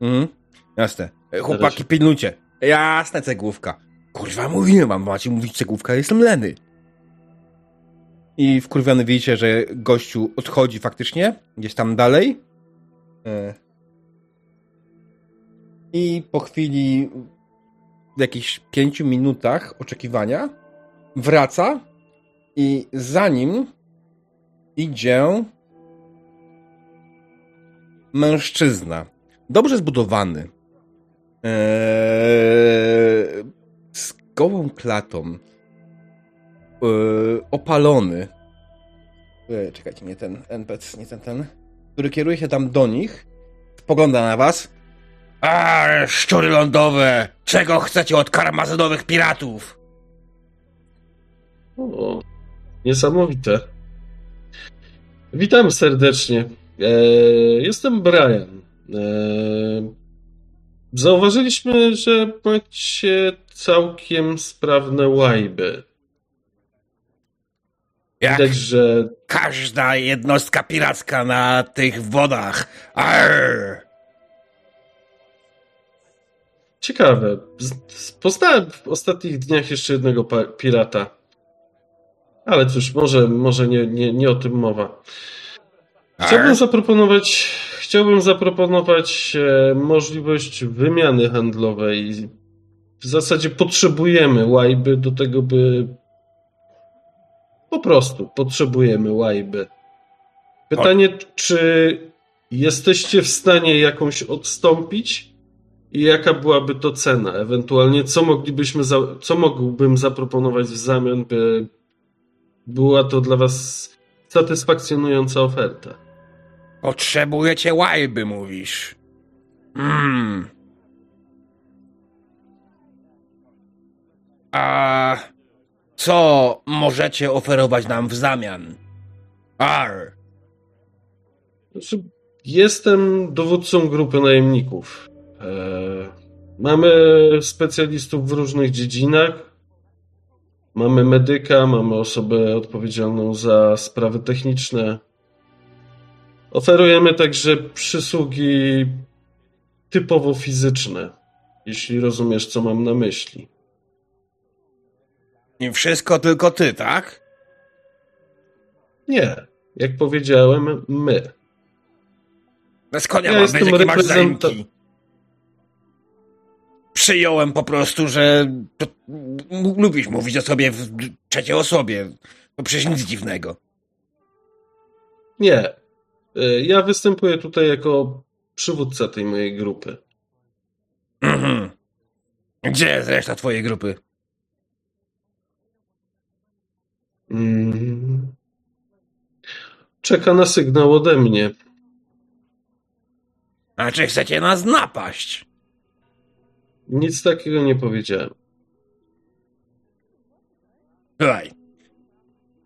Speaker 1: Mhm. Jasne. E, Chłopaki, pilnujcie. Jasne, cegłówka. Kurwa, mówiłem wam, macie mówić cegłówka, jestem leny. I wkurwiony widzicie, że gościu odchodzi faktycznie, gdzieś tam dalej. E. I po chwili, w jakichś pięciu minutach oczekiwania, wraca i za nim idzie mężczyzna. Dobrze zbudowany. Eee, z gołą klatą. Eee, opalony. Eee, czekajcie, nie ten NPC, nie ten, ten. Który kieruje się tam do nich. Spogląda na was. A, szczury lądowe! Czego chcecie od karmazynowych piratów?
Speaker 3: O, niesamowite. Witam serdecznie. E, jestem Brian. E, zauważyliśmy, że macie całkiem sprawne łajby.
Speaker 1: Jak
Speaker 3: Widać, że
Speaker 1: każda jednostka piracka na tych wodach. Arr!
Speaker 3: ciekawe. Poznałem w ostatnich dniach jeszcze jednego pirata. Ale cóż, może, może nie, nie, nie o tym mowa. Chciałbym zaproponować, chciałbym zaproponować e, możliwość wymiany handlowej. W zasadzie potrzebujemy łajby do tego, by. Po prostu potrzebujemy łajby. Pytanie, czy jesteście w stanie jakąś odstąpić i jaka byłaby to cena? Ewentualnie, co moglibyśmy, za, co mógłbym zaproponować w zamian, by była to dla Was satysfakcjonująca oferta?
Speaker 1: Potrzebujecie łajby, mówisz. Hmm. A co możecie oferować nam w zamian? Ar.
Speaker 3: Znaczy, jestem dowódcą grupy najemników. E, mamy specjalistów w różnych dziedzinach. Mamy medyka, mamy osobę odpowiedzialną za sprawy techniczne. Oferujemy także przysługi typowo fizyczne, jeśli rozumiesz, co mam na myśli.
Speaker 1: I wszystko tylko ty, tak?
Speaker 3: Nie, jak powiedziałem, my.
Speaker 1: Bez konia
Speaker 3: Ja
Speaker 1: mam być, jakie masz zaimki. Przyjąłem po prostu, że to, lubisz mówić o sobie w trzeciej osobie. To przecież nic dziwnego.
Speaker 3: Nie. E, Ja występuję tutaj jako przywódca tej mojej grupy.
Speaker 1: Mhm. Gdzie jest reszta twojej grupy?
Speaker 3: Mm. Czeka na sygnał ode mnie.
Speaker 1: A czy chcecie nas napaść?
Speaker 3: Nic takiego nie powiedziałem.
Speaker 1: Słuchaj.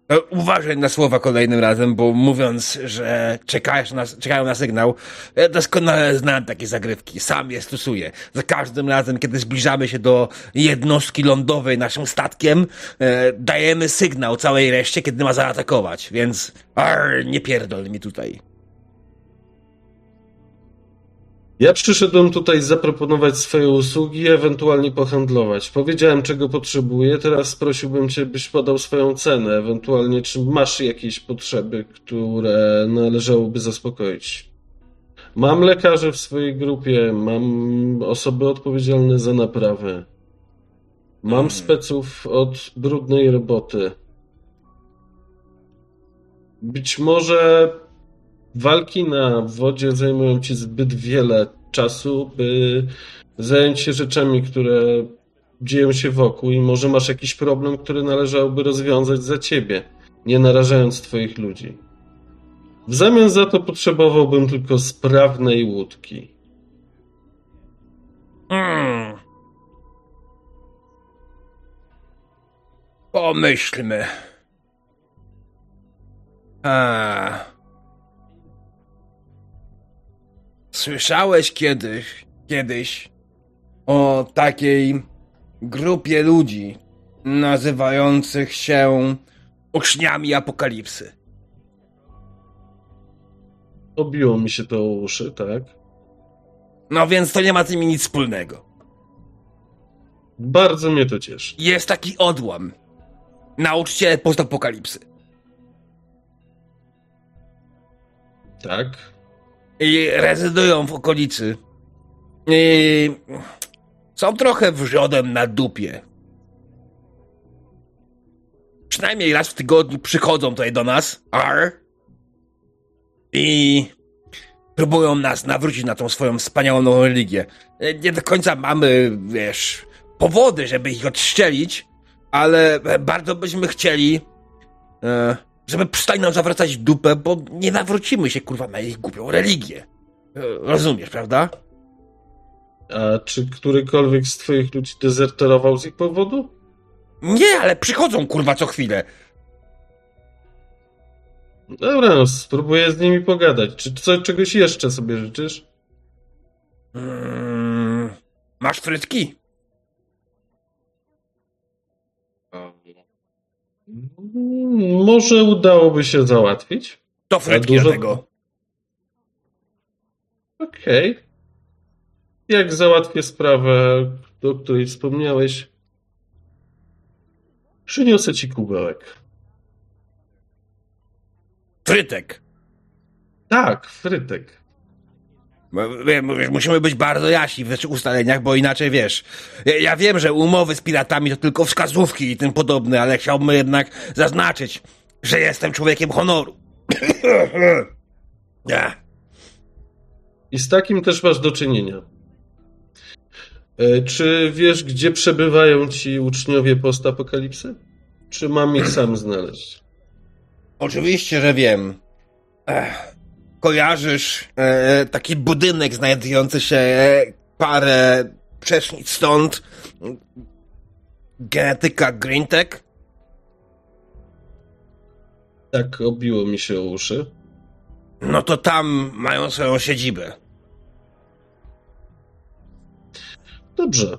Speaker 1: E, Uważaj na słowa kolejnym razem, bo mówiąc, że czekasz na, czekają na sygnał, ja doskonale znam takie zagrywki. Sam je stosuję. Za każdym razem, kiedy zbliżamy się do jednostki lądowej naszym statkiem, e, dajemy sygnał całej reszcie, kiedy ma zaatakować. Więc arr, nie pierdol mi tutaj.
Speaker 3: Ja przyszedłem tutaj zaproponować swoje usługi, ewentualnie pohandlować. Powiedziałem, czego potrzebuję, teraz prosiłbym Cię, byś podał swoją cenę, ewentualnie czy masz jakieś potrzeby, które należałoby zaspokoić. Mam lekarzy w swojej grupie, mam osoby odpowiedzialne za naprawę. Mam
Speaker 1: Hmm.
Speaker 3: speców od brudnej roboty. Być może walki na wodzie zajmują ci zbyt wiele czasu, by zająć się rzeczami, które dzieją się wokół i może masz jakiś problem, który należałoby rozwiązać za ciebie, nie narażając twoich ludzi. W zamian za to potrzebowałbym tylko sprawnej łódki.
Speaker 1: Hmm. Pomyślmy. A. Słyszałeś kiedyś, kiedyś o takiej grupie ludzi nazywających się uczniami apokalipsy?
Speaker 3: Obiło mi się to o uszy, tak?
Speaker 1: No więc to nie ma z nimi nic wspólnego.
Speaker 3: Bardzo mnie to cieszy.
Speaker 1: Jest taki odłam. Nauczyciele postapokalipsy.
Speaker 3: Tak?
Speaker 1: I rezydują w okolicy. I są trochę wrzodem na dupie. Przynajmniej raz w tygodniu przychodzą tutaj do nas. Ar. I próbują nas nawrócić na tą swoją wspaniałą nową religię. Nie do końca mamy, wiesz, powody, żeby ich odszczelić, ale bardzo byśmy chcieli, e, żeby przestali nam zawracać dupę, bo nie nawrócimy się, kurwa, na ich głupią religię. E, Rozumiesz, prawda?
Speaker 3: A czy którykolwiek z twoich ludzi dezerterował z ich powodu?
Speaker 1: Nie, ale przychodzą, kurwa, co chwilę.
Speaker 3: Dobra, no, spróbuję z nimi pogadać. Czy co, czegoś jeszcze sobie życzysz?
Speaker 1: Mm, masz frytki?
Speaker 3: Może udałoby się załatwić?
Speaker 1: To frytki
Speaker 3: dużo-
Speaker 1: tego.
Speaker 3: Okej. Jak załatwię sprawę, o której wspomniałeś, przyniosę ci kubełek.
Speaker 1: Frytek.
Speaker 3: Tak, frytek.
Speaker 1: Bo, wie- Mówisz, musimy być bardzo jaśni w ustaleniach, bo inaczej wiesz. Ja, ja wiem, że umowy z piratami to tylko wskazówki i tym podobne, ale chciałbym jednak zaznaczyć, że jestem człowiekiem honoru. ja.
Speaker 3: I z takim też masz do czynienia. E, Czy wiesz, gdzie przebywają ci uczniowie postapokalipsy? Czy mam ich sam znaleźć?
Speaker 1: Oczywiście, że wiem. Ech, kojarzysz e, taki budynek znajdujący się e, parę przecznic stąd? Genetyka Greentech?
Speaker 3: Tak, obiło mi się o uszy.
Speaker 1: No to tam mają swoją siedzibę.
Speaker 3: Dobrze.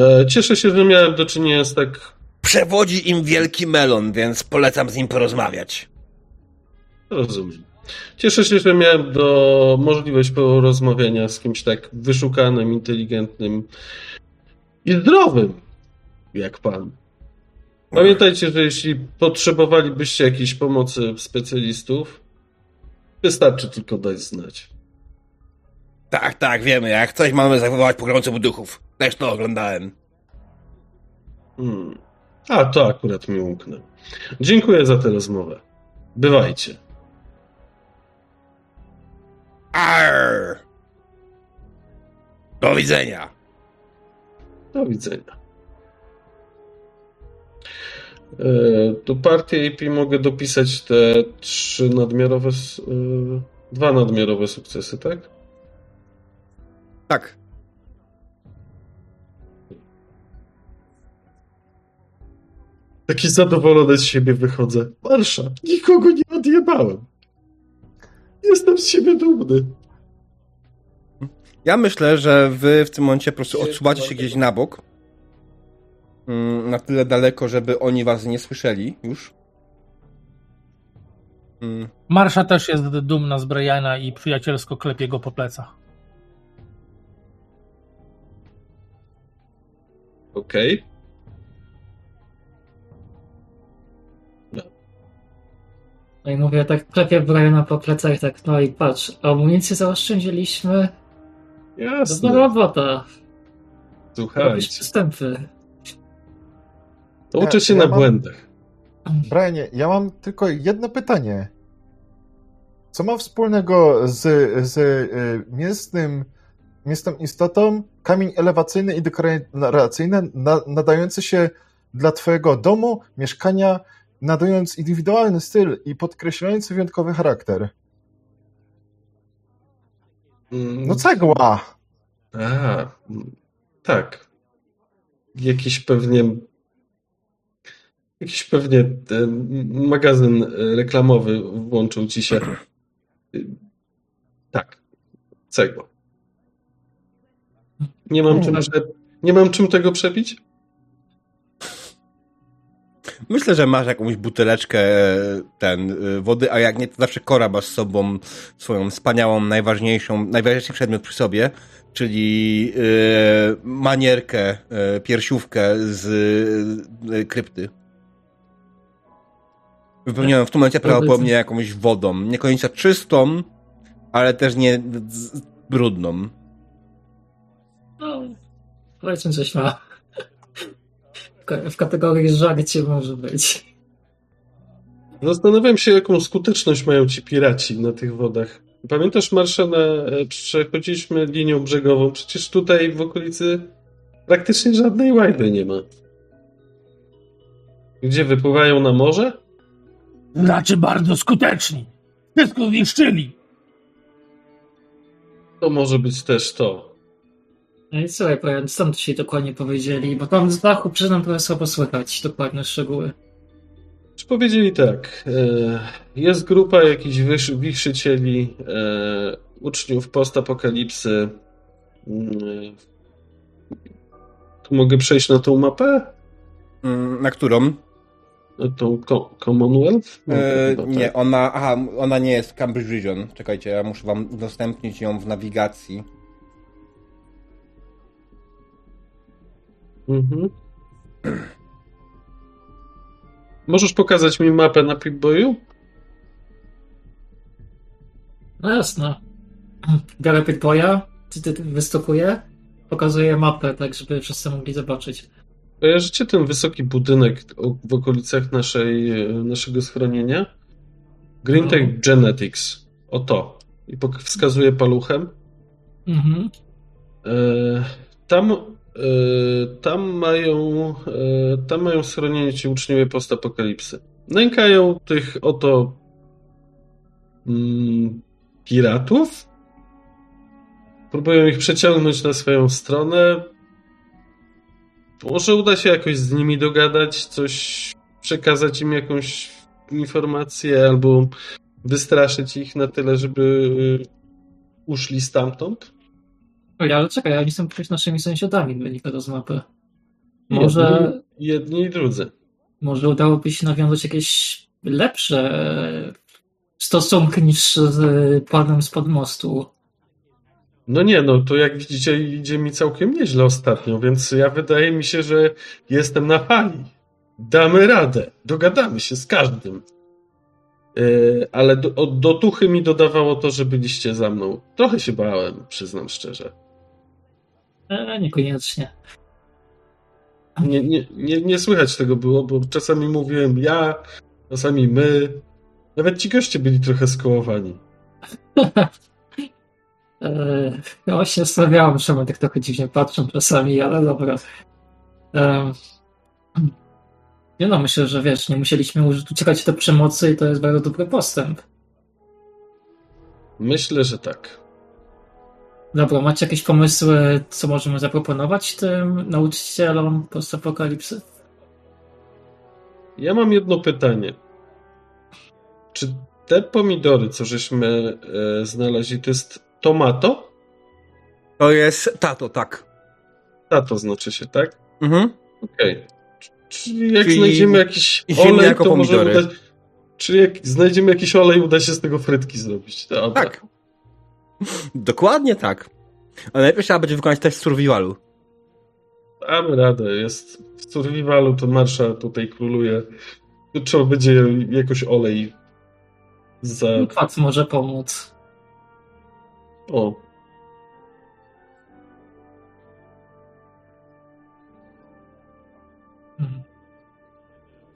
Speaker 3: E, Cieszę się, że miałem do czynienia z tak
Speaker 1: Przewodzi im wielki melon, więc polecam z nim porozmawiać.
Speaker 3: Rozumiem. Cieszę się, że miałem do możliwość porozmawiania z kimś tak wyszukanym, inteligentnym i zdrowym jak pan. Pamiętajcie, że jeśli potrzebowalibyście jakiejś pomocy specjalistów, wystarczy tylko dać znać.
Speaker 1: Tak, tak, wiemy. Jak coś mamy zawołać pogromców duchów. Też to oglądałem.
Speaker 3: Hmm. A, to akurat mi umknę. Dziękuję za tę rozmowę. Bywajcie.
Speaker 1: Arr! Do widzenia.
Speaker 3: Do widzenia. E, Do partii AP mogę dopisać te trzy nadmiarowe, e, dwa nadmiarowe sukcesy, tak?
Speaker 1: Tak.
Speaker 3: Taki zadowolony z siebie wychodzę. Marsza, nikogo nie odjebałem. Jestem z siebie dumny.
Speaker 1: Ja myślę, że wy w tym momencie po prostu odsuwacie się gdzieś na bok. Mm, Na tyle daleko, żeby oni was nie słyszeli już. Mm,
Speaker 5: Marsza też jest dumna z Briana i przyjacielsko klepie go po plecach.
Speaker 3: Okej. No.
Speaker 2: No i mówię, tak klepię Briana po plecach, tak, no i patrz, amunicję zaoszczędziliśmy,
Speaker 3: Jasne.
Speaker 2: dobra robota,
Speaker 3: Słuchajcie,
Speaker 2: przystępy.
Speaker 3: to uczę
Speaker 4: Ja-
Speaker 3: się
Speaker 4: ja
Speaker 3: na
Speaker 4: mam-
Speaker 3: błędach.
Speaker 4: Brianie, ja mam tylko jedno pytanie. Co ma wspólnego z, z y, mięsnym, mięsną istotą kamień elewacyjny i dekoracyjny na, nadający się dla twojego domu, mieszkania, nadając indywidualny styl i podkreślający wyjątkowy charakter?
Speaker 3: Mm,
Speaker 4: No cegła!
Speaker 3: A, tak. Jakiś pewnie. Jakiś pewnie e, magazyn reklamowy włączył ci się. Tak. Cegła. Nie mam czym, nie mam czym tego przebić?
Speaker 1: Myślę, że masz jakąś buteleczkę e, ten y, wody, a jak nie, to zawsze Kora ma z sobą swoją wspaniałą, najważniejszą, najważniejszy przedmiot przy sobie, czyli y, manierkę, y, piersiówkę z y, krypty. Wypełnioną w tym momencie prawdopodobnie jakąś wodą. Niekoniecznie czystą, ale też nie brudną.
Speaker 2: No, powiedzmy coś ma. W ka- W kategorii żarcie może być.
Speaker 3: Zastanawiam się, jaką skuteczność mają ci piraci na tych wodach. Pamiętasz, Marszana, e, przechodziliśmy linią brzegową. Przecież tutaj w okolicy praktycznie żadnej łajby nie ma. Gdzie wypływają na morze?
Speaker 5: Znaczy bardzo skuteczni. Wszystko zniszczyli.
Speaker 3: To może być też to.
Speaker 2: No i słuchaj, powiem, co tam dzisiaj dokładnie powiedzieli, bo tam z dachu przyznam trochę słabo słychać dokładne szczegóły.
Speaker 3: Czy powiedzieli tak? E, jest grupa jakichś wichrzycieli, e, uczniów postapokalipsy. Mm, Tu mogę przejść na tą mapę?
Speaker 1: Mm, Na którą?
Speaker 3: Na tą Co- Commonwealth? No,
Speaker 1: E, nie,
Speaker 3: tak.
Speaker 1: ona, aha, ona nie jest Cambridge Region. Czekajcie, ja muszę wam udostępnić ją w nawigacji.
Speaker 3: Mhm. Możesz pokazać mi mapę na Pip-Boyu?
Speaker 2: No jasne. Biorę ty wystukuję, pokazuję mapę, tak żeby wszyscy mogli zobaczyć.
Speaker 3: Kojarzycie ten wysoki budynek w okolicach naszej, naszego schronienia? Green Tech Genetics. O to. I wskazuje paluchem.
Speaker 2: Mhm.
Speaker 3: E, tam, tam mają e, tam mają schronienie ci uczniowie postapokalipsy. Nękają tych oto mm, piratów. Próbują ich przeciągnąć na swoją stronę. Może uda się jakoś z nimi dogadać, coś przekazać im jakąś informację albo wystraszyć ich na tyle, żeby y, uszli stamtąd.
Speaker 2: Oj, ale czekaj, oni są przecież naszymi sąsiadami, wynika z mapy. Może,
Speaker 3: Jedni, jedni i drudzy.
Speaker 2: może udałoby się nawiązać jakieś lepsze stosunki niż z panem spod mostu.
Speaker 3: No nie, no to jak widzicie idzie mi całkiem nieźle ostatnio, więc ja wydaje mi się, że jestem na fali. Damy radę. Dogadamy się z każdym. Yy, ale do, od dotuchy mi dodawało to, że byliście za mną. Trochę się bałem, przyznam szczerze.
Speaker 2: E, niekoniecznie.
Speaker 3: Nie, nie, nie, nie słychać tego było, bo czasami mówiłem ja, czasami my. Nawet ci goście byli trochę skołowani.
Speaker 2: E, ja właśnie stawiałem, że tak trochę dziwnie patrzą czasami, ale dobra. E, nie no, myślę, że wiesz, nie musieliśmy uciekać do przemocy i to jest bardzo dobry postęp.
Speaker 3: Myślę, że tak.
Speaker 2: Dobra, macie jakieś pomysły, co możemy zaproponować tym nauczycielom postapokalipsy?
Speaker 3: Ja mam jedno pytanie. Czy te pomidory, co żeśmy e, znaleźli, to jest tomato?
Speaker 1: To jest tato, tak.
Speaker 3: Tato znaczy się, tak?
Speaker 1: Mhm.
Speaker 3: Okej. Czyli jak
Speaker 1: Czyli
Speaker 3: znajdziemy jakiś olej, to może
Speaker 1: pomidory.
Speaker 3: uda... Czyli jak znajdziemy jakiś olej, uda się z tego frytki zrobić. Dobra.
Speaker 1: Tak. Dokładnie tak. Ale najpierw trzeba będzie wykonać test survivalu.
Speaker 3: Damy radę. Jest w survivalu, to marsza tutaj króluje. Trzeba będzie jakoś olej Za...
Speaker 2: Płat może pomóc.
Speaker 3: O.
Speaker 2: Mhm.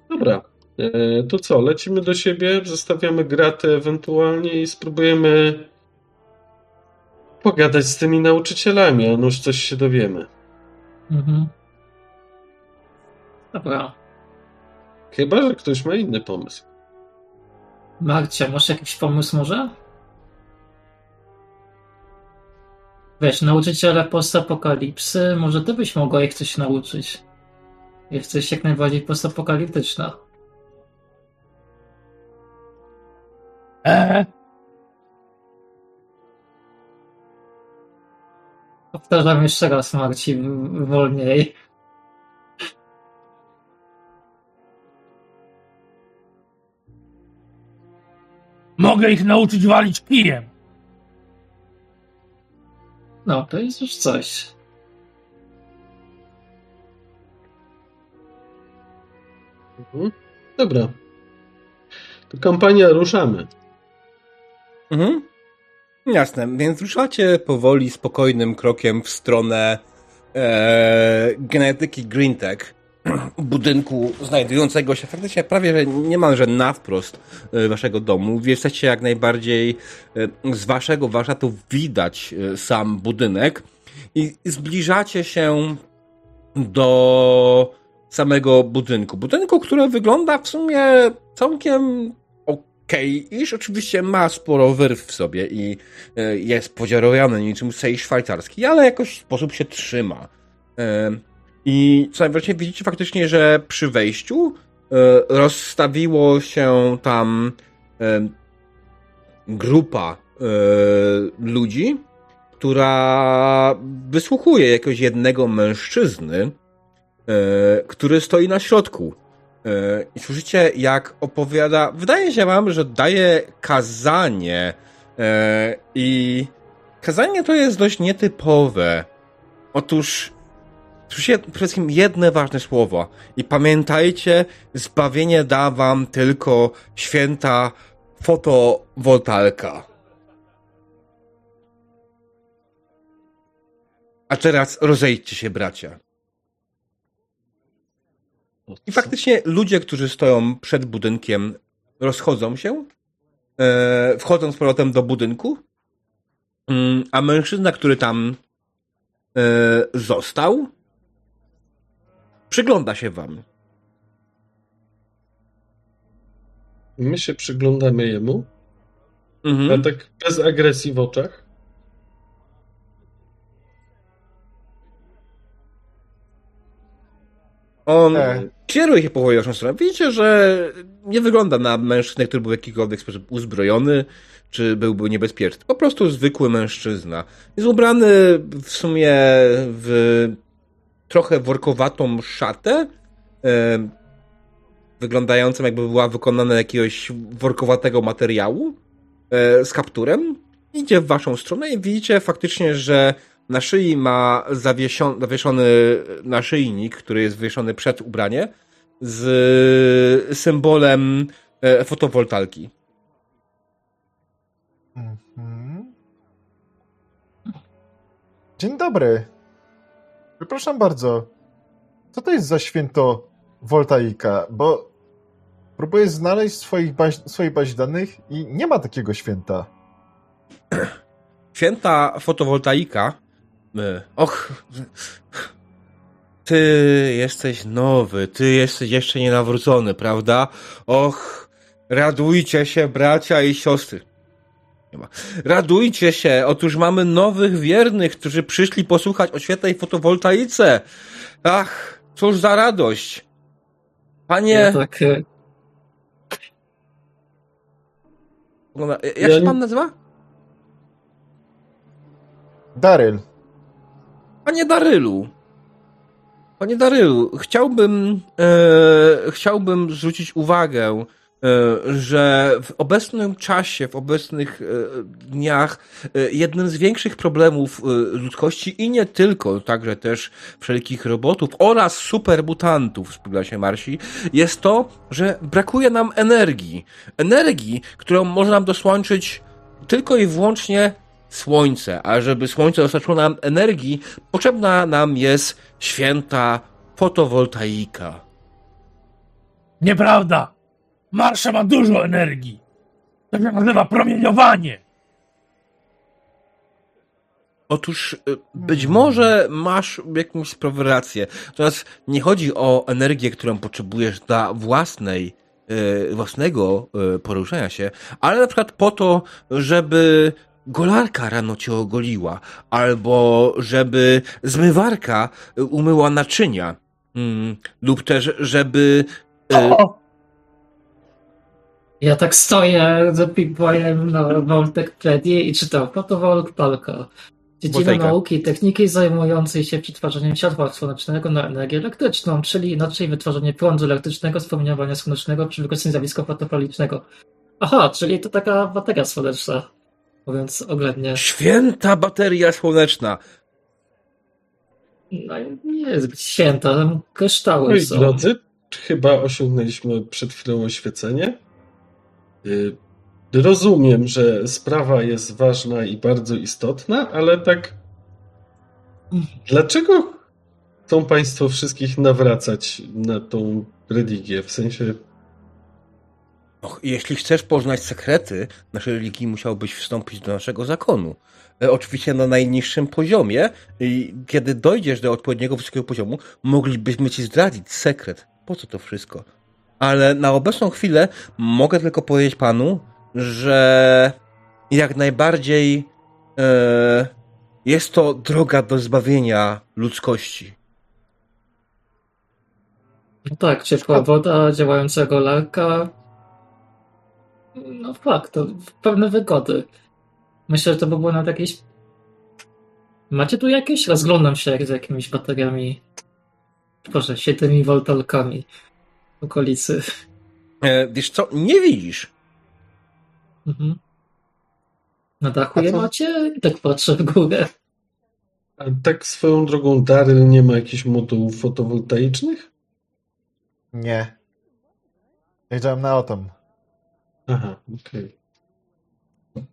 Speaker 3: Dobra. E, to co, lecimy do siebie, zostawiamy gratę ewentualnie i spróbujemy pogadać z tymi nauczycielami, a nuż coś się dowiemy.
Speaker 2: Mhm. Dobra.
Speaker 3: Chyba, że ktoś ma inny pomysł.
Speaker 2: Marcia, masz jakiś pomysł może? Wiesz, nauczyciele postapokalipsy, może ty byś mogła ich coś nauczyć. Jesteś jak najbardziej postapokaliptyczna.
Speaker 5: E,
Speaker 2: Powtarzam jeszcze raz, Marci, w- wolniej.
Speaker 5: mogę ich nauczyć walić kijem.
Speaker 2: No, to jest już coś.
Speaker 3: Mhm. Dobra. To kampania ruszamy.
Speaker 1: Mhm. Jasne, więc ruszacie powoli, spokojnym krokiem w stronę e, genetyki Greentech, budynku znajdującego się faktycznie prawie że niemalże na wprost e, waszego domu. Jesteście jak najbardziej e, z waszego warsztatu widać e, sam budynek i zbliżacie się do samego budynku. Budynku, który wygląda w sumie całkiem iż oczywiście ma sporo wyrw w sobie i e, jest podziarowiony niczym sej szwajcarski, ale jakoś w sposób się trzyma. E, I co najwyraźniej widzicie faktycznie, że przy wejściu e, rozstawiło się tam grupa ludzi, która wysłuchuje jakiegoś jednego mężczyzny, który stoi na środku. E, I słyszycie, jak opowiada. Wydaje się wam, że daje kazanie. e, I kazanie to jest dość nietypowe. Otóż słyszycie przede wszystkim jedne ważne słowo. I pamiętajcie, zbawienie da wam tylko święta fotowoltaika. A teraz rozejdźcie się, bracia. I faktycznie ludzie, którzy stoją przed budynkiem, rozchodzą się, e, wchodzą z powrotem do budynku, mm, a mężczyzna, który tam e, został, przygląda się wam.
Speaker 3: My się przyglądamy jemu,
Speaker 1: Mhm.
Speaker 3: tak bez agresji w oczach.
Speaker 1: On
Speaker 4: E.
Speaker 1: kieruje się powoli w waszą stronę. Widzicie, że nie wygląda na mężczyznę, który był w jakikolwiek sposób uzbrojony, czy byłby niebezpieczny. Po prostu zwykły mężczyzna. Jest ubrany w sumie w trochę workowatą szatę, e, wyglądającą jakby była wykonana jakiegoś workowatego materiału, e, z kapturem. Idzie w waszą stronę i widzicie faktycznie, że na szyi ma zawieszony naszyjnik, który jest wywieszony przed ubranie z symbolem e, fotowoltalki.
Speaker 4: Mhm. Dzień dobry. Przepraszam bardzo. Co to jest za święto Voltaika? Bo próbuję znaleźć swoich baź, swojej bazie danych i nie ma takiego święta.
Speaker 1: Święta fotowoltaika. E, Och. Ty jesteś nowy, ty jesteś jeszcze nienawrócony, prawda? Och, radujcie się, bracia i siostry. Nie ma. Radujcie się, otóż mamy nowych wiernych, którzy przyszli posłuchać o świetnej fotowoltaice. Ach, cóż za radość. Panie,
Speaker 2: Ja tak, e,
Speaker 1: jak
Speaker 3: Ja
Speaker 1: się pan nazywa?
Speaker 4: Daryl.
Speaker 1: Panie Darylu. Panie Darylu, chciałbym, e, chciałbym zwrócić uwagę e, że w obecnym czasie, w obecnych e, dniach jednym z większych problemów ludzkości i nie tylko, także też wszelkich robotów oraz supermutantów, spodziela się Marsi, jest to, że brakuje nam energii. Energii, którą można nam dosłączyć tylko i wyłącznie słońce, a żeby słońce dostarczyło nam energii, potrzebna nam jest święta fotowoltaika.
Speaker 5: Nieprawda! Marsza ma dużo energii. To się nazywa promieniowanie.
Speaker 1: Otóż y, być może masz jakąś sprawę rację. Natomiast nie chodzi o energię, którą potrzebujesz dla własnej, y, własnego y, poruszania się, ale na przykład po to, żeby golarka rano cię ogoliła, albo żeby zmywarka umyła naczynia, mm, lub też żeby...
Speaker 2: O! Ja tak stoję za Pigboyem na Voltecpedia i czytam fotowoltaika. Dziedzina nauki i techniki zajmującej się przetwarzaniem światła słonecznego na energię elektryczną, czyli inaczej wytwarzanie prądu elektrycznego z promieniowania słonecznego przy wykorzystaniu zjawiska fotowoltaicznego. Aha, czyli to taka bateria słoneczna, mówiąc oględnie.
Speaker 1: Święta bateria słoneczna!
Speaker 2: No nie jest święta, tam kryształy
Speaker 3: Moi
Speaker 2: są.
Speaker 3: drodzy, chyba osiągnęliśmy przed chwilą oświecenie. Y, rozumiem, że sprawa jest ważna i bardzo istotna, ale tak. Dlaczego chcą Państwo wszystkich nawracać na tą religię? W sensie.
Speaker 1: Och, jeśli chcesz poznać sekrety naszej religii, musiałbyś wstąpić do naszego zakonu. E, oczywiście na najniższym poziomie. I kiedy dojdziesz do odpowiedniego wysokiego poziomu, moglibyśmy ci zdradzić sekret. Po co to wszystko? ale na obecną chwilę mogę tylko powiedzieć panu, że jak najbardziej e, jest to droga do zbawienia ludzkości.
Speaker 2: No tak, ciepła woda, działającego larka. No fakt, to pewne wygody. Myślę, że to by było nad jakieś. Macie tu jakieś? Rozglądam się jak z jakimiś bateriami. Proszę, świetnymi voltalkami okolicy.
Speaker 1: E, wiesz co, nie widzisz.
Speaker 2: Mhm. Na dachu je macie? Tak patrzę w górę.
Speaker 3: A tak swoją drogą Daryl nie ma jakichś modułów fotowoltaicznych?
Speaker 4: Nie. Wiedziałem na o tym.
Speaker 3: Aha, okej. Okay.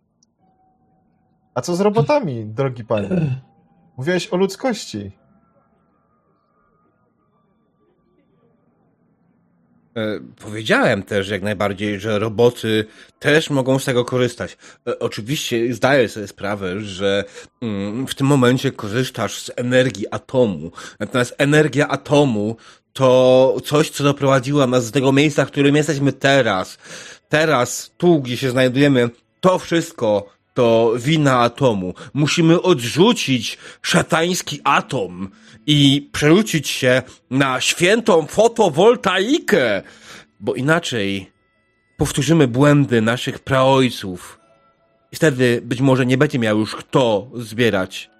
Speaker 4: A co z robotami, drogi panie? Mówiłeś o ludzkości.
Speaker 1: E, powiedziałem też jak najbardziej, że roboty też mogą z tego korzystać. E, oczywiście zdaję sobie sprawę, że mm, w tym momencie korzystasz z energii atomu. Natomiast energia atomu to coś, co doprowadziło nas z tego miejsca, w którym jesteśmy teraz. Teraz, tu, gdzie się znajdujemy, to wszystko to wina atomu. Musimy odrzucić szatański atom i przerzucić się na świętą fotowoltaikę, bo inaczej powtórzymy błędy naszych praojców. I wtedy być może nie będzie miał już kto zbierać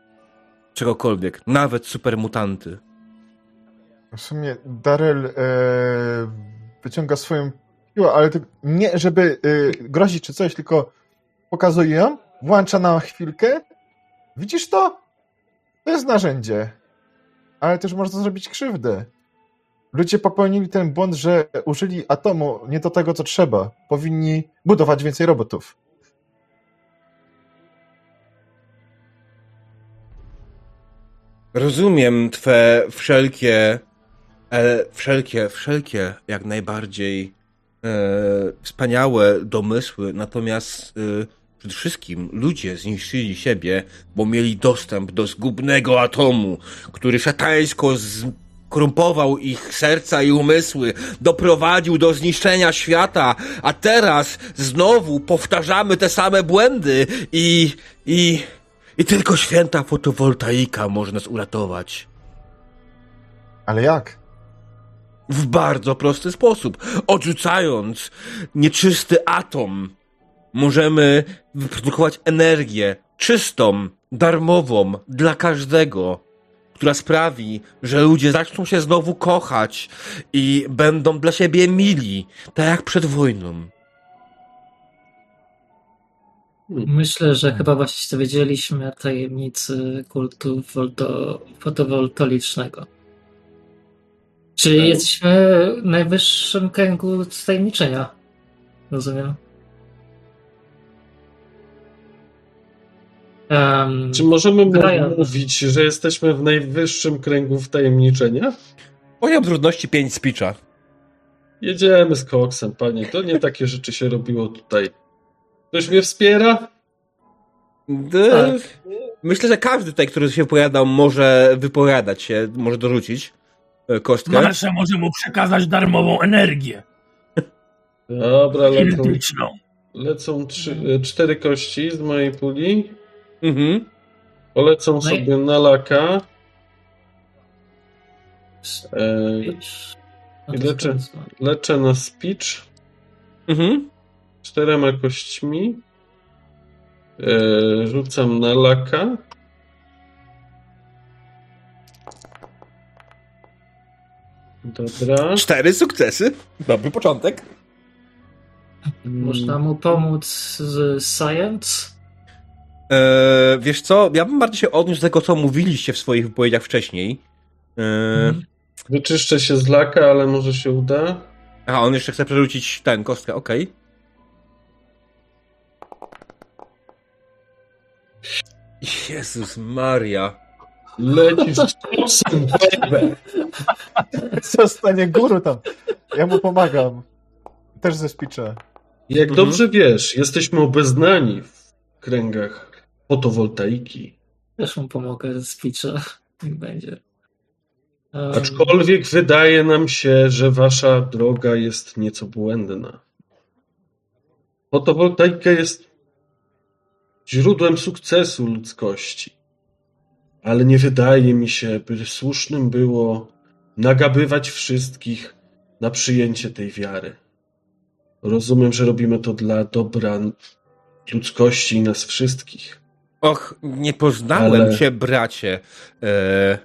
Speaker 1: czegokolwiek, nawet supermutanty.
Speaker 4: W sumie Daryl e, wyciąga swoją ale nie żeby e, grozić czy coś, tylko pokazuje ją, włącza na chwilkę. Widzisz to? To jest narzędzie. Ale też można zrobić krzywdę. Ludzie popełnili ten błąd, że użyli atomu nie do tego, co trzeba. Powinni budować więcej robotów.
Speaker 1: Rozumiem twe wszelkie, e, wszelkie, wszelkie jak najbardziej wspaniałe domysły, natomiast e, Przede wszystkim ludzie zniszczyli siebie, bo mieli dostęp do zgubnego atomu, który szatańsko skorumpował ich serca i umysły, doprowadził do zniszczenia świata, a teraz znowu powtarzamy te same błędy i, i, i tylko święta fotowoltaika może nas uratować.
Speaker 4: Ale jak?
Speaker 1: W bardzo prosty sposób. Odrzucając nieczysty atom, możemy wyprodukować energię czystą, darmową, dla każdego, która sprawi, że ludzie zaczną się znowu kochać i będą dla siebie mili, tak jak przed wojną.
Speaker 2: Myślę, że chyba właśnie dowiedzieliśmy tajemnicy kultu fotowoltaicznego. Czyli
Speaker 3: Tak.
Speaker 2: jesteśmy w najwyższym kręgu tajemniczenia. Rozumiem. Um,
Speaker 3: Czy możemy
Speaker 2: Brian.
Speaker 3: mówić, że jesteśmy w najwyższym kręgu wtajemniczenia?
Speaker 1: Poziom trudności 5 speecha.
Speaker 3: Jedziemy z koksem, panie. To nie takie rzeczy się robiło tutaj. Ktoś mnie wspiera?
Speaker 1: D-
Speaker 2: Tak.
Speaker 1: Myślę, że każdy tutaj, który się wypowiadał, może wypowiadać się, może dorzucić kostkę.
Speaker 5: Marsze może mu przekazać darmową energię
Speaker 3: Dobra, lecą, lecą trzy, e, cztery kości z mojej puli.
Speaker 1: Mhm.
Speaker 3: Polecą
Speaker 2: No i-
Speaker 3: sobie na laka. E, I leczę. leczę na speech
Speaker 1: Mhm.
Speaker 3: czterema kośćmi. E, rzucam na laka. Dobra.
Speaker 1: Cztery sukcesy. Dobry początek.
Speaker 2: Można mu pomóc z science?
Speaker 1: E, wiesz co, ja bym bardziej się odniósł do tego, co mówiliście w swoich wypowiedziach wcześniej. E,
Speaker 2: Mhm.
Speaker 3: Wyczyszczę się z laka, ale może się uda.
Speaker 1: A, on jeszcze chce przerzucić ten kostkę, okej. Jezus Maria.
Speaker 3: Lecisz z koksem, baby.
Speaker 4: Zostanie guru tam. Ja mu pomagam. Też ze speecha.
Speaker 3: Jak
Speaker 1: Mhm.
Speaker 3: dobrze wiesz, jesteśmy obeznani w kręgach fotowoltaiki.
Speaker 2: Też mu pomogę z speecha. Niech będzie. Um,
Speaker 3: Aczkolwiek wydaje nam się, że wasza droga jest nieco błędna. Fotowoltaika jest źródłem sukcesu ludzkości. Ale nie wydaje mi się, by słusznym było nagabywać wszystkich na przyjęcie tej wiary. Rozumiem, że robimy to dla dobra ludzkości i nas wszystkich.
Speaker 1: Och, nie poznałem
Speaker 3: Ale-
Speaker 1: cię, bracie. E,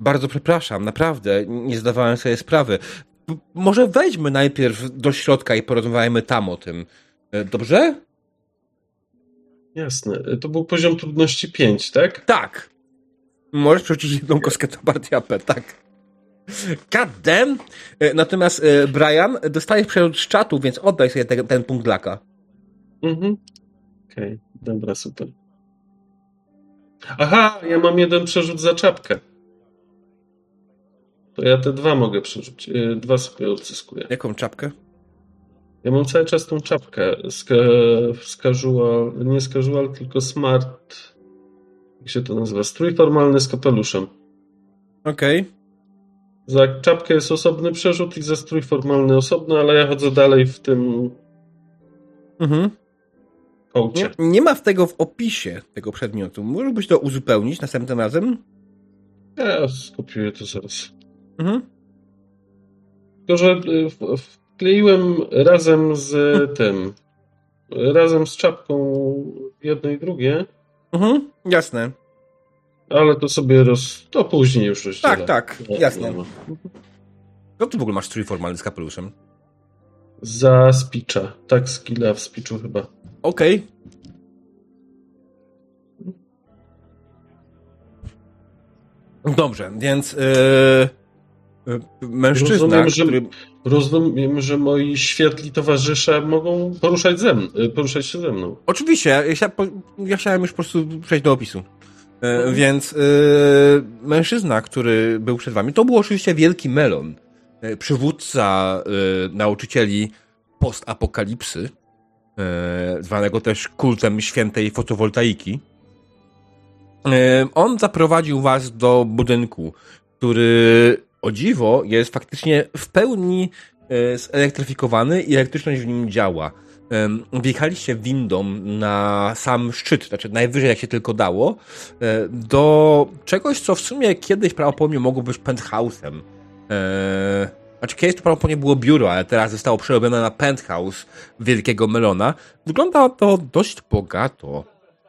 Speaker 1: bardzo przepraszam, naprawdę, nie zdawałem sobie sprawy. P- może wejdźmy najpierw do środka i porozmawiajmy tam o tym. E, dobrze?
Speaker 3: Jasne. To był poziom trudności 5, tak?
Speaker 1: Tak. Możesz przerzucić jedną kostkę do partii AP, tak. God damn. E, Natomiast e, Brian, dostajesz przerzut z czatu, więc oddaj sobie ten, ten punkt laka.
Speaker 3: Mhm. Okej, dobra, super. Aha, ja mam jeden przerzut za czapkę. To ja te dwa mogę przerzucić. Yy, Dwa sobie odzyskuję.
Speaker 1: Jaką czapkę?
Speaker 3: Ja mam cały czas tą czapkę z, z casual, nie z casual, tylko smart. Jak się to nazywa? Strój formalny z kapeluszem.
Speaker 1: Okej.
Speaker 3: Za czapkę jest osobny przerzut i za strój formalny osobny, ale ja chodzę dalej w tym
Speaker 1: Mhm.
Speaker 3: kołcie.
Speaker 1: Nie, nie ma w tego w opisie tego przedmiotu. Możesz byś to uzupełnić następnym razem?
Speaker 3: Ja skopiuję to zaraz.
Speaker 1: Mhm.
Speaker 3: Tylko, że y, wkleiłem razem z tym, razem z czapką jedno i drugie,
Speaker 1: Mhm. Jasne.
Speaker 3: ale to sobie roz... to później już rozdzielę.
Speaker 1: Tak, tak, jasne. No ty w ogóle masz strój formalny z kapeluszem.
Speaker 3: Za speecha. Tak, skilla w speechu chyba.
Speaker 1: Okej. Dobrze, więc yy, mężczyzna,
Speaker 3: Rozumiem, że-
Speaker 1: który...
Speaker 3: Rozumiem, że moi świetli towarzysze mogą poruszać, ze mną, poruszać się ze mną.
Speaker 1: Oczywiście, ja, chcia- po- ja chciałem już po prostu przejść do opisu. E,
Speaker 3: Mhm.
Speaker 1: Więc e, mężczyzna, który był przed wami, to był oczywiście wielki melon. E, przywódca nauczycieli postapokalipsy, e, zwanego też kultem świętej fotowoltaiki. On zaprowadził was do budynku, który o dziwo jest faktycznie w pełni e, zelektryfikowany i elektryczność w nim działa. Wjechaliście windą na sam szczyt, znaczy najwyżej jak się tylko dało, e, do czegoś, co w sumie kiedyś prawdopodobnie mogło być penthouse'em. E, Znaczy kiedyś to prawdopodobnie było biuro, ale teraz zostało przerobione na penthouse wielkiego melona. Wygląda to dość bogato.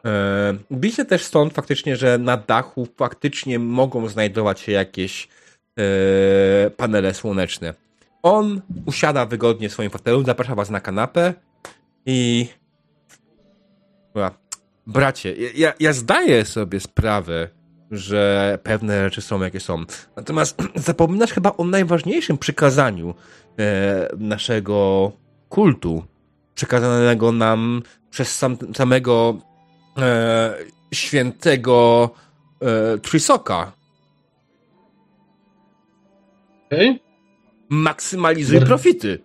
Speaker 1: E, widzę też stąd faktycznie, że na dachu faktycznie mogą znajdować się jakieś panele słoneczne. On usiada wygodnie w swoim fotelu, zaprasza was na kanapę i... Bracie, ja, ja zdaję sobie sprawę, że pewne rzeczy są jakie są. Natomiast zapominasz chyba o najważniejszym przykazaniu e, naszego kultu, przekazanego nam przez sam, samego e, świętego e, Trisoka.
Speaker 3: Okej?
Speaker 1: Maksymalizuj profity.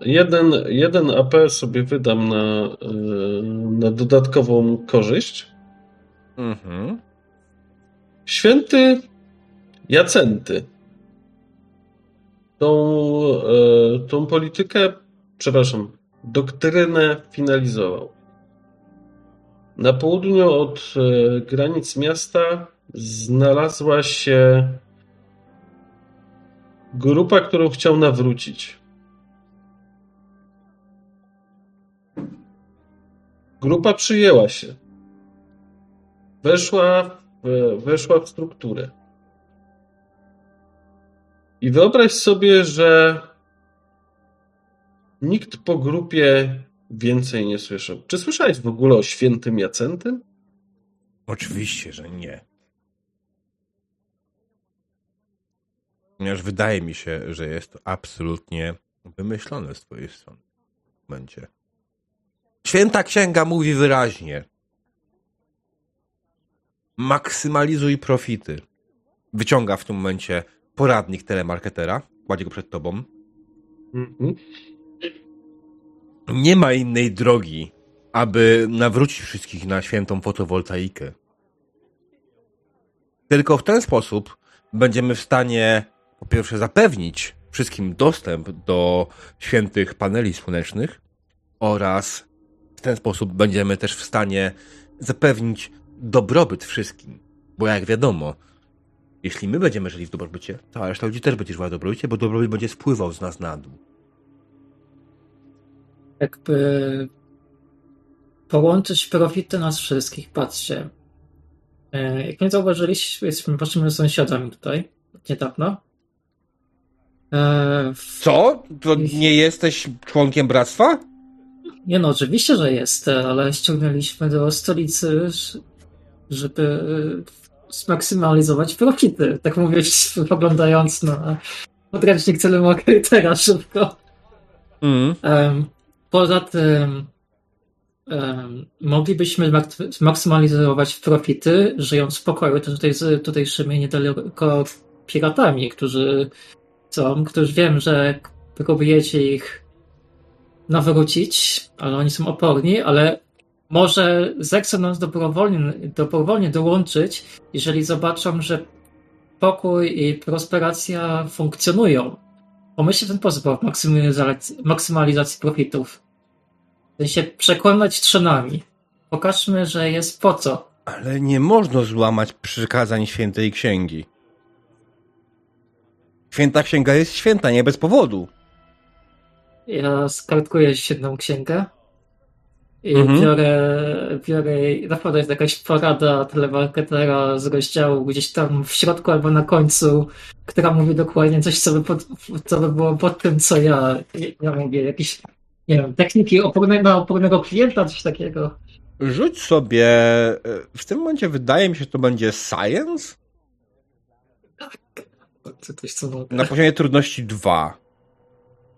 Speaker 3: Jeden, jeden AP sobie wydam na, y, na dodatkową korzyść.
Speaker 1: Mhm.
Speaker 3: Święty Jacenty. Tą, e, tą politykę, przepraszam, doktrynę finalizował. Na południu od e, granic miasta znalazła się grupa, którą chciał nawrócić. Grupa przyjęła się. Weszła w, weszła w strukturę. I wyobraź sobie, że nikt po grupie więcej nie słyszał. Czy słyszałeś w ogóle o świętym Jacentym?
Speaker 1: Oczywiście, że nie. Ponieważ wydaje mi się, że jest to absolutnie wymyślone z twojej strony. W tym momencie. Święta Księga mówi wyraźnie. Maksymalizuj profity. Wyciąga w tym momencie poradnik telemarketera. Kładzie go przed tobą.
Speaker 3: Mhm.
Speaker 1: Nie ma innej drogi, aby nawrócić wszystkich na świętą fotowoltaikę. Tylko w ten sposób będziemy w stanie po pierwsze zapewnić wszystkim dostęp do świętych paneli słonecznych oraz w ten sposób będziemy też w stanie zapewnić dobrobyt wszystkim. Bo jak wiadomo, jeśli my będziemy żyli w dobrobycie, to reszta ludzi też będzie żyła w dobrobycie, bo dobrobyt będzie spływał z nas na dół.
Speaker 2: Jakby połączyć profity nas wszystkich. Patrzcie. E, Jak nie zauważyliście, jesteśmy waszymi sąsiadami tutaj niedawno. E, w-
Speaker 1: Co? To nie jesteś członkiem bractwa?
Speaker 2: Nie no, oczywiście, że jest, ale ściągnęliśmy do stolicy, żeby zmaksymalizować profity. Tak mówię, spoglądając na podręcznik telemarketera szybko.
Speaker 1: Mm.
Speaker 2: Em, Poza tym moglibyśmy mak- zmaksymalizować profity, żyjąc w pokoju tutaj z tutejszymi niedaleko piratami, którzy są, którzy wiem, że próbujecie ich nawrócić, ale oni są oporni, ale może zechcą nas dobrowolnie, dobrowolnie dołączyć, jeżeli zobaczą, że pokój i prosperacja funkcjonują. Pomyślcie ten sposób o maksymalizacji profitów. W sensie przekonać trzynami. Pokażmy, że jest po co.
Speaker 1: Ale nie można złamać przykazań świętej księgi. Święta księga jest święta, nie bez powodu.
Speaker 2: Ja skartkuję jedną księgę i
Speaker 1: Mhm.
Speaker 2: biorę, biorę, naprawdę jest jakaś porada telemarketera z rozdziału gdzieś tam w środku albo na końcu, która mówi dokładnie coś, co by, pod, co by było pod tym, co ja, ja mówię, jakieś, nie wiem, techniki opornego, na opornego klienta, coś takiego.
Speaker 1: Rzuć sobie. e, W tym momencie wydaje mi się, że to będzie science
Speaker 2: To coś, co mogę.
Speaker 1: na poziomie trudności 2.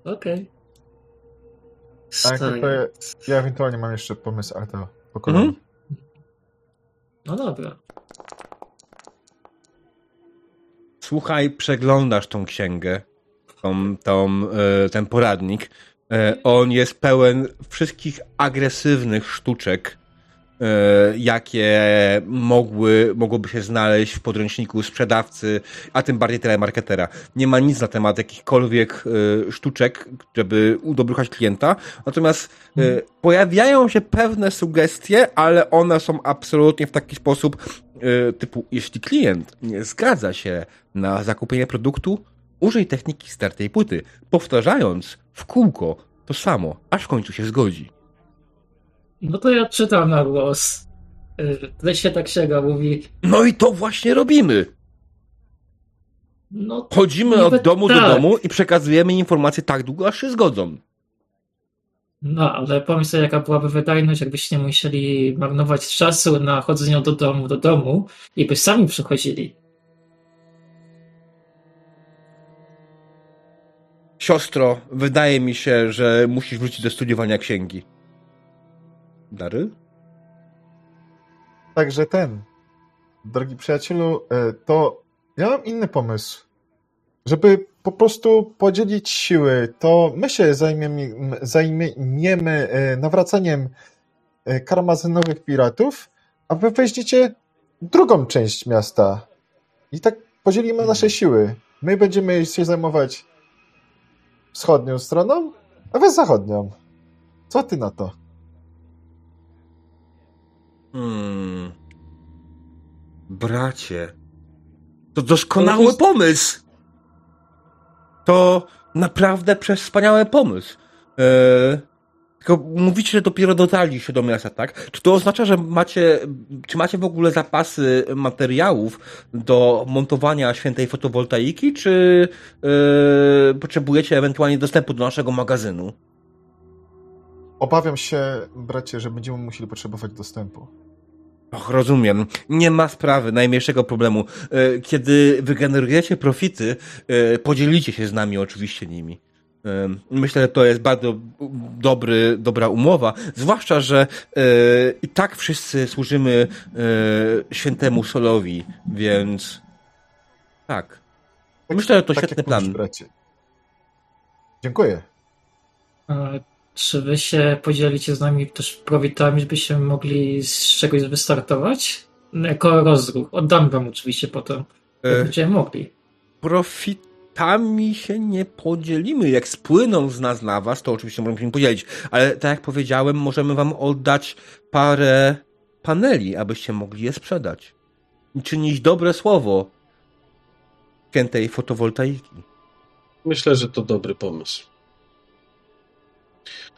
Speaker 2: Okej.
Speaker 4: Tak, to, to ja, ja ewentualnie mam jeszcze pomysł, ale to po kolei.
Speaker 1: Mhm.
Speaker 2: No dobra.
Speaker 1: Słuchaj, przeglądasz tą księgę, tą, tą, e, ten poradnik. E, On jest pełen wszystkich agresywnych sztuczek, e, jakie mogły, mogłoby się znaleźć w podręczniku sprzedawcy, a tym bardziej telemarketera. Nie ma nic na temat jakichkolwiek e, sztuczek, żeby udobruchać klienta, natomiast e, pojawiają się pewne sugestie, ale one są absolutnie w taki sposób typu, jeśli klient nie zgadza się na zakupienie produktu, Użyj techniki startej płyty, powtarzając w kółko to samo, aż w końcu się zgodzi.
Speaker 2: No to ja czytam na głos. Lesie tak sięga, mówi.
Speaker 1: No i to właśnie robimy.
Speaker 2: No,
Speaker 1: Chodzimy od domu
Speaker 2: tak.
Speaker 1: do domu i przekazujemy informacje tak długo, aż się zgodzą.
Speaker 2: No, ale pomyśl sobie, jaka byłaby wydajność, jakbyście nie musieli marnować czasu na chodzenie do domu do domu i by sami przychodzili.
Speaker 1: Siostro, wydaje mi się, że musisz wrócić do studiowania księgi. Dary?
Speaker 4: Także ten, drogi przyjacielu, e, to ja mam inny pomysł. Żeby po prostu podzielić siły, to my się zajmiemy, zajmiemy e, nawracaniem e, karmazynowych piratów, a wy weźmiecie drugą część miasta. I tak podzielimy nasze siły. My będziemy się zajmować wschodnią stroną, a wy zachodnią. Co ty na to?
Speaker 1: Hmm. Bracie. To doskonały
Speaker 2: To jest-
Speaker 1: pomysł. To naprawdę wspaniały pomysł. Eee, tylko mówicie, że dopiero dotarliście do miasta, tak? Czy to oznacza, że macie, czy macie w ogóle zapasy materiałów do montowania świętej fotowoltaiki, czy eee, potrzebujecie ewentualnie dostępu do naszego magazynu?
Speaker 4: Obawiam się, bracie, że będziemy musieli potrzebować dostępu.
Speaker 1: Och, rozumiem. Nie ma sprawy, najmniejszego problemu. E, Kiedy wygenerujecie profity, e, podzielicie się z nami oczywiście nimi. Myślę, że to jest bardzo dobry, dobra umowa, zwłaszcza, że e, i tak wszyscy służymy e, świętemu Solowi, więc tak. Myślę, że to świetny
Speaker 4: jak
Speaker 1: plan.
Speaker 4: mówisz. Dziękuję.
Speaker 2: A czy wy się podzielicie z nami też profitami, żebyśmy mogli z czegoś wystartować? Jako rozruch. Oddam wam oczywiście potem,
Speaker 1: E,
Speaker 2: będziemy mogli.
Speaker 1: Profitami się nie podzielimy. Jak spłyną z nas na was, to oczywiście możemy się podzielić. Ale tak jak powiedziałem, możemy wam oddać parę paneli, abyście mogli je sprzedać. I czynić dobre słowo świętej fotowoltaiki.
Speaker 3: Myślę, że to dobry pomysł.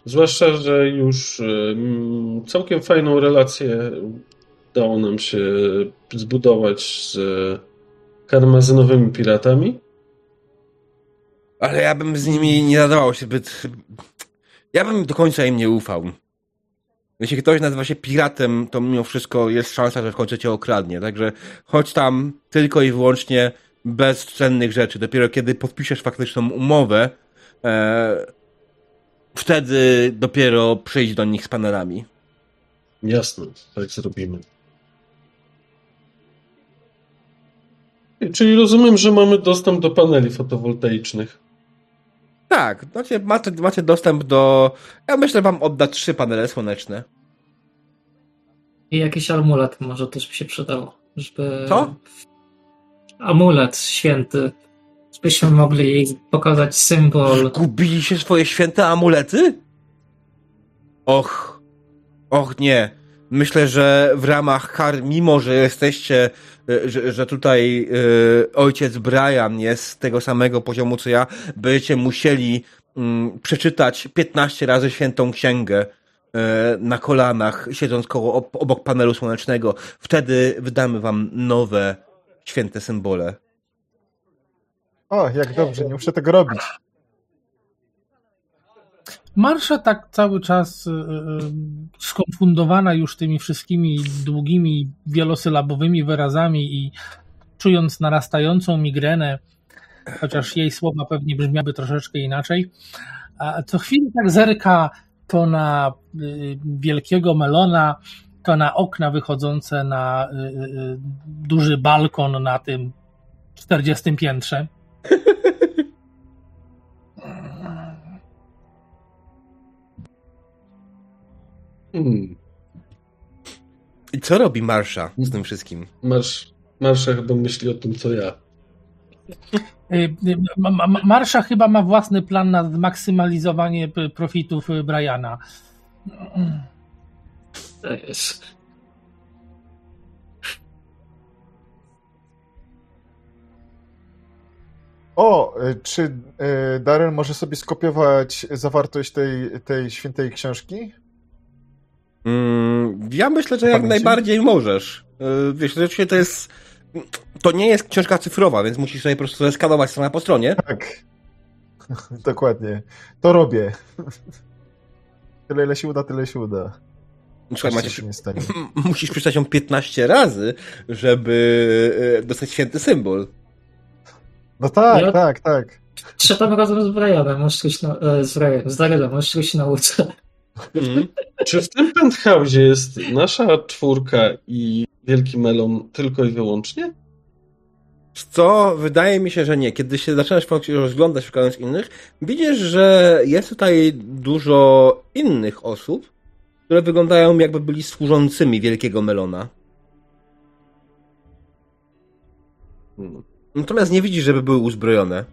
Speaker 3: Zwłaszcza, że już ym, całkiem fajną relację udało nam się zbudować z karmazynowymi piratami.
Speaker 1: Ale ja bym z nimi nie nadawał się zbyt... Ja bym do końca im nie ufał. Jeśli ktoś nazywa się piratem, to mimo wszystko jest szansa, że w końcu cię okradnie. Także chodź tam tylko i wyłącznie bez cennych rzeczy. Dopiero kiedy podpiszesz faktyczną umowę, e, wtedy dopiero przyjdź do nich z panelami.
Speaker 3: Jasne, tak zrobimy. Czyli rozumiem, że mamy dostęp do paneli fotowoltaicznych.
Speaker 1: Tak, macie, macie, macie dostęp do... Ja myślę, wam odda trzy panele słoneczne.
Speaker 2: I jakiś amulet może też by się przydał, żeby...
Speaker 1: Co?
Speaker 2: Amulet święty. Żebyśmy mogli pokazać symbol.
Speaker 1: Gubiliście swoje święte amulety? Och, och nie. Myślę, że w ramach kar, mimo że jesteście, e, że, że tutaj e, ojciec Brian jest z tego samego poziomu co ja, będziecie musieli mm, przeczytać 15 razy świętą księgę e, na kolanach, siedząc koło, ob, obok panelu słonecznego. Wtedy wydamy wam nowe święte symbole.
Speaker 4: O, jak dobrze, nie muszę tego robić.
Speaker 5: Marsza tak cały czas y, y, skonfundowana już tymi wszystkimi długimi, wielosylabowymi wyrazami i czując narastającą migrenę, chociaż jej słowa pewnie brzmiały troszeczkę inaczej, a co chwilę tak zerka to na y, wielkiego melona, to na okna wychodzące na y, y, duży balkon na tym 40 piętrze.
Speaker 3: Hmm.
Speaker 1: I co robi Marsza z tym wszystkim?
Speaker 3: Marsz, Marsza chyba myśli o tym, co ja.
Speaker 5: Y, y, Ma- Ma- Marsza chyba ma własny plan na zmaksymalizowanie p- profitów y, Briana.
Speaker 2: To jest.
Speaker 4: O, y, czy y, Darren może sobie skopiować zawartość tej, tej świętej książki?
Speaker 1: Mm, ja myślę, że jak
Speaker 4: Pamięci?
Speaker 1: najbardziej możesz. Yy, Wiesz, rzeczywiście to jest. To nie jest książka cyfrowa, więc musisz sobie po prostu zeskanować stronę po stronie.
Speaker 4: Tak. Dokładnie. To robię. Tyle ile się uda, tyle się uda.
Speaker 1: Słuchaj,
Speaker 4: Aż
Speaker 1: Maciek,
Speaker 4: się nie stanie.
Speaker 1: musisz przeczytać ją 15 razy, żeby yy, dostać święty symbol.
Speaker 4: No tak,
Speaker 2: Ja-
Speaker 4: tak, tak.
Speaker 2: Czytam razem z Brianem, e, z Brianem, z może czegoś się nauczę.
Speaker 1: Mhm.
Speaker 3: Czy w tym penthouse jest nasza czwórka i Wielki Melon tylko i wyłącznie?
Speaker 1: Co? Wydaje mi się, że nie. Kiedy się zaczynasz rozglądać, szukając innych, widzisz, że jest tutaj dużo innych osób, które wyglądają jakby byli służącymi Wielkiego Melona.
Speaker 3: Hmm.
Speaker 1: Natomiast nie widzisz, żeby były uzbrojone.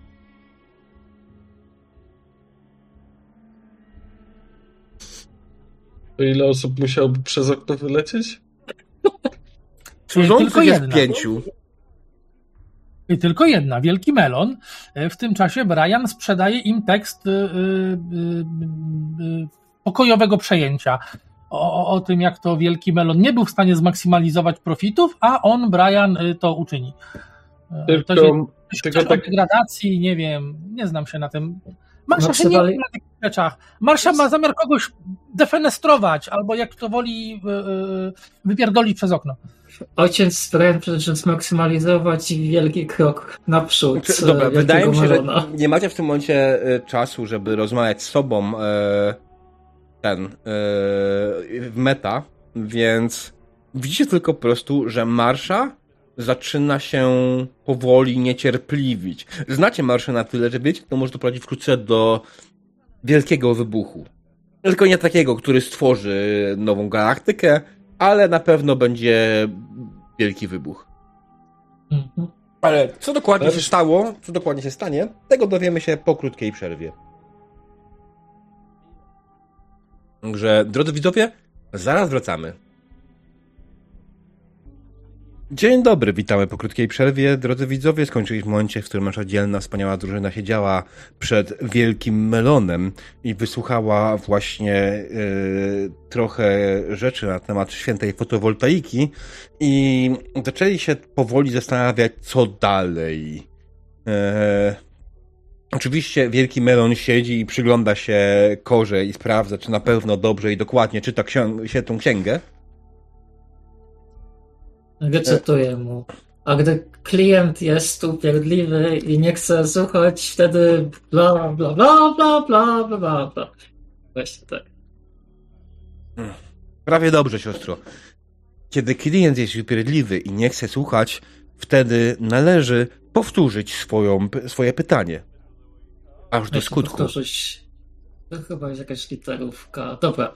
Speaker 3: To ile osób musiałoby przez okno wylecieć?
Speaker 5: tylko
Speaker 1: Służących jest
Speaker 5: jedna.
Speaker 1: pięciu.
Speaker 5: I tylko jedna, Wielki Melon. E, W tym czasie Brian sprzedaje im tekst y, y, y, y, pokojowego przejęcia. O, o- tym, jak to Wielki Melon nie był w stanie zmaksymalizować profitów, a on, Brian, to uczyni. E,
Speaker 3: Tylko,
Speaker 5: to się,
Speaker 3: tylko
Speaker 5: o
Speaker 3: tak-
Speaker 5: degradacji, nie wiem, nie znam się na tym. Marsza się nie na takich rzeczach. Marsza ma zamiar kogoś defenestrować, albo jak to woli, y, y, wypierdolić przez okno.
Speaker 2: Ojciec Brian przecież zmaksymalizować wielki krok naprzód.
Speaker 1: Dobra,
Speaker 2: Wielkiego
Speaker 1: wydaje mi się, że nie macie w tym momencie czasu, żeby rozmawiać z sobą ten w meta, więc widzicie tylko po prostu, że Marsza zaczyna się powoli niecierpliwić. Znacie Marszę na tyle, że wiecie, to może doprowadzić wkrótce do wielkiego wybuchu. Tylko nie takiego, który stworzy nową galaktykę, ale na pewno będzie wielki wybuch.
Speaker 2: Mhm.
Speaker 1: Ale co dokładnie się stało, co dokładnie się stanie, tego dowiemy się po krótkiej przerwie. Także, drodzy widzowie, zaraz wracamy. Dzień dobry, witamy po krótkiej przerwie. Drodzy widzowie, skończyliśmy w momencie, w którym nasza dzielna, wspaniała drużyna siedziała przed wielkim melonem i wysłuchała właśnie e, trochę rzeczy na temat świętej fotowoltaiki i zaczęli się powoli zastanawiać, co dalej. E, oczywiście wielki melon siedzi i przygląda się korze i sprawdza, czy na pewno dobrze i dokładnie czyta się tą księgę
Speaker 2: recytuję e, e. mu. A gdy klient jest upierdliwy i nie chce słuchać, wtedy bla bla bla bla bla bla bla. Właśnie tak.
Speaker 1: Prawie dobrze, siostro. Kiedy klient jest upierdliwy i nie chce słuchać, wtedy należy powtórzyć swoją, swoje pytanie. Aż do skutku.
Speaker 2: Powtórzyć. To chyba jest jakaś literówka. Dobra.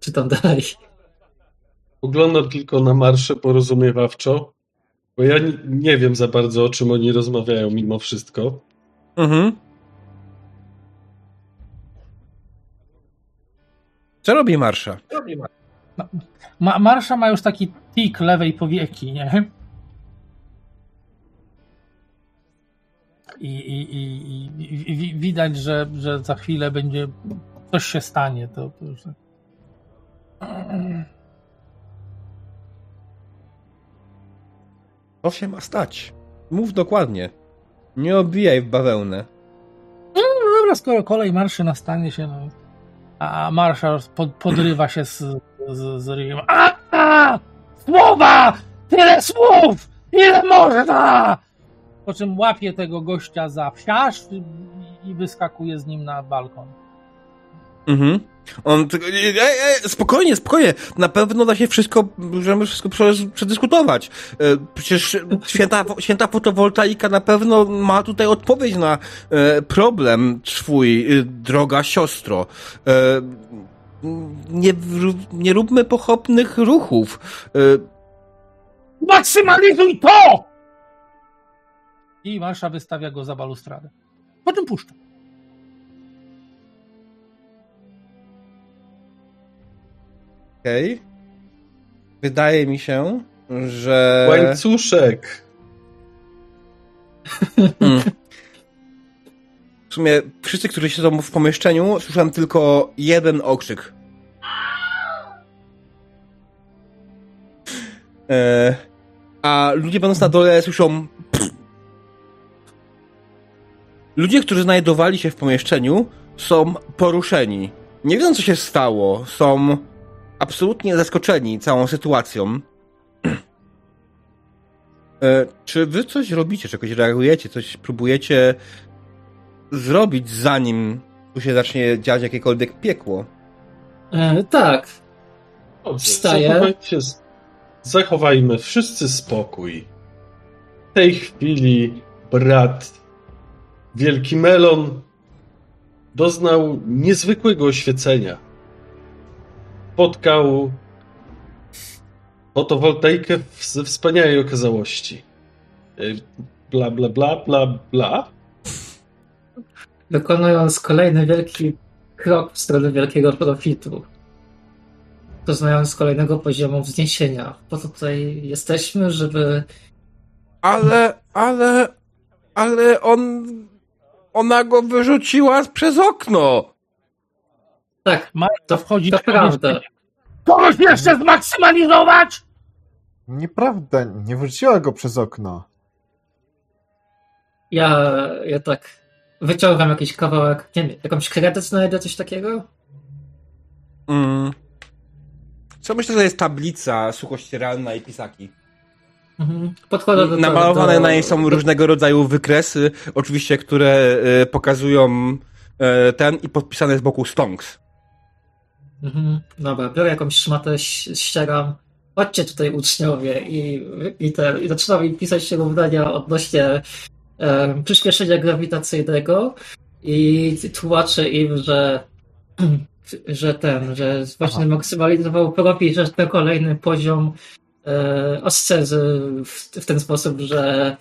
Speaker 2: Czytam dalej.
Speaker 3: Oglądam tylko na marsze porozumiewawczo, bo ja nie, nie wiem za bardzo, o czym oni rozmawiają mimo wszystko.
Speaker 1: Mhm. Co robi Marsza?
Speaker 5: Ma, Marsza ma już taki tik lewej powieki, nie? I, i, i, i, i wi- widać, że, że za chwilę będzie coś się stanie. To, to już...
Speaker 1: Co się ma stać? Mów dokładnie. Nie obijaj w bawełnę.
Speaker 5: No dobra, skoro kolej marszy nastanie się, no. A marsza pod, podrywa się z, z, z ryjem. A, a! Słowa! Tyle słów! Ile można! Po czym łapie tego gościa za psiarz i, i wyskakuje z nim na balkon.
Speaker 1: Mhm. On tylko. Ej, ej, spokojnie, spokojnie. Na pewno da się wszystko, możemy wszystko prze- przedyskutować. E, Przecież święta, święta fotowoltaika na pewno ma tutaj odpowiedź na e, problem twój, e, droga siostro. E, Nie, nie róbmy pochopnych ruchów. E,
Speaker 5: Maksymalizuj to! I marsza wystawia go za balustradę. Po czym puszcza.
Speaker 1: Okej. Wydaje mi się, że.
Speaker 3: Łańcuszek!
Speaker 1: Mm. W sumie wszyscy, którzy siedzą w pomieszczeniu, słyszałem tylko jeden okrzyk. E, a ludzie będąc na dole słyszą. Ludzie, którzy znajdowali się w pomieszczeniu, są poruszeni. Nie wiedzą, co się stało. Są absolutnie zaskoczeni całą sytuacją. E, czy wy coś robicie, czegoś reagujecie, coś próbujecie zrobić, zanim tu się zacznie dziać jakiekolwiek piekło?
Speaker 2: E, tak.
Speaker 3: Dobrze,
Speaker 2: Wstaję.
Speaker 3: Zachowajcie, zachowajmy wszyscy spokój. W tej chwili brat Wielki Melon doznał niezwykłego oświecenia. Spotkał fotowoltaikę ze wspaniałej okazałości. Y, Bla, bla, bla, bla, bla.
Speaker 2: Wykonując kolejny wielki krok w stronę wielkiego profitu. Doznając kolejnego poziomu wzniesienia. Po to tutaj jesteśmy, żeby
Speaker 1: Ale, ale, ale on. Ona go wyrzuciła przez okno!
Speaker 2: Tak,
Speaker 5: Marta
Speaker 2: to,
Speaker 5: wchodzi
Speaker 2: to
Speaker 5: do
Speaker 2: prawda.
Speaker 5: Kogoś jeszcze zmaksymalizować?
Speaker 4: Nieprawda, nie wyrzuciła go przez okno.
Speaker 2: Ja, ja tak wyciągam jakiś kawałek, nie wiem, jakąś kredę znajdę, coś takiego?
Speaker 1: Mm. Co myślę, że jest tablica suchościeralna i pisaki.
Speaker 2: Mhm. Podchodzę do
Speaker 1: Namalowane
Speaker 2: do,
Speaker 1: na niej są
Speaker 2: do,
Speaker 1: różnego rodzaju wykresy, oczywiście, które e, pokazują e, ten i podpisane z boku Stonks.
Speaker 2: Mhm. Dobra, biorę jakąś szmatę, ścieram. Chodźcie tutaj uczniowie i, i, te, i zaczynam im pisać się równania odnośnie e, przyspieszenia grawitacyjnego i tłumaczę im, że że ten, że właśnie
Speaker 4: Aha.
Speaker 2: maksymalizował profil, że ten kolejny poziom e, ascezy w, w ten sposób, że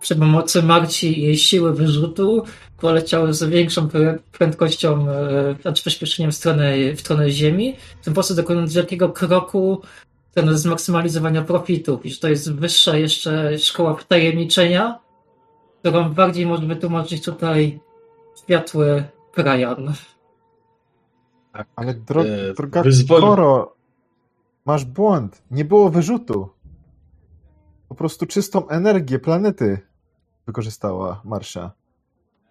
Speaker 2: przy pomocy Marci i jej siły wyrzutu poleciały z większą prę- prędkością, e, znaczy przyspieszeniem w stronę, w stronę Ziemi, w ten sposób dokonując wielkiego kroku stronę zmaksymalizowania profitów i że to jest wyższa jeszcze szkoła wtajemniczenia, którą bardziej może wytłumaczyć tutaj światły Brian.
Speaker 4: Ale dro
Speaker 3: E,
Speaker 4: droga
Speaker 3: wyzwoli-
Speaker 4: Koro, masz błąd. Nie było wyrzutu. Po prostu czystą energię planety wykorzystała Marsza.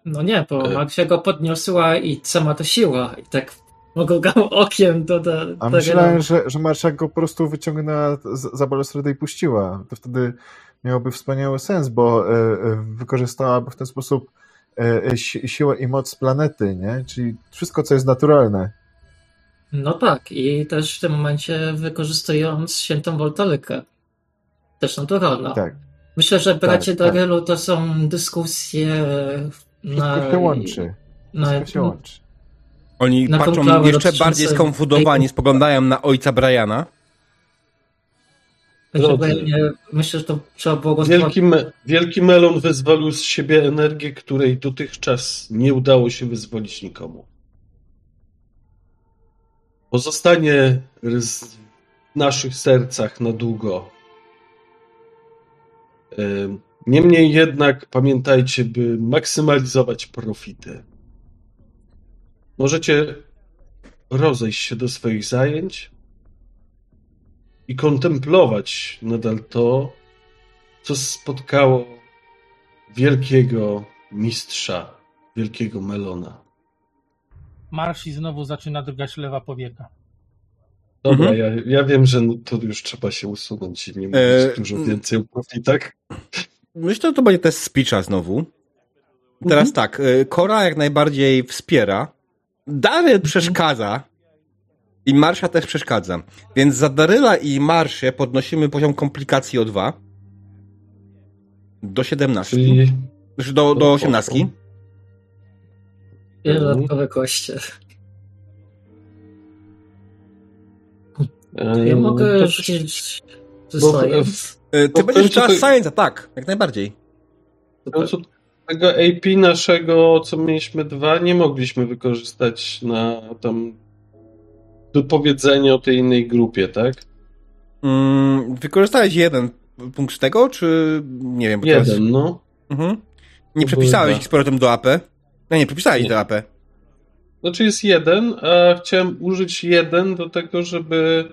Speaker 2: No nie, bo
Speaker 3: E.
Speaker 2: Marcia go podniosła i sama to siła. I tak mogą okiem do, do,
Speaker 4: A
Speaker 2: do
Speaker 4: myślałem, że, że Marsza go po prostu wyciągnęła z- za balustradę i puściła. To wtedy miałoby wspaniały sens, bo e, e, wykorzystałaby w ten sposób e, e, si- siłę i moc planety, nie? Czyli wszystko, co jest naturalne.
Speaker 2: No tak, i też w tym momencie wykorzystując świętą woltorykę. Też naturalna.
Speaker 4: Tak.
Speaker 2: Myślę, że bracie
Speaker 4: tak.
Speaker 2: Darylu to są dyskusje na...
Speaker 4: Wszystko się łączy.
Speaker 2: Na,
Speaker 4: Wszystko się łączy.
Speaker 1: Oni
Speaker 2: Na
Speaker 1: patrzą jeszcze bardziej skonfudowani,
Speaker 2: tej-
Speaker 1: spoglądają na ojca Briana.
Speaker 2: Myślę, że to trzeba było go
Speaker 3: Wielki, me, Wielki Melon wyzwolił z siebie energię, której dotychczas nie udało się wyzwolić nikomu. Pozostanie w naszych sercach na długo. Niemniej jednak pamiętajcie, by maksymalizować profity. Możecie rozejść się do swoich zajęć i kontemplować nadal to, co spotkało wielkiego mistrza, wielkiego melona.
Speaker 5: Marsi znowu zaczyna drgać lewa powieka.
Speaker 3: Dobra,
Speaker 1: Mhm.
Speaker 3: ja, ja wiem, że to już trzeba się usunąć i nie mówić
Speaker 1: E,
Speaker 3: dużo więcej o profitach.
Speaker 1: Myślę, że to będzie test speecha znowu. Teraz tak, y, Kora jak najbardziej wspiera. Daryl przeszkadza. I Marsza też przeszkadza. Więc za Daryla i Marszę podnosimy poziom komplikacji o 2. Do 17.
Speaker 3: Czyli
Speaker 1: Znaczy do, do 18.
Speaker 2: Wiele dodatkowe koście. Ja mogę
Speaker 3: to-
Speaker 2: rzucić ze science.
Speaker 1: Y, Ty będziesz chciała Science'a, tak, jak najbardziej.
Speaker 3: Tego AP naszego, co mieliśmy dwa, nie mogliśmy wykorzystać na tam wypowiedzenie o tej innej grupie, tak?
Speaker 1: Mm, wykorzystałeś jeden punkt z tego, czy nie wiem? bo teraz-
Speaker 3: Jeden, no.
Speaker 1: Mhm. Nie
Speaker 3: To
Speaker 1: przepisałeś ich z powrotem do AP? No nie, przepisałeś
Speaker 3: Nie.
Speaker 1: do AP.
Speaker 3: Znaczy jest jeden, a chciałem użyć jeden do tego, żeby.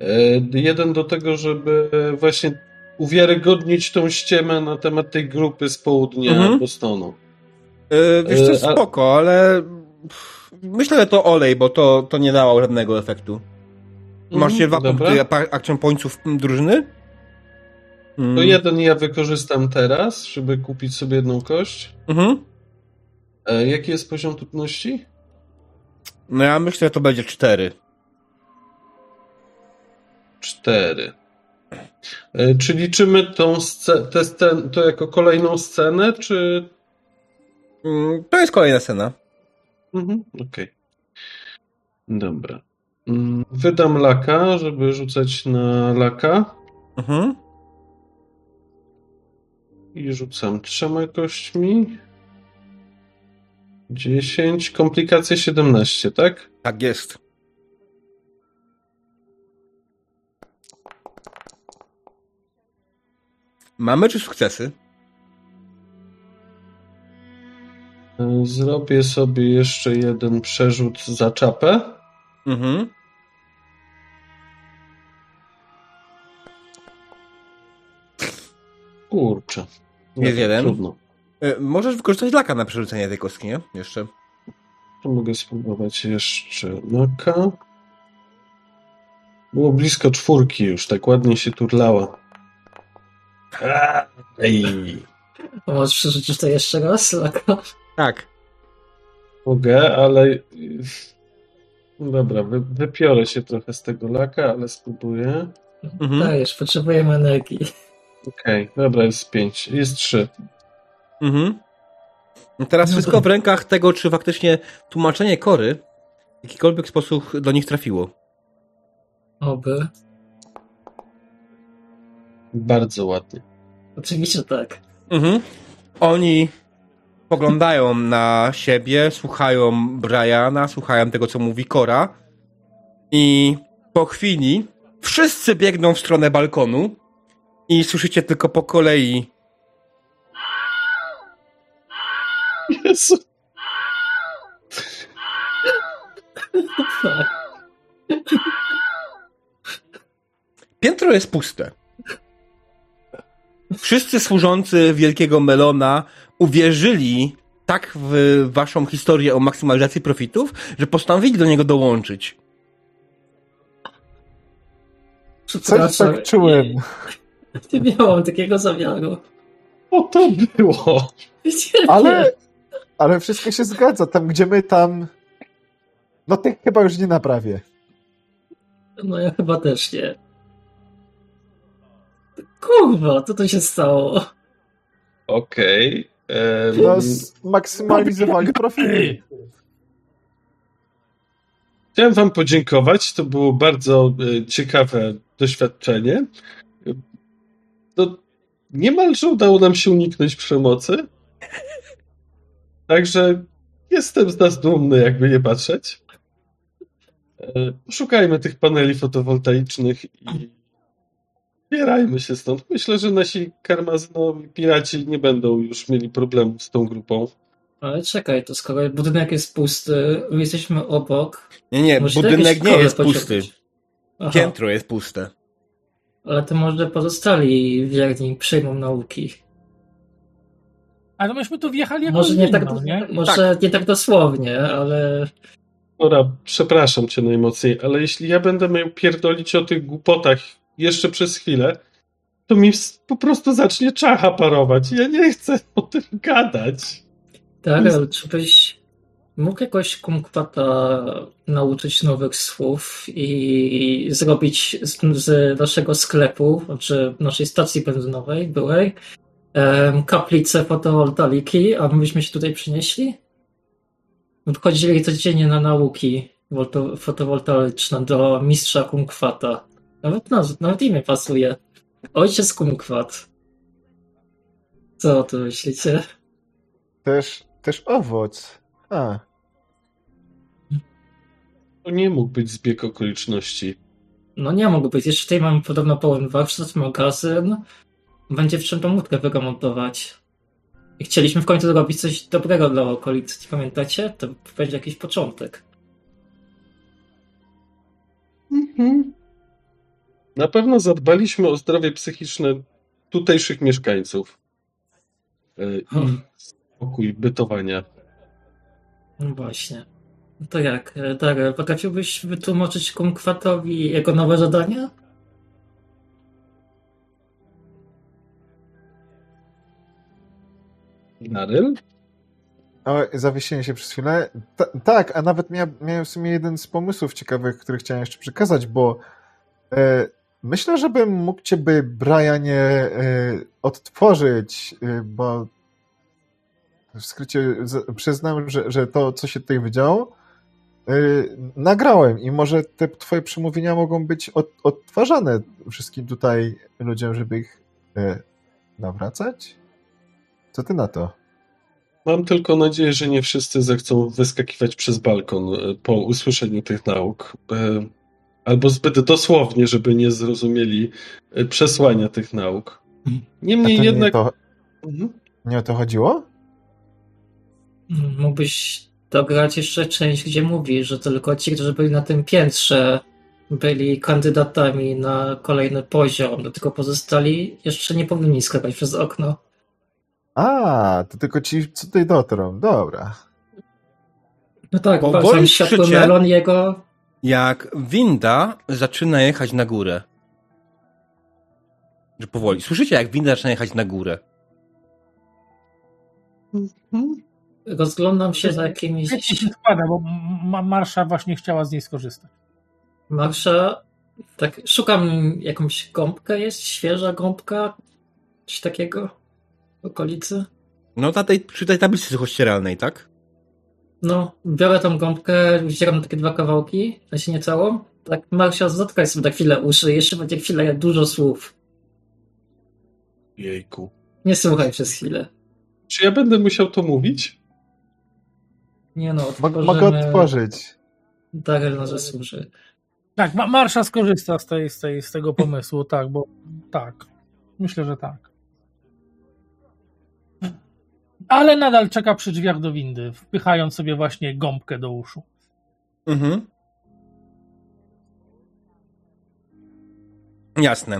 Speaker 3: e, Jeden do tego, żeby właśnie uwiarygodnić tą ściemę na temat tej grupy z południa
Speaker 1: Mhm.
Speaker 3: Bostonu.
Speaker 1: Yy, wiesz, to
Speaker 3: Yy,
Speaker 1: jest
Speaker 3: a-
Speaker 1: spoko, ale myślę, że to olej, bo to, to nie dało żadnego efektu. Masz się dwa
Speaker 3: Mhm, dobra.
Speaker 1: punkty action pointsów mm, drużyny? Mm.
Speaker 3: To jeden ja wykorzystam teraz, żeby kupić sobie jedną kość.
Speaker 1: Mhm.
Speaker 3: E, Jaki jest poziom trudności?
Speaker 1: No ja myślę, że to będzie cztery.
Speaker 3: Cztery. E, Czy liczymy tą tę scen- to jako kolejną scenę, czy.
Speaker 1: Mm, To jest kolejna scena.
Speaker 3: Mhm, okej. Dobra. Mm, Wydam laka, żeby rzucać na laka.
Speaker 1: Mhm.
Speaker 3: I rzucam trzema kośćmi. 10. Komplikacje 17, tak?
Speaker 1: Tak jest. Mamy czy sukcesy?
Speaker 3: E, Zrobię sobie jeszcze jeden przerzut za czapę.
Speaker 1: Mhm.
Speaker 3: Kurczę.
Speaker 1: Jest jeden.
Speaker 3: Trudno.
Speaker 1: E, Możesz wykorzystać laka na przerzucenie tej kostki, nie? Jeszcze.
Speaker 3: To mogę spróbować jeszcze laka. Było blisko czwórki już, tak ładnie się turlała. Ej,
Speaker 2: Możesz przerzucić to jeszcze raz, Laka?
Speaker 1: Tak.
Speaker 3: mogę, ale... No Dobra, wy, wypiorę się trochę z tego laka, ale spróbuję.
Speaker 1: Mhm.
Speaker 2: Dajesz, potrzebujemy energii.
Speaker 3: Okej, dobra, jest pięć, jest trzy.
Speaker 1: Mhm. No Teraz
Speaker 2: No
Speaker 1: wszystko w
Speaker 2: dobra.
Speaker 1: rękach tego, czy faktycznie tłumaczenie kory w jakikolwiek sposób do nich trafiło.
Speaker 2: Oby.
Speaker 3: Bardzo ładnie.
Speaker 2: Oczywiście tak.
Speaker 1: Mhm. Oni poglądają na siebie, słuchają Briana, słuchają tego, co mówi Kora i po chwili wszyscy biegną w stronę balkonu i słyszycie tylko po kolei
Speaker 3: Jezu.
Speaker 1: Piętro jest puste. Wszyscy służący Wielkiego Melona uwierzyli tak w waszą historię o maksymalizacji profitów, że postanowili do niego dołączyć.
Speaker 4: Coś tak czułem.
Speaker 2: Nie miałam takiego zamiaru.
Speaker 3: O to było.
Speaker 4: Ale, ale wszystko się zgadza. Tam, gdzie my, tam... No tych chyba już nie naprawię.
Speaker 2: No ja chyba też nie. Kurwa, co to się stało?
Speaker 3: Okej. em,
Speaker 4: No, zmaksymalizowali profity.
Speaker 3: Chciałem Wam podziękować. To było bardzo e, ciekawe doświadczenie. No, niemalże udało nam się uniknąć przemocy. Także jestem z nas dumny, jakby nie patrzeć. E, Szukajmy tych paneli fotowoltaicznych i zbierajmy się stąd. Myślę, że nasi karmazynowi piraci nie będą już mieli problemów z tą grupą.
Speaker 2: Ale czekaj, to skoro budynek jest pusty, my jesteśmy obok.
Speaker 1: Nie, nie, budynek nie jest pusty.
Speaker 2: Aha,
Speaker 1: Piętro jest puste.
Speaker 2: ale to może pozostali wierni przyjmą nauki.
Speaker 5: Ale myśmy tu wjechali jako
Speaker 2: Może nie tak,
Speaker 5: zimno, nie?
Speaker 2: może nie tak dosłownie, ale
Speaker 3: Ora, przepraszam cię najmocniej, ale jeśli ja będę miał pierdolić o tych głupotach jeszcze przez chwilę, to mi po prostu zacznie czacha parować. Ja nie chcę o tym gadać.
Speaker 2: tak, ale czy byś mógł jakoś kumkwata nauczyć nowych słów i zrobić z, z naszego sklepu, czy naszej stacji benzynowej byłej, kaplicę fotowoltaiki, a my byśmy się tutaj przynieśli? Wchodzili codziennie na nauki fotowoltaiczne do mistrza kumkwata. Nawet, naz- nawet imię pasuje. Ojciec kumkwat. Co o tym myślicie?
Speaker 4: Też, też owoc. A,
Speaker 3: To nie mógł być zbieg okoliczności.
Speaker 2: No nie mógł być. Jeszcze tutaj mamy podobno pełen warsztat, magazyn. Będzie w czym tą łódkę wyremontować. I chcieliśmy w końcu zrobić coś dobrego dla okolicy, pamiętacie? To będzie jakiś początek.
Speaker 3: Mhm. Na pewno zadbaliśmy o zdrowie psychiczne tutejszych mieszkańców. E, I
Speaker 2: Hmm.
Speaker 3: spokój bytowania.
Speaker 2: No właśnie. No to jak, e, Darek, potrafiłbyś wytłumaczyć Kumkwatowi jego nowe zadania?
Speaker 3: Naryl?
Speaker 4: O, zawiesiłem się przez chwilę. Ta, tak, a nawet mia, miałem w sumie jeden z pomysłów ciekawych, który chciałem jeszcze przekazać, bo e, myślę, żebym mógł ciebie, Brianie, e, odtworzyć, e, bo w skrócie z, przyznam, że, że to, co się tutaj wydziało, e, nagrałem i może te twoje przemówienia mogą być od, odtwarzane wszystkim tutaj ludziom, żeby ich e, nawracać? Co ty na to?
Speaker 3: Mam tylko nadzieję, że nie wszyscy zechcą wyskakiwać przez balkon e, po usłyszeniu tych nauk. e, Albo zbyt dosłownie, żeby nie zrozumieli e, przesłania tych nauk.
Speaker 4: A
Speaker 3: Niemniej
Speaker 4: to
Speaker 3: jednak.
Speaker 4: nie, to,
Speaker 3: Mhm.
Speaker 4: nie o to chodziło?
Speaker 2: Mm, Mógłbyś dograć jeszcze część, gdzie mówi, że tylko ci, którzy byli na tym piętrze, byli kandydatami na kolejny poziom, dlatego pozostali jeszcze nie powinni skakać przez okno.
Speaker 4: A, to tylko ci, co tutaj dotrą. Dobra.
Speaker 2: No tak,
Speaker 1: Bo
Speaker 2: bo
Speaker 1: woli
Speaker 2: światło melon jego
Speaker 1: Jak winda zaczyna jechać na górę. Że powoli. Słyszycie, jak winda zaczyna jechać na górę.
Speaker 3: Mhm.
Speaker 2: rozglądam się za jakimiś
Speaker 5: Świetnie się składa, bo Ma- Marsza właśnie chciała z niej skorzystać.
Speaker 2: Marsza, tak szukam jakąś gąbkę, jest świeża gąbka, coś takiego okolicy.
Speaker 1: No na tej, przy tej tablicy kościeralnej, tak?
Speaker 2: No, biorę tą gąbkę, wcieram na takie dwa kawałki, a się nie całą. Tak, Marsza, zatkaj sobie na chwilę uszy, jeszcze będzie chwilę dużo słów.
Speaker 3: Jejku.
Speaker 2: Nie słuchaj przez chwilę.
Speaker 3: Czy ja będę musiał to mówić?
Speaker 2: Nie no, otworzymy...
Speaker 4: mogę otworzyć.
Speaker 2: Darel na zasłuży.
Speaker 5: Tak, Ma- Marsza skorzysta z, tej, z, tej, z tego pomysłu, tak, bo tak. Myślę, że tak. Ale nadal czeka przy drzwiach do windy, wpychając sobie właśnie gąbkę do uszu.
Speaker 1: Mhm. Jasne.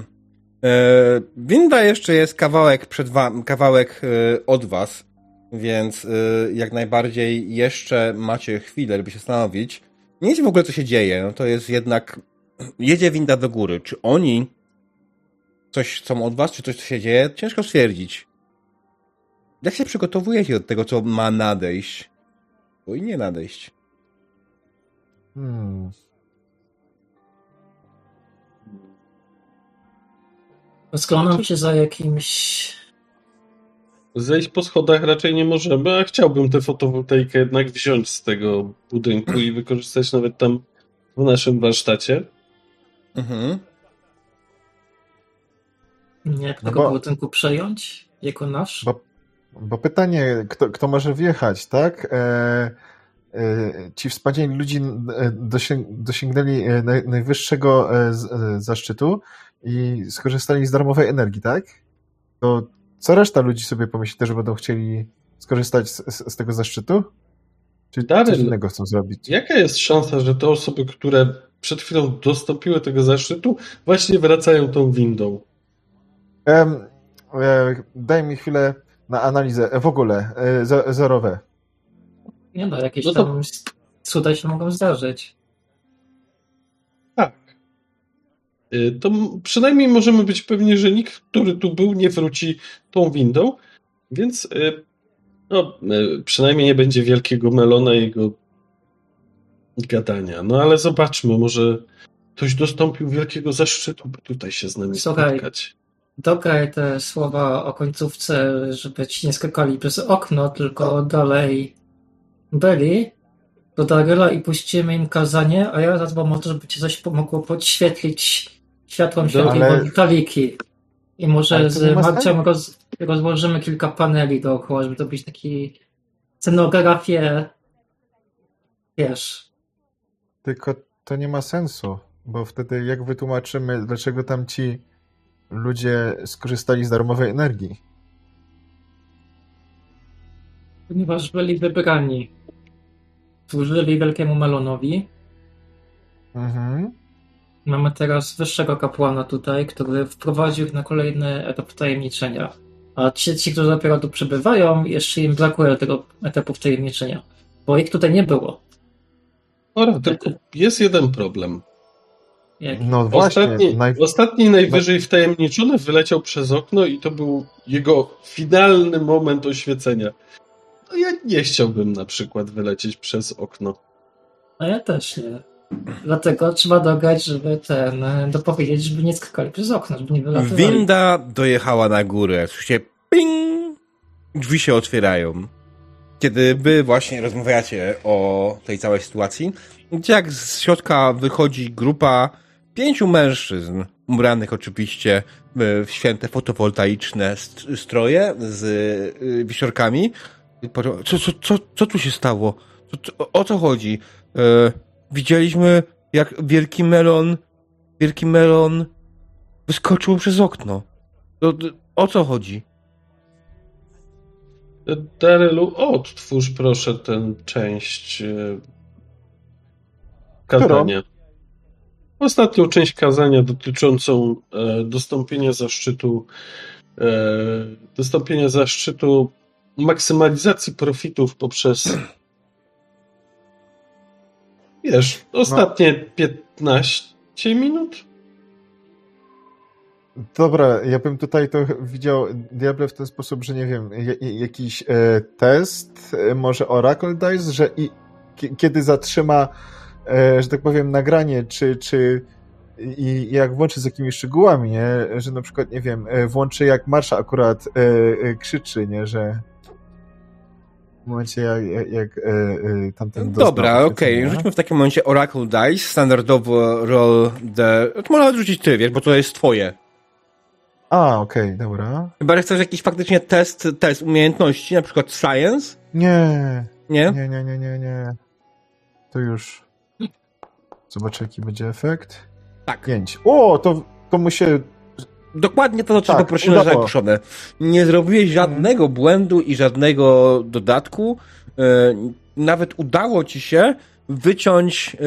Speaker 1: E, winda jeszcze jest kawałek przed wam, kawałek e, od was, więc e, jak najbardziej jeszcze macie chwilę, żeby się zastanowić. Nie wiecie w ogóle, co się dzieje. No to jest jednak... Jedzie winda do góry. Czy oni coś chcą od was, czy coś, co się dzieje? Ciężko stwierdzić. Jak się przygotowujecie do tego, co ma nadejść? Bo i nie nadejść.
Speaker 4: Hmm.
Speaker 2: Rozglądam się za jakimś...
Speaker 3: Zejść po schodach raczej nie możemy, a chciałbym tę fotowoltaikę jednak wziąć z tego budynku i wykorzystać nawet tam w naszym warsztacie.
Speaker 1: Mhm.
Speaker 2: Jak
Speaker 4: No
Speaker 2: tego
Speaker 4: bo-
Speaker 2: budynku przejąć? Jako nasz?
Speaker 4: Bo, bo pytanie, kto, kto może wjechać, tak? E, e, ci wspaniali ludzi e, dosięg, dosięgnęli e, naj, najwyższego e, z, zaszczytu i skorzystali z darmowej energii, tak? To co reszta ludzi sobie pomyśli, też będą chcieli skorzystać z, z, z tego zaszczytu? Czy
Speaker 3: Darren,
Speaker 4: coś innego chcą zrobić?
Speaker 3: Jaka jest szansa, że te osoby, które przed chwilą dostąpiły tego zaszczytu, właśnie wracają tą windą?
Speaker 4: Em, e, daj mi chwilę na analizę. E, w ogóle, e, ze- zerowe.
Speaker 2: Nie no, jakieś
Speaker 3: No to-
Speaker 2: tam cuda się mogą zdarzyć.
Speaker 3: Tak. Y, To przynajmniej możemy być pewni, że nikt, który tu był, nie wróci tą windą, więc y, no, przynajmniej nie będzie wielkiego melona i jego gadania. No ale zobaczmy, może ktoś dostąpił wielkiego zaszczytu, by tutaj się z nami
Speaker 2: Słuchaj.
Speaker 3: spotkać.
Speaker 2: Dograj te słowa o końcówce, żeby ci nie skakali przez okno, tylko dalej byli. Do Darela i puścimy im kazanie, a ja zadbam o to, żeby ci coś pomogło podświetlić światłem światłej
Speaker 4: Ale-
Speaker 2: taliki. I może z Marciem roz, rozłożymy kilka paneli dookoła, żeby to być taki scenografię wiesz,
Speaker 4: Tylko to nie ma sensu, bo wtedy jak wytłumaczymy, dlaczego tam ci ludzie skorzystali z darmowej energii?
Speaker 2: ponieważ byli wybrani. Służyli wielkiemu Melonowi.
Speaker 4: Mhm.
Speaker 2: Mamy teraz wyższego kapłana tutaj, który wprowadził ich na kolejny etap tajemniczenia. A ci, ci, którzy dopiero tu przybywają, jeszcze im brakuje tego etapu tajemniczenia. Bo ich tutaj nie było.
Speaker 3: Ora, tylko jest jeden problem.
Speaker 2: Jak
Speaker 4: No właśnie,
Speaker 3: Ostatni,
Speaker 4: naj...
Speaker 3: ostatni najwyżej wtajemniczony wyleciał przez okno i to był jego finalny moment oświecenia. No ja nie chciałbym na przykład wylecieć przez okno.
Speaker 2: A ja też nie. Dlatego trzeba dograć, żeby ten, dopowiedzieć, żeby nie skakali przez okno, żeby nie wylatywali.
Speaker 1: Winda dojechała na górę. Słyszycie ping! Drzwi się otwierają. Kiedy wy właśnie rozmawiacie o tej całej sytuacji, gdzie jak z środka wychodzi grupa pięciu mężczyzn, ubranych oczywiście w święte fotowoltaiczne st- stroje z y, wisiorkami. Co, co, co, co tu się stało? Co, co, o co chodzi? E, widzieliśmy, jak wielki melon, wielki melon wyskoczył przez okno. To, o co chodzi?
Speaker 3: Darylu, odtwórz proszę tę część e,
Speaker 4: Którą?
Speaker 3: Ostatnią część kazania dotyczącą e, dostąpienia zaszczytu e, dostąpienia zaszczytu maksymalizacji profitów poprzez wiesz, ostatnie 15 minut?
Speaker 4: Dobra, ja bym tutaj to widział Diable w ten sposób, że nie wiem, jakiś e, test, może Oracle Dice, że i, ki- kiedy zatrzyma, że tak powiem, nagranie, czy, czy i jak włączy z jakimiś szczegółami, nie? Że na przykład, nie wiem, e, włączy jak Marsza akurat e, e, krzyczy, nie? Że w momencie jak, jak, jak e, e, tamten
Speaker 1: Dobra, okej.
Speaker 4: oświecenia.
Speaker 1: Rzućmy w takim momencie Oracle Dice, standardowo roll the... To można rzucić ty, wiesz, bo to jest twoje.
Speaker 4: A, okej, dobra.
Speaker 1: Chyba, że chcesz jakiś faktycznie test, test umiejętności, na przykład science,
Speaker 4: Nie,
Speaker 1: nie?
Speaker 4: Nie, nie, nie, nie, nie. To już. Zobaczę, jaki będzie efekt.
Speaker 1: Tak.
Speaker 4: 5. O, to, to mu się.
Speaker 1: Dokładnie to, o co
Speaker 4: Tak,
Speaker 1: poprosiłem,
Speaker 4: udało.
Speaker 1: zakuszone. Nie zrobiłeś żadnego błędu i żadnego dodatku. E, nawet udało ci się wyciąć e,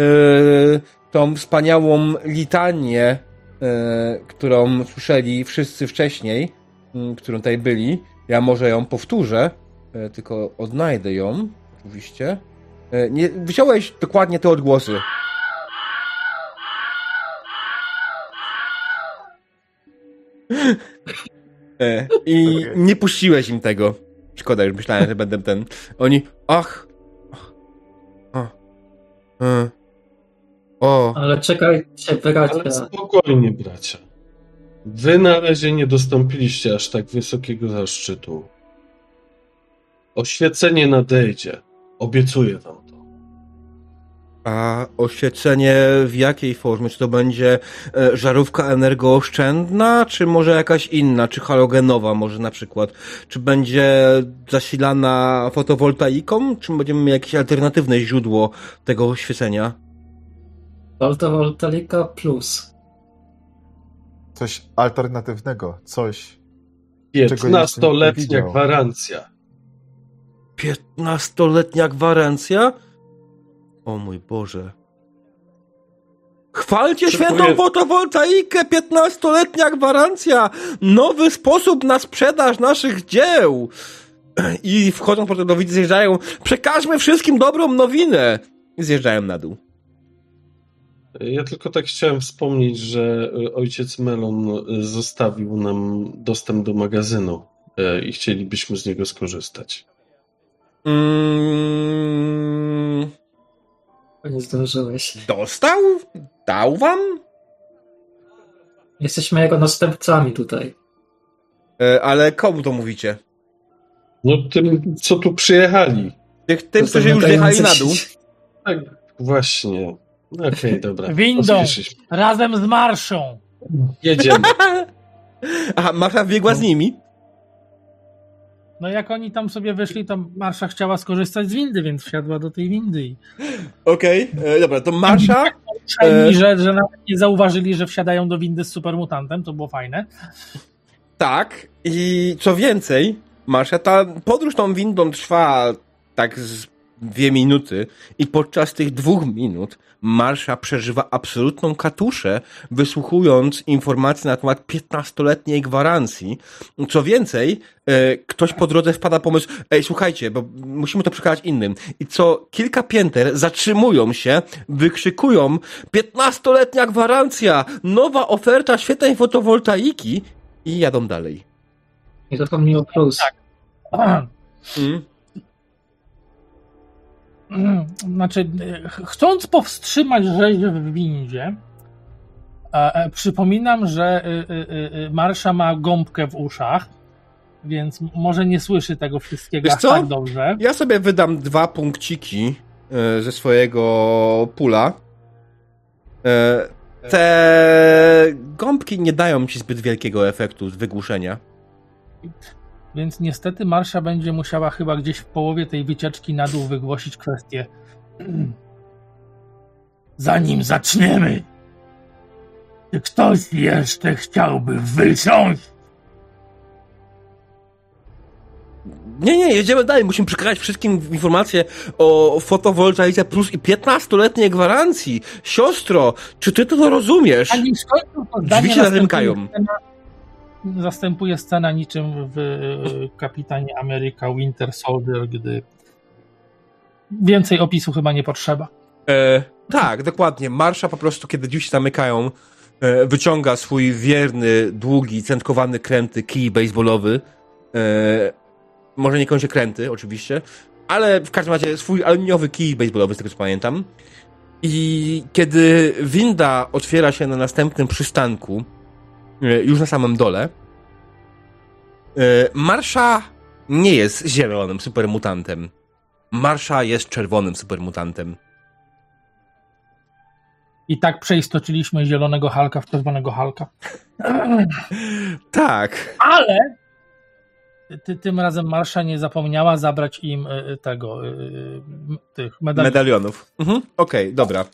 Speaker 1: tą wspaniałą litanię, e, którą słyszeli wszyscy wcześniej, którą tutaj byli. Ja może ją powtórzę, tylko odnajdę ją, oczywiście. Nie, wziąłeś dokładnie te odgłosy. I
Speaker 4: Okej.
Speaker 1: nie puściłeś im tego. Szkoda, już myślałem, że będę ten. Oni. Ach. e, O.
Speaker 2: Ale czekajcie, bracia.
Speaker 3: Ale spokojnie, bracia. Wy na razie nie dostąpiliście aż tak wysokiego zaszczytu. Oświecenie nadejdzie. Obiecuję wam to.
Speaker 1: A oświecenie w jakiej formie? Czy to będzie e, żarówka energooszczędna, czy może jakaś inna, czy halogenowa może na przykład? Czy będzie zasilana fotowoltaiką, czy będziemy mieli jakieś alternatywne źródło tego oświecenia?
Speaker 2: Voltaica plus.
Speaker 4: Coś alternatywnego, coś. jeszcze nie
Speaker 3: 15-letnia
Speaker 4: widział.
Speaker 3: gwarancja.
Speaker 1: 15-letnia gwarancja? O mój Boże. Chwalcie
Speaker 3: Szykuję-
Speaker 1: świętą fotowoltaikę, 15-letnia gwarancja! Nowy sposób na sprzedaż naszych dzieł! I wchodząc potem do widz zjeżdżają, przekażmy wszystkim dobrą nowinę! I zjeżdżają na dół.
Speaker 3: Ja tylko tak chciałem wspomnieć, że e, ojciec Melon e, zostawił nam dostęp do magazynu e, i chcielibyśmy z niego skorzystać.
Speaker 1: Mm,
Speaker 2: Nie zdążyłeś.
Speaker 1: dostał? Dał wam?
Speaker 2: Jesteśmy jego następcami tutaj.
Speaker 1: E, ale komu to mówicie?
Speaker 3: No tym, co tu przyjechali.
Speaker 1: Tych, tym, którzy już zjechali na dół?
Speaker 3: Tak, właśnie. No Okej, dobra.
Speaker 5: Windą. Razem z marszą.
Speaker 3: Jedziemy.
Speaker 1: Aha, Masza biegła z nimi?
Speaker 5: No jak oni tam sobie wyszli, to Marsza chciała skorzystać z windy, więc wsiadła do tej windy.
Speaker 1: Okej, e, dobra, to Marsza
Speaker 5: Przynajmniej, że, że nawet nie zauważyli, że wsiadają do windy z supermutantem, to było fajne.
Speaker 1: Tak, i co więcej, Marsza, ta podróż tą windą trwa tak z dwie minuty i podczas tych dwóch minut Marsza przeżywa absolutną katuszę, wysłuchując informacji na temat 15-letniej gwarancji. Co więcej, e, ktoś po drodze wpada pomysł, ej, słuchajcie, bo musimy to przekazać innym. I co kilka pięter zatrzymują się, wykrzykują 15-letnia gwarancja, nowa oferta świetnej fotowoltaiki i jadą dalej.
Speaker 2: Nie zapomnij o plus.
Speaker 5: Tak.
Speaker 1: Mm.
Speaker 5: Znaczy, ch- chcąc powstrzymać rzeź w windzie, e, e, przypominam, że e, e, e, Marsza ma gąbkę w uszach, więc może nie słyszy tego wszystkiego
Speaker 1: Wiesz co?
Speaker 5: tak dobrze.
Speaker 1: Ja sobie wydam dwa punkciki e, ze swojego pula. Te gąbki nie dają ci zbyt wielkiego efektu wygłuszenia.
Speaker 5: Więc niestety Marsza będzie musiała chyba gdzieś w połowie tej wycieczki na dół wygłosić kwestię. Zanim zaczniemy, czy ktoś jeszcze chciałby wysiąść?
Speaker 1: Nie, nie, jedziemy dalej. Musimy przekazać wszystkim informacje o fotowoltaice plus i 15-letniej gwarancji. Siostro, czy ty to rozumiesz? Drzwi się zamykają.
Speaker 5: scena, zastępuje scena niczym w e, Kapitanie Ameryka Winter Soldier, gdy więcej opisu chyba nie potrzeba.
Speaker 1: E, tak, dokładnie. Marsza po prostu, kiedy się zamykają, e, wyciąga swój wierny, długi, centkowany kręty kij baseballowy. E, może niekoniecznie kręty, oczywiście, ale w każdym razie swój aluminiowy kij baseballowy, z tego co pamiętam. I kiedy winda otwiera się na następnym przystanku, już na samym dole, e, Marsza nie jest zielonym supermutantem. Marsza jest czerwonym supermutantem.
Speaker 5: I tak przeistoczyliśmy zielonego Halka w czerwonego Halka.
Speaker 1: Tak.
Speaker 5: Ale ty, tym razem Marsza nie zapomniała zabrać im e, tego, e, tych medali.
Speaker 1: Medalionów. Mhm. Okej, dobra.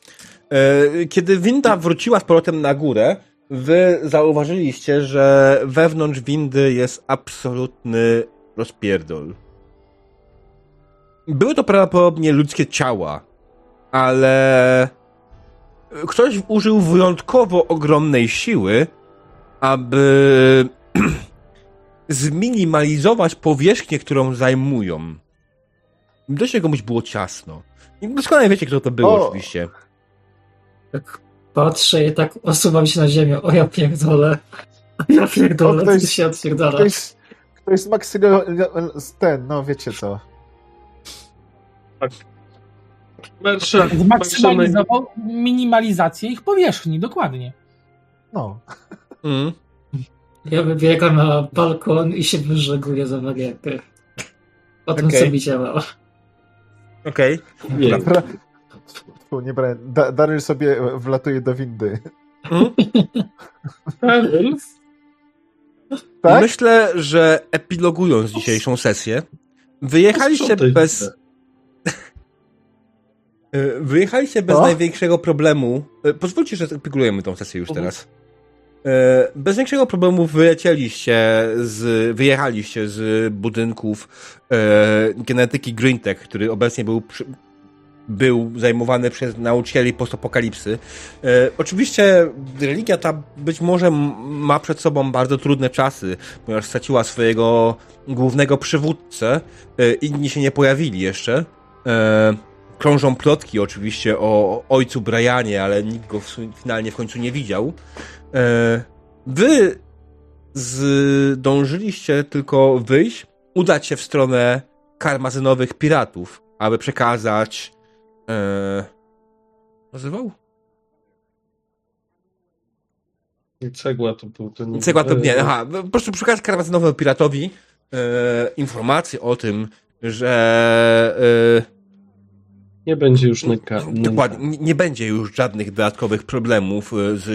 Speaker 1: E, Kiedy winda wróciła z powrotem na górę, wy zauważyliście, że wewnątrz windy jest absolutny rozpierdol. Były to prawdopodobnie ludzkie ciała, ale ktoś użył wyjątkowo ogromnej siły, aby zminimalizować powierzchnię, którą zajmują. Dość komuś było ciasno. I doskonale wiecie, kto to był,
Speaker 4: O.
Speaker 1: oczywiście.
Speaker 2: Tak patrzę i tak osuwam się na ziemię. O ja pierdolę. O ja pierdolę,
Speaker 4: O,
Speaker 2: to
Speaker 4: ktoś-
Speaker 2: się odpierdala.
Speaker 4: Ktoś, ktoś z ten, no wiecie co.
Speaker 3: Naj...
Speaker 5: Zmaksymalizował minimalizację ich powierzchni, dokładnie.
Speaker 4: No.
Speaker 1: Mm.
Speaker 2: Ja wybiegam na balkon i się wyżeguję za wariatę. O tym,
Speaker 1: Okej.
Speaker 2: co widziała.
Speaker 1: Okej.
Speaker 3: Nie,
Speaker 4: Fu, nie brałem. Da, Daryl sobie wlatuje do windy.
Speaker 3: Daryl,
Speaker 4: Tak?
Speaker 1: Myślę, że epilogując dzisiejszą sesję, wyjechaliście bez. Y, Wyjechaliście bez
Speaker 4: Co?
Speaker 1: największego problemu. Y, Pozwólcie, że epilogujemy tą sesję już
Speaker 3: Mhm.
Speaker 1: teraz. Bez większego problemu wylecieliście z, wyjechaliście z budynków e, genetyki Greentech, który obecnie był, przy, był zajmowany przez nauczycieli postapokalipsy. E, oczywiście religia ta być może ma przed sobą bardzo trudne czasy, ponieważ straciła swojego głównego przywódcę. E, inni się nie pojawili jeszcze. E, krążą plotki oczywiście o ojcu Brianie, ale nikt go w, finalnie w końcu nie widział. E, wy zdążyliście tylko wyjść, udać się w stronę karmazynowych piratów, aby przekazać e, nazywał?
Speaker 3: Cegła to był ten...
Speaker 1: Cegła to nie, aha, po prostu przekazać karmazynowemu piratowi e, informację o tym, że e,
Speaker 3: Nie będzie już nęka.
Speaker 1: Dokładnie. Nie, nie będzie już żadnych dodatkowych problemów y, z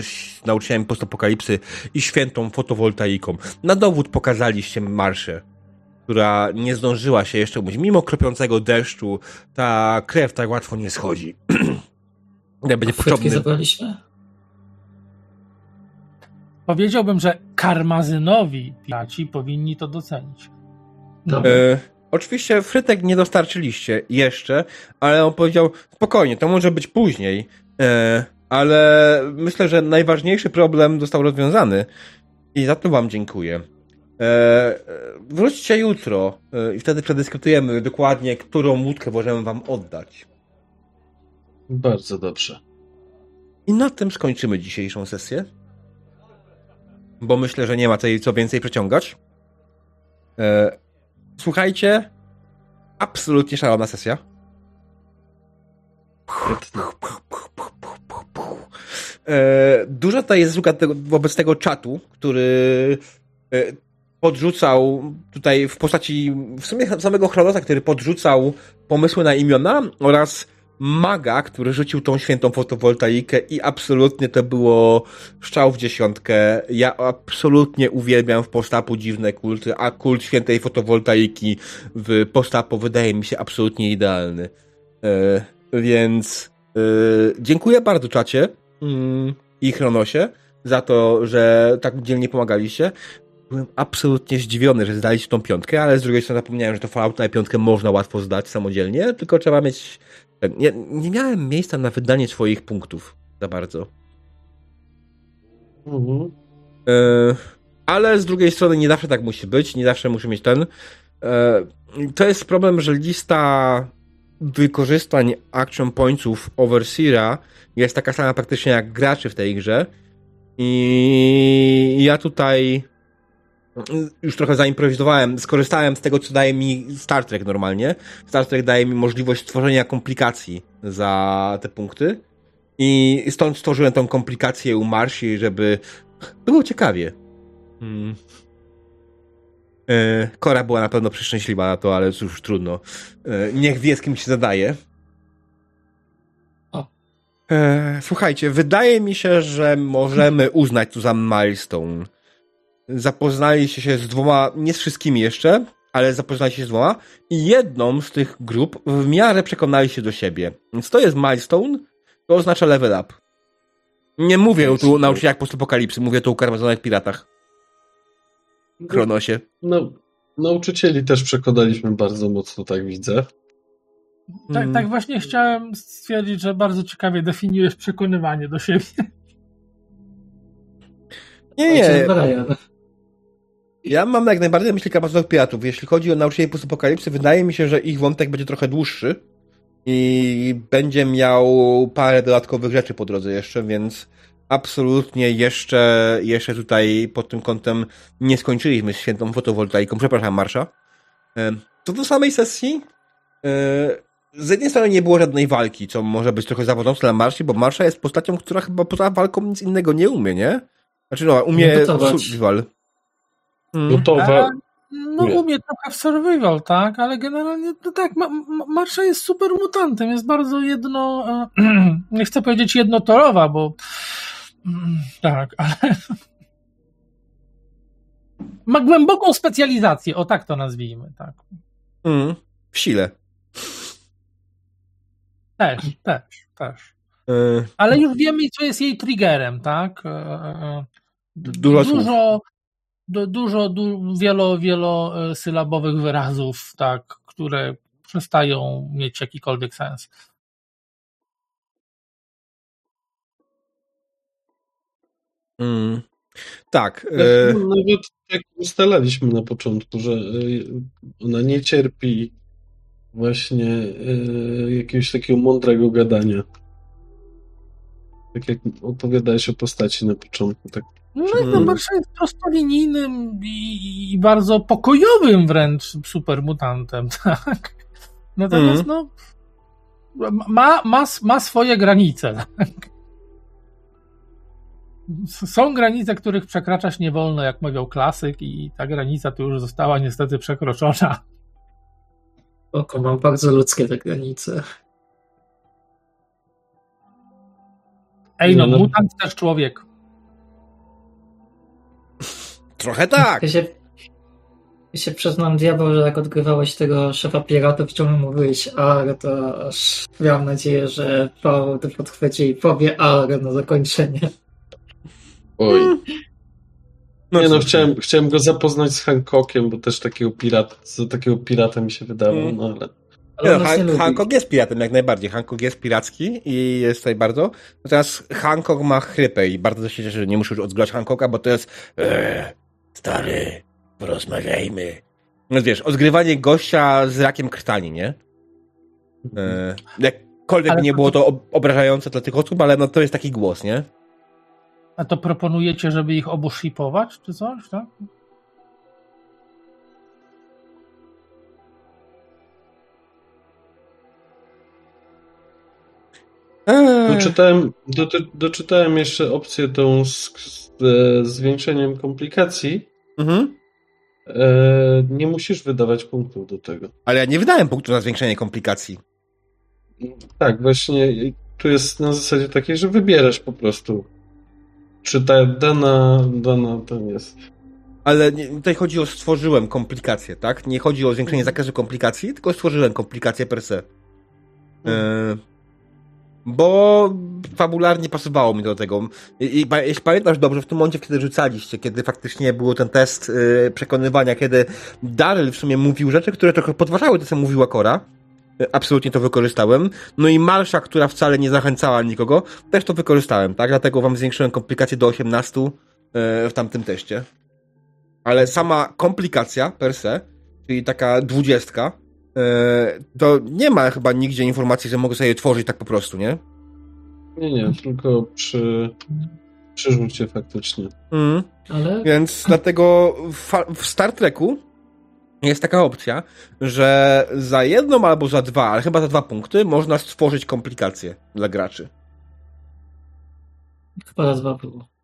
Speaker 1: nauczycielem postapokalipsy i świętą fotowoltaiką. Na dowód pokazaliście marszę, która nie zdążyła się jeszcze umyć. Mimo kropiącego deszczu, ta krew tak łatwo nie schodzi. Nie będzie potrzebny.
Speaker 2: zabraliśmy?
Speaker 5: Powiedziałbym, że karmazynowi piraci powinni to docenić.
Speaker 1: E, oczywiście frytek nie dostarczyliście jeszcze, ale on powiedział, spokojnie, to może być później, e, ale myślę, że najważniejszy problem został rozwiązany i za to wam dziękuję. E, e, wróćcie jutro e, i wtedy przedyskutujemy dokładnie, którą łódkę możemy wam oddać.
Speaker 3: Bardzo dobrze.
Speaker 1: I na tym skończymy dzisiejszą sesję. Bo myślę, że nie ma tutaj co więcej przeciągać. Słuchajcie, absolutnie szalona sesja. Dużo tutaj jest tego, wobec tego czatu, który podrzucał tutaj w postaci w sumie samego Chronosa, który podrzucał pomysły na imiona oraz maga, który rzucił tą świętą fotowoltaikę i absolutnie to było szczał w dziesiątkę. Ja absolutnie uwielbiam w postapu dziwne kulty, a kult świętej fotowoltaiki w postapu wydaje mi się absolutnie idealny. E, więc e, dziękuję bardzo czacie mm, i Chronosie za to, że tak dzielnie pomagaliście. Byłem absolutnie zdziwiony, że zdaliście tą piątkę, ale z drugiej strony zapomniałem, że to Fallout na piątkę można łatwo zdać samodzielnie, tylko trzeba mieć nie, nie miałem miejsca na wydanie swoich punktów za bardzo.
Speaker 3: Mhm.
Speaker 1: E, ale z drugiej strony nie zawsze tak musi być, nie zawsze musi mieć ten. E, to jest problem, że lista wykorzystań action pointsów Overseera jest taka sama praktycznie jak graczy w tej grze. I ja tutaj już trochę zaimprowizowałem, skorzystałem z tego, co daje mi Star Trek normalnie. Star Trek daje mi możliwość stworzenia komplikacji za te punkty. I stąd stworzyłem tą komplikację u Marsi, żeby było ciekawie. Hmm. E, Kora była na pewno przeszczęśliwa na to, ale cóż, trudno. E, niech wie, z kim się zadaje. E, słuchajcie, wydaje mi się, że możemy uznać tu za milestone zapoznaliście się z dwoma, nie z wszystkimi jeszcze, ale zapoznaliście się z dwoma i jedną z tych grup w miarę przekonali się do siebie. Więc to jest milestone, to oznacza level up. Nie mówię tu o nauczycielach postapokalipsy, mówię tu o karmazonych piratach. Kronosie.
Speaker 3: No, nauczycieli też przekonaliśmy bardzo mocno, tak widzę.
Speaker 5: Tak,
Speaker 1: Mm.
Speaker 5: tak właśnie chciałem stwierdzić, że bardzo ciekawie definiujesz przekonywanie do siebie.
Speaker 1: Nie, nie. Ja mam jak najbardziej na myśli karmazonych piratów. Jeśli chodzi o nauczycieli postapokalipsy, wydaje mi się, że ich wątek będzie trochę dłuższy i będzie miał parę dodatkowych rzeczy po drodze jeszcze, więc absolutnie jeszcze, jeszcze tutaj pod tym kątem nie skończyliśmy z świętą fotowoltaiką. Przepraszam, Marsza. Co do samej sesji, e, z jednej strony nie było żadnej walki, co może być trochę zawodzące dla Marsi, bo Marsza jest postacią, która chyba poza walką nic innego nie umie, nie? Znaczy no, umie survival. Mm.
Speaker 3: Gotowa.
Speaker 5: No
Speaker 3: Nie.
Speaker 5: umie trochę w survival, tak, ale generalnie no tak, ma, ma, Marsza jest super mutantem, jest bardzo jedno, e, nie chcę powiedzieć jednotorowa, bo mm, tak, ale ma głęboką specjalizację, o tak to nazwijmy, tak.
Speaker 1: Mm. W sile.
Speaker 5: Też, też, też.
Speaker 1: E,
Speaker 5: Ale już wiemy, co jest jej triggerem, tak? E,
Speaker 1: Dużo.
Speaker 5: Dużo, du, dużo du, wielo, wielosylabowych wyrazów, tak, które przestają mieć jakikolwiek sens.
Speaker 1: mm. Tak. E,
Speaker 3: Nawet tak ustalaliśmy na początku, że y, ona nie cierpi właśnie jakiegoś takiego mądrego gadania. Tak jak opowiadałeś o postaci na początku. Tak.
Speaker 5: No i
Speaker 1: Mm.
Speaker 5: no, Marsza jest prostolinijnym i, i bardzo pokojowym wręcz supermutantem, tak? Natomiast
Speaker 1: Mm.
Speaker 5: no ma, ma, ma swoje granice, tak? Są granice, których przekraczać nie wolno, jak mawiał klasyk i ta granica tu już została niestety przekroczona.
Speaker 2: Oko, mam bardzo ludzkie te granice.
Speaker 5: Ej, no,
Speaker 3: No, no.
Speaker 5: mutant też człowiek.
Speaker 1: Trochę tak.
Speaker 2: Ja się, ja się przyznam, diabeł, że jak odgrywałeś tego szefa piratów, ciągle mówiłeś AR, to aż miałem nadzieję, że Paweł to podchwyci i powie AR na zakończenie.
Speaker 3: Oj. No nie no,
Speaker 1: cóż,
Speaker 3: chciałem, chciałem go zapoznać z Hancockiem, bo też takiego pirata, takiego pirata mi się wydawał,
Speaker 1: Mm.
Speaker 3: no ale...
Speaker 2: Ale
Speaker 1: Nie, no, Han-. Hancock jest piratem jak najbardziej. Hancock jest piracki i jest tutaj bardzo. Natomiast Hancock ma chrypę i bardzo się cieszę, że nie muszę już odzgrać Hancocka, bo to jest eee, stary, porozmawiajmy. No wiesz, odgrywanie gościa z rakiem krtani, nie? Eee, jakkolwiek
Speaker 5: Ale
Speaker 1: nie było to ob- obrażające dla tych osób, ale no to jest taki głos, nie?
Speaker 5: A to proponujecie, żeby ich obu shipować, czy coś, tak?
Speaker 3: Doczytałem, do, doczytałem jeszcze opcję tą z, z e, zwiększeniem komplikacji.
Speaker 1: mhm.
Speaker 3: E, nie musisz wydawać punktów do tego.
Speaker 1: Ale ja nie wydałem punktu na zwiększenie komplikacji.
Speaker 3: Tak, właśnie tu jest na zasadzie takiej, że wybierasz po prostu, czy ta dana, dana ten jest.
Speaker 1: Ale nie, tutaj chodzi o stworzyłem komplikacje, tak? Nie chodzi o zwiększenie zakresu komplikacji, tylko stworzyłem komplikacje per se. E, bo fabularnie pasowało mi do tego. I, i jeśli pamiętasz dobrze, w tym momencie, kiedy rzucaliście, kiedy faktycznie był ten test e, przekonywania, kiedy Daryl w sumie mówił rzeczy, które trochę podważały to, co mówiła Kora. e, Absolutnie to wykorzystałem. No i Marsza, która wcale nie zachęcała nikogo, też to wykorzystałem, tak? Dlatego wam zwiększyłem komplikacje do 18 e, w tamtym teście. Ale sama komplikacja per se, czyli taka dwudziestka, to nie ma chyba nigdzie informacji, że mogę sobie je tworzyć tak po prostu, nie?
Speaker 3: Nie, nie, tylko przy, przy rzucie faktycznie.
Speaker 1: Mhm.
Speaker 2: Ale
Speaker 1: Więc dlatego w, w Star Treku jest taka opcja, że za jedną albo za dwa, ale chyba za dwa punkty można stworzyć komplikacje dla graczy.
Speaker 2: chyba raz dwa było.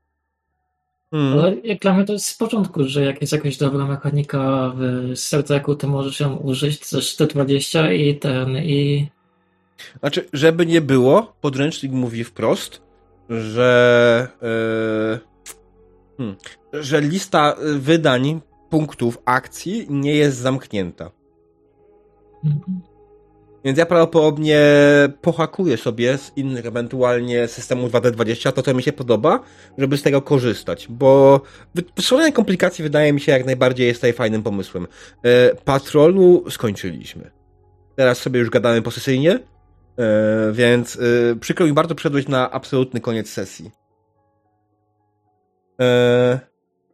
Speaker 1: Mhm.
Speaker 2: Ale jak dla mnie to jest z początku, że jak jest jakaś dobra mechanika w Star Treku, to możesz ją użyć, też T20 i ten, i
Speaker 1: Znaczy, żeby nie było, podręcznik mówi wprost, że, e, hmm, że lista wydań punktów akcji nie jest zamknięta. Więc ja prawdopodobnie pohakuję sobie z innych ewentualnie systemów 2D20 to, co mi się podoba, żeby z tego korzystać, bo wy- wytworzenie komplikacji wydaje mi się jak najbardziej jest tutaj fajnym pomysłem. E, Patrolu skończyliśmy. Teraz sobie już gadamy posesyjnie, e, więc e, przykro mi bardzo przedłeś na absolutny koniec sesji.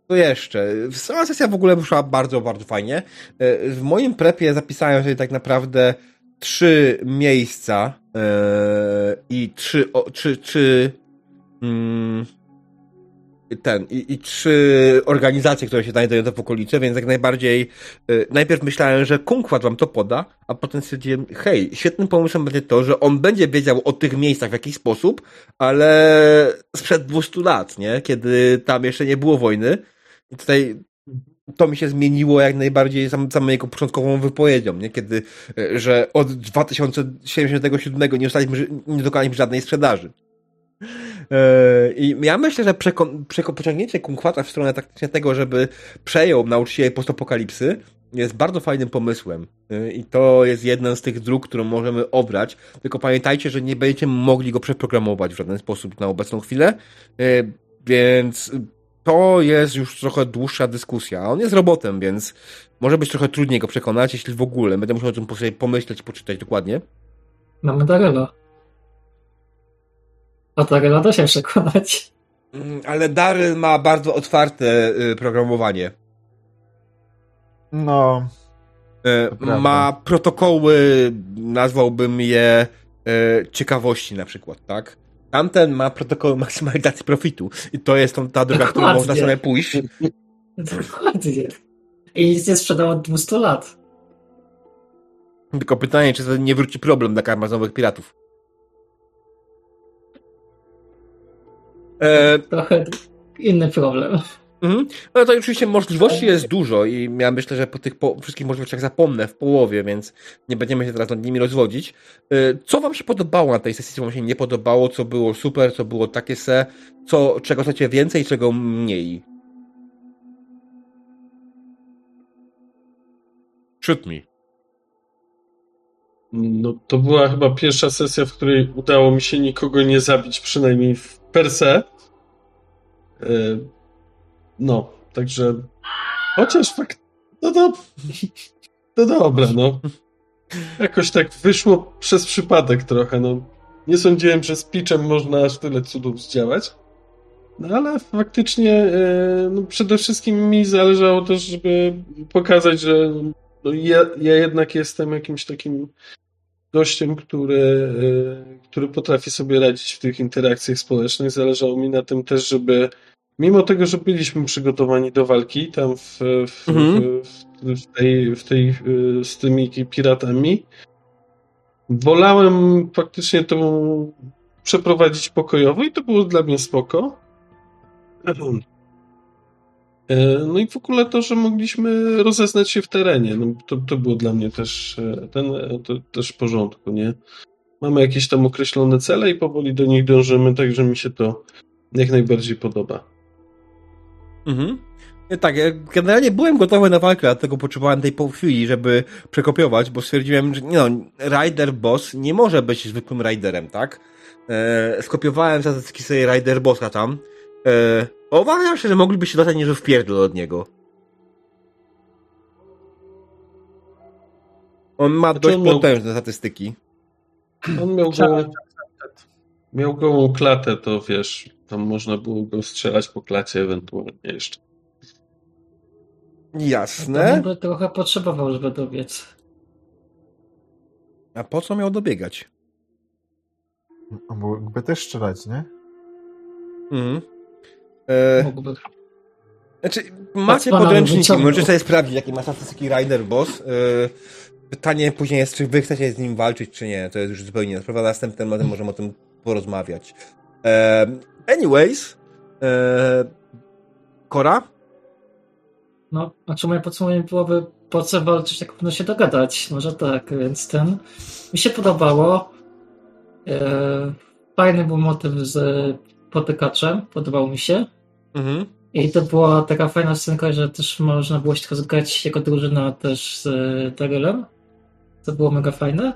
Speaker 1: Co jeszcze? Sama sesja w ogóle wyszła bardzo, bardzo fajnie. W moim prepie zapisałem sobie tak naprawdę trzy miejsca e, i trzy, o, trzy, trzy mm, ten, i, i trzy organizacje, które się znajdują w okolicy, więc jak najbardziej e, najpierw myślałem, że Kunkwat wam to poda, a potem stwierdziłem, hej, świetnym pomysłem będzie to, że on będzie wiedział o tych miejscach w jakiś sposób, ale sprzed 200 lat, nie? Kiedy tam jeszcze nie było wojny. I tutaj to mi się zmieniło jak najbardziej sam, samą jego początkową wypowiedzią, nie? Kiedy, e, że od 2077 nie, dostaliśmy, nie dokonaliśmy żadnej sprzedaży. E, I ja myślę, że przeko- przeko- Kunkwata w stronę taktycznie tego, żeby przejął nauczycieli postapokalipsy, jest bardzo fajnym pomysłem. E, I to jest jeden z tych dróg, którą możemy obrać. Tylko pamiętajcie, że nie będziecie mogli go przeprogramować w żaden sposób na obecną chwilę. Więc to jest już trochę dłuższa dyskusja. A On jest robotem, więc może być trochę trudniej go przekonać, jeśli w ogóle. Będę musiał o tym pomyśleć i poczytać dokładnie.
Speaker 2: mamy Darela. O Darela da się przekonać.
Speaker 1: Mm, Ale Daryl ma bardzo otwarte y, programowanie.
Speaker 4: No, prawda.
Speaker 1: Ma protokoły, nazwałbym je e, ciekawości na przykład, tak? Tamten ma protokoły maksymalizacji profitu. I to jest tą, ta droga, którą można sobie pójść.
Speaker 2: Dokładnie. I nic nie sprzedał od 200 lat.
Speaker 1: Tylko pytanie, czy to nie wróci problem dla karmazowych piratów. E,
Speaker 2: Trochę inny problem.
Speaker 1: Mhm. No to oczywiście możliwości jest dużo i ja myślę, że po tych po wszystkich możliwościach zapomnę w połowie, więc nie będziemy się teraz nad nimi rozwodzić. Y, Co wam się podobało na tej sesji, co wam się nie podobało, co było super, co było takie se, co, czego chcecie więcej, czego mniej? Shoot me.
Speaker 3: No, to była chyba pierwsza sesja, w której udało mi się nikogo nie zabić, przynajmniej w per se. E, No, Także chociaż fakt. No to. No dobra, no. Jakoś tak wyszło przez przypadek trochę. No. Nie sądziłem, że z pitchem można aż tyle cudów zdziałać. No ale faktycznie e, no, przede wszystkim mi zależało też, żeby pokazać, że no, ja, ja jednak jestem jakimś takim gościem, który, e, który potrafi sobie radzić w tych interakcjach społecznych. Zależało mi na tym też, żeby mimo tego, że byliśmy przygotowani do walki tam w, w,
Speaker 1: Mhm.
Speaker 3: w, w tej, w tej, e, z tymi piratami, wolałem faktycznie tą przeprowadzić pokojowo i to było dla mnie spoko. E, No i w ogóle to, że mogliśmy rozeznać się w terenie, no to, to było dla mnie też e, ten, e, też w porządku, nie? Mamy jakieś tam określone cele i powoli do nich dążymy, także mi się to jak najbardziej podoba.
Speaker 1: Mhm. Nie, Tak, ja generalnie byłem gotowy na walkę, dlatego potrzebowałem tej pół chwili, żeby przekopiować, bo stwierdziłem, że nie no, Rider Boss nie może być zwykłym Riderem, tak? E, skopiowałem zasadzki sobie Rider Bossa tam. E, obawiam się, że mogliby się dostać niezły wpierdol od niego. On ma
Speaker 3: Znaczy,
Speaker 1: dość
Speaker 3: on miał-
Speaker 1: potężne statystyki.
Speaker 3: On miał gołą, miał gołą klatę, to wiesz, tam można było go strzelać po klacie ewentualnie jeszcze.
Speaker 1: Jasne.
Speaker 2: By trochę potrzebował, żeby dobiec.
Speaker 1: A po co miał dobiegać?
Speaker 4: On mógłby też strzelać, nie?
Speaker 1: Mhm. E,
Speaker 2: Mógłby.
Speaker 1: Znaczy, macie
Speaker 2: pana
Speaker 1: podręczniki, możecie sobie sprawdzić, jakie ma statystyki Rider Boss. Yy, Pytanie później jest, czy wy chcecie z nim walczyć, czy nie. To jest już zupełnie inna sprawa. Następnym razem możemy o tym porozmawiać. E, anyways, e, Kora?
Speaker 2: No, znaczy moje podsumowanie byłoby po co walczyć, jak powinno się dogadać. Może tak, więc ten. Mi się podobało. E, fajny był motyw z potykaczem, podobał mi się.
Speaker 1: Mhm.
Speaker 2: I to była taka fajna scenka, że też można było się trochę zgrać jako drużyna też z Darylem. To było mega fajne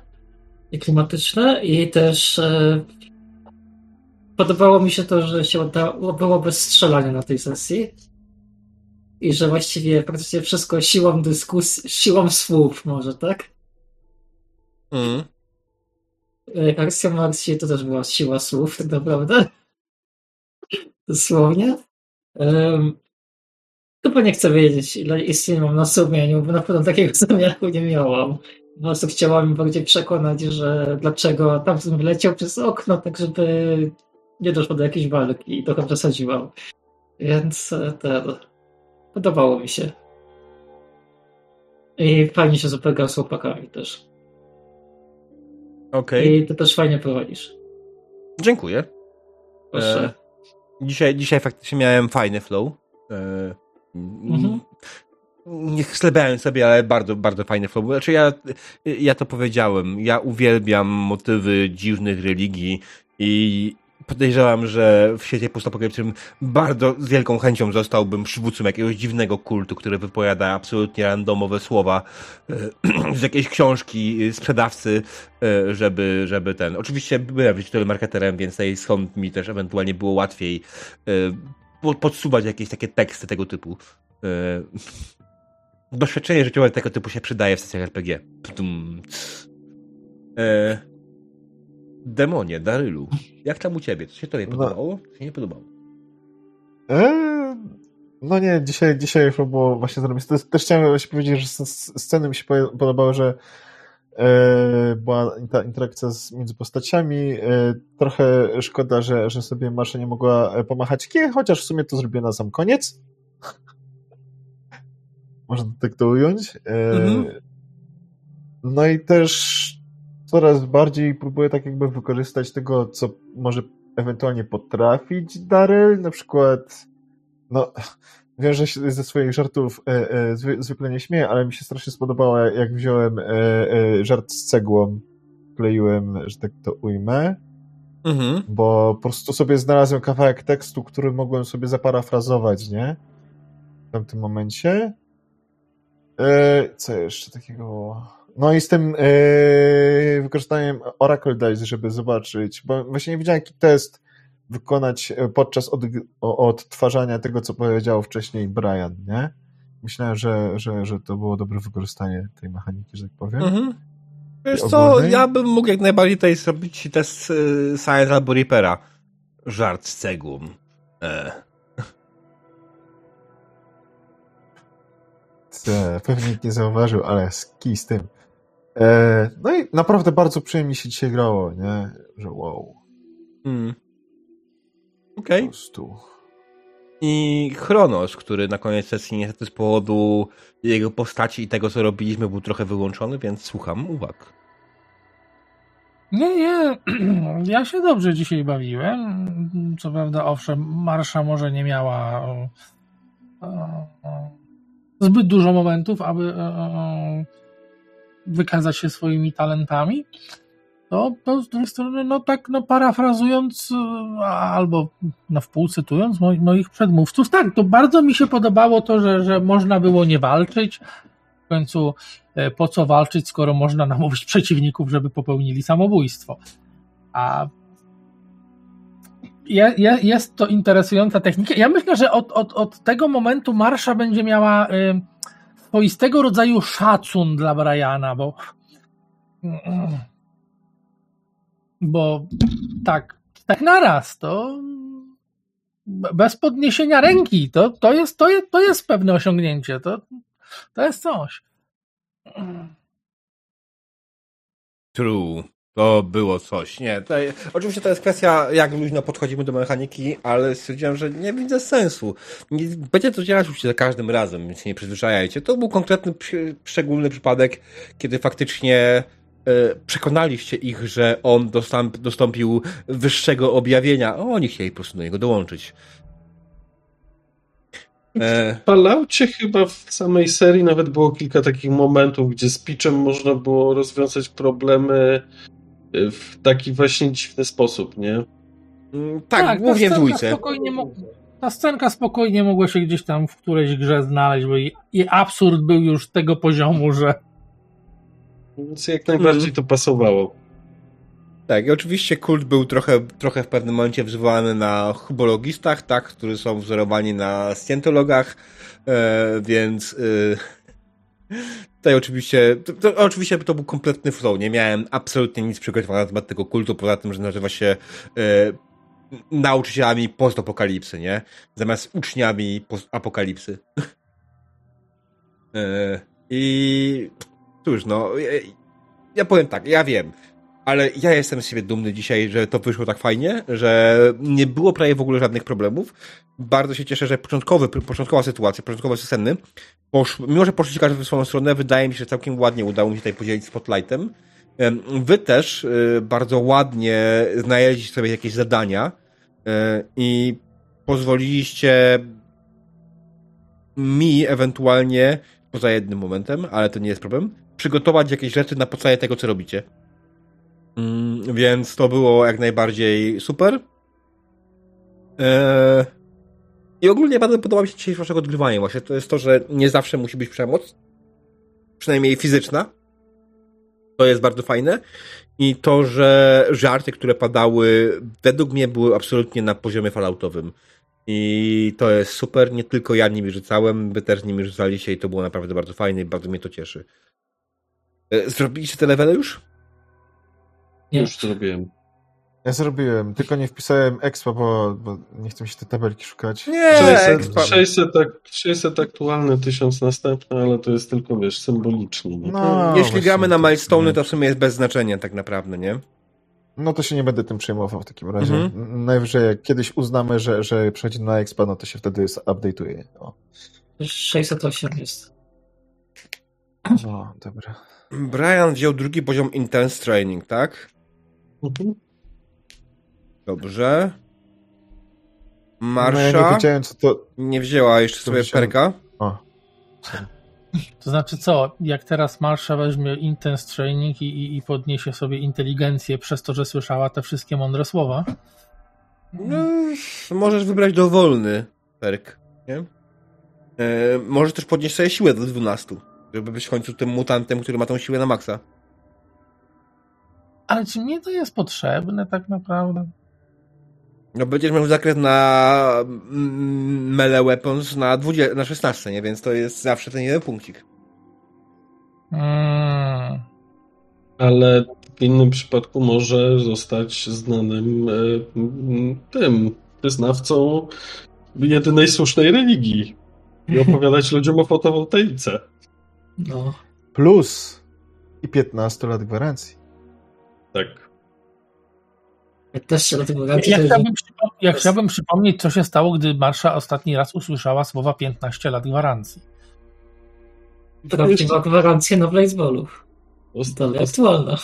Speaker 2: i klimatyczne. I też e, podobało mi się to, że się udało, było bez strzelania na tej sesji. I że właściwie praktycznie wszystko siłą dyskusji, siłą słów może, tak?
Speaker 1: Mhm.
Speaker 2: E, Akcja to też była siła słów, tak naprawdę. Dosłownie. Um, chyba nie chcę wiedzieć, ile istnień mam na sumieniu, bo na pewno takiego zamiaru nie miałam. Po prostu chciałam bardziej przekonać, że dlaczego tamten wyleciał przez okno, tak żeby nie doszło do jakiejś walki i trochę przesadziłam. Więc e, ten, podobało mi się. I fajnie się zapegał z chłopakami też.
Speaker 1: Okej,
Speaker 2: I ty też fajnie prowadzisz.
Speaker 1: dziękuję.
Speaker 2: Proszę.
Speaker 1: E, dzisiaj, dzisiaj faktycznie miałem fajny flow. E,
Speaker 2: Mhm.
Speaker 1: Nie chlebiałem sobie, ale bardzo, bardzo fajny flow. Znaczy ja, ja to powiedziałem. Ja uwielbiam motywy dziwnych religii i podejrzewam, że w świecie postapokaliptycznym bardzo z wielką chęcią zostałbym przywódcą jakiegoś dziwnego kultu, który wypowiada absolutnie randomowe słowa e, z jakiejś książki sprzedawcy, e, żeby, żeby ten... Oczywiście byłem digital marketerem, więc tutaj skąd mi też ewentualnie było łatwiej e, po- podsuwać jakieś takie teksty tego typu. Doświadczenie życiowe tego typu się przydaje w sesjach RPG. Ptum, demonie, Darylu, jak tam u ciebie? Co się tobie
Speaker 4: No.
Speaker 1: podobało? Co się nie podobało?
Speaker 4: Eee, no nie, dzisiaj, dzisiaj już było właśnie zrobić. Też, też chciałem właśnie powiedzieć, że sceny mi się po- podobały, że e, była ta interakcja z, między postaciami. E, trochę szkoda, że, że sobie Masza nie mogła e, pomachać kie, chociaż w sumie to zrobiła na sam koniec. Można tak to ująć. E,
Speaker 1: Mhm.
Speaker 4: No i też coraz bardziej próbuję tak jakby wykorzystać tego, co może ewentualnie potrafić Daryl, na przykład no, wiem, że się ze swoich żartów e, e, zwy, zwykle nie śmieję, ale mi się strasznie spodobało, jak wziąłem e, e, żart z cegłą, kleiłem, że tak to ujmę,
Speaker 1: Mhm.
Speaker 4: bo po prostu sobie znalazłem kawałek tekstu, który mogłem sobie zaparafrazować, nie? W tamtym momencie. E, co jeszcze takiego? No i z tym e, wykorzystaniem Oracle Dice, żeby zobaczyć, bo właśnie nie wiedziałem, jaki test wykonać e, podczas od, odtwarzania tego, co powiedział wcześniej Brian, nie? Myślałem, że, że, że to było dobre wykorzystanie tej mechaniki, że tak powiem. Mhm.
Speaker 1: Wiesz co, ja bym mógł jak najbardziej tutaj zrobić test y, Science albo Reapera. Żart z cegłą. E.
Speaker 4: Pewnie nikt nie zauważył, ale ski z tym. E, no i naprawdę bardzo przyjemnie się dzisiaj grało, nie? Że wow. Hmm.
Speaker 1: Okej. Okay. I Chronos, który na koniec sesji niestety z powodu jego postaci i tego, co robiliśmy, był trochę wyłączony, więc słucham uwag.
Speaker 5: Nie, nie. Ja się dobrze dzisiaj bawiłem. Co prawda, owszem, Marsza może nie miała zbyt dużo momentów, aby wykazać się swoimi talentami, to, to z drugiej strony, no tak, no parafrazując albo na wpół cytując moich przedmówców, tak, to bardzo mi się podobało to, że, że można było nie walczyć. W końcu po co walczyć, skoro można namówić przeciwników, żeby popełnili samobójstwo. A jest to interesująca technika. Ja myślę, że od, od, od tego momentu Marsza będzie miała swoistego rodzaju szacun dla Briana, bo bo tak, tak naraz to bez podniesienia ręki to, to, jest, to, jest, to jest pewne osiągnięcie. To, to jest coś.
Speaker 1: True. To było coś. Nie, tutaj, oczywiście to jest kwestia, jak luźno podchodzimy do mechaniki, ale stwierdziłem, że nie widzę sensu. Nie, będzie to działać już za każdym razem, więc się nie przyzwyczajajcie. To był konkretny, szczególny przypadek, kiedy faktycznie e, przekonaliście ich, że on dostąp, dostąpił wyższego objawienia, a oni chcieli po prostu do niego dołączyć.
Speaker 3: E... W Falloutie chyba w samej serii nawet było kilka takich momentów, gdzie z pitchem można było rozwiązać problemy w taki właśnie dziwny sposób, nie?
Speaker 1: Mm, tak, tak głównie w dwójce.
Speaker 5: Spokojnie ta scenka spokojnie mogła się gdzieś tam w którejś grze znaleźć, bo i, i absurd był już tego poziomu, że.
Speaker 3: Więc jak najbardziej mm. to pasowało.
Speaker 1: Tak, i oczywiście kult był trochę, trochę w pewnym momencie wzywany na hubologistach, tak, którzy są wzorowani na scientologach, e, więc. E, Tutaj oczywiście, to, to, oczywiście to był kompletny flow. Nie miałem absolutnie nic przygotowane na temat tego kultu, poza tym, że nazywa się e, nauczycielami postapokalipsy, nie? Zamiast uczniami postapokalipsy. e, I cóż, no, ja, ja powiem tak, ja wiem ale ja jestem z siebie dumny dzisiaj, że to wyszło tak fajnie, że nie było prawie w ogóle żadnych problemów. Bardzo się cieszę, że początkowy, początkowa sytuacja, początkowe sceny, posz, mimo że poszliście każdy w swoją stronę, wydaje mi się, że całkiem ładnie udało mi się tutaj podzielić spotlightem. Wy też y, bardzo ładnie znaleźliście sobie jakieś zadania y, i pozwoliliście mi ewentualnie, poza jednym momentem, ale to nie jest problem, przygotować jakieś rzeczy na podstawie tego, co robicie. Mm, więc to było jak najbardziej super. Eee... I ogólnie bardzo podoba mi się dzisiejsze waszego odgrywanie właśnie. To jest to, że nie zawsze musi być przemoc. Przynajmniej fizyczna. To jest bardzo fajne. I to, że żarty, które padały, według mnie były absolutnie na poziomie falautowym. I to jest super. Nie tylko ja nimi rzucałem, wy też nimi rzucaliście i to było naprawdę bardzo fajne i bardzo mnie to cieszy. E, zrobiliście te levele już?
Speaker 3: Nie. Już zrobiłem.
Speaker 4: Ja zrobiłem, tylko nie wpisałem expa, bo, bo nie chcę mi się te tabelki szukać.
Speaker 3: Nie, 600, 600, 600 aktualne, 1000 następne, ale to jest tylko, wiesz, symbolicznie. Nie?
Speaker 1: No, Jeśli gramy na milestone, to w sumie jest bez znaczenia tak naprawdę, nie?
Speaker 4: No to się nie będę tym przejmował w takim razie. Mhm. Najwyżej jak kiedyś uznamy, że, że przejdzie na expa, no to się wtedy update'uje. O.
Speaker 2: 608 jest.
Speaker 4: O, dobra.
Speaker 1: Brian wziął drugi poziom Intense Training, tak? Mhm. Dobrze. Marsza. No ja nie wiedziałem, co to. Nie wzięła jeszcze sobie perka. O.
Speaker 5: To znaczy co, jak teraz Marsza weźmie Intense Training i, i, i, podniesie sobie inteligencję przez to, że słyszała te wszystkie mądre słowa?
Speaker 1: No, możesz wybrać dowolny perk, nie? E, możesz też podnieść sobie siłę do 12, żeby być w końcu tym mutantem, który ma tą siłę na maksa.
Speaker 5: Ale czy mnie to jest potrzebne tak naprawdę?
Speaker 1: No będziesz miał zakres na mm, melee weapons na, 20, na 16, nie? Więc to jest zawsze ten jeden punkcik.
Speaker 5: Mm.
Speaker 3: Ale w innym przypadku może zostać znanym e, tym wyznawcą jedynej słusznej religii i opowiadać ludziom o fotowoltaice.
Speaker 2: No.
Speaker 4: Plus i 15 lat gwarancji.
Speaker 3: Tak.
Speaker 2: 15 lat gwarancji
Speaker 5: Ja
Speaker 2: to jest...
Speaker 5: chciałbym, przypom- ja chciałbym przypomnieć, co się stało, gdy Marsza ostatni raz usłyszała słowa 15 lat gwarancji.
Speaker 2: Prawdziwa gwarancja na baseballu. Dalej aktualna.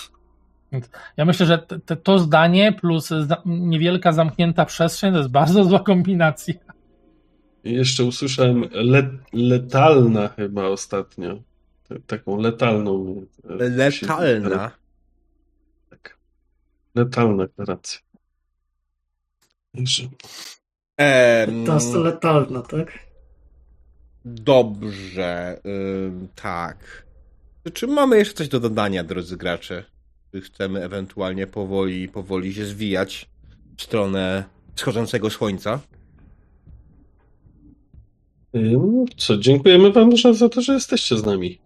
Speaker 5: Ja myślę, że te, te, to zdanie plus niewielka zamknięta przestrzeń to jest bardzo zła kombinacja.
Speaker 3: Jeszcze usłyszałem le, letalna chyba ostatnio. T- Taką letalną. e,
Speaker 1: Letalna.
Speaker 3: Letalna gwarancja. Także
Speaker 1: Em,
Speaker 2: 15 letalna, tak?
Speaker 1: Dobrze, ym, tak. Czy mamy jeszcze coś do dodania, drodzy gracze? Czy chcemy ewentualnie powoli, powoli się zwijać w stronę wschodzącego słońca?
Speaker 3: Co, dziękujemy Wam za to, że jesteście z nami.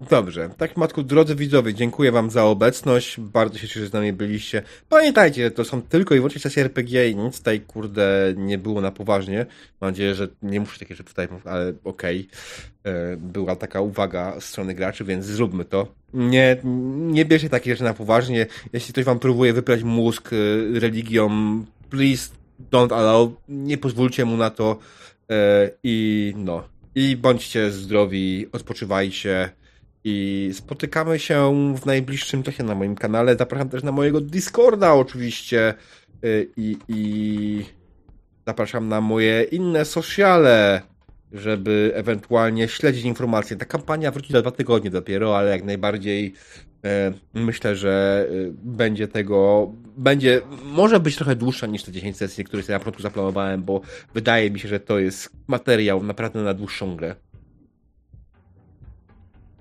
Speaker 1: Dobrze. Tak, Matku, drodzy widzowie, dziękuję Wam za obecność. Bardzo się cieszę, że z nami byliście. Pamiętajcie, to są tylko i wyłącznie sesje RPG i nic tutaj, kurde, nie było na poważnie. Mam nadzieję, że nie muszę takie rzeczy tutaj mówić, ale okej. E, Była taka uwaga z strony graczy, więc zróbmy to. Nie, nie bierzcie takie rzeczy na poważnie. Jeśli ktoś Wam próbuje wyprać mózg e, religią, please don't allow. Nie pozwólcie mu na to. E, I no. I bądźcie zdrowi, odpoczywajcie. I spotykamy się w najbliższym czasie na moim kanale. Zapraszam też na mojego Discorda oczywiście. Y, I, i zapraszam na moje inne sociale, żeby ewentualnie śledzić informacje. Ta kampania wróci za dwa tygodnie dopiero, ale jak najbardziej e, myślę, że e, będzie tego, będzie, może być trochę dłuższa niż te 10 sesji, które sobie na początku zaplanowałem, bo wydaje mi się, że to jest materiał naprawdę na dłuższą grę.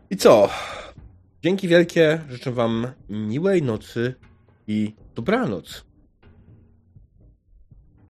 Speaker 1: I co? Dzięki wielkie. Życzę Wam miłej nocy i dobranoc.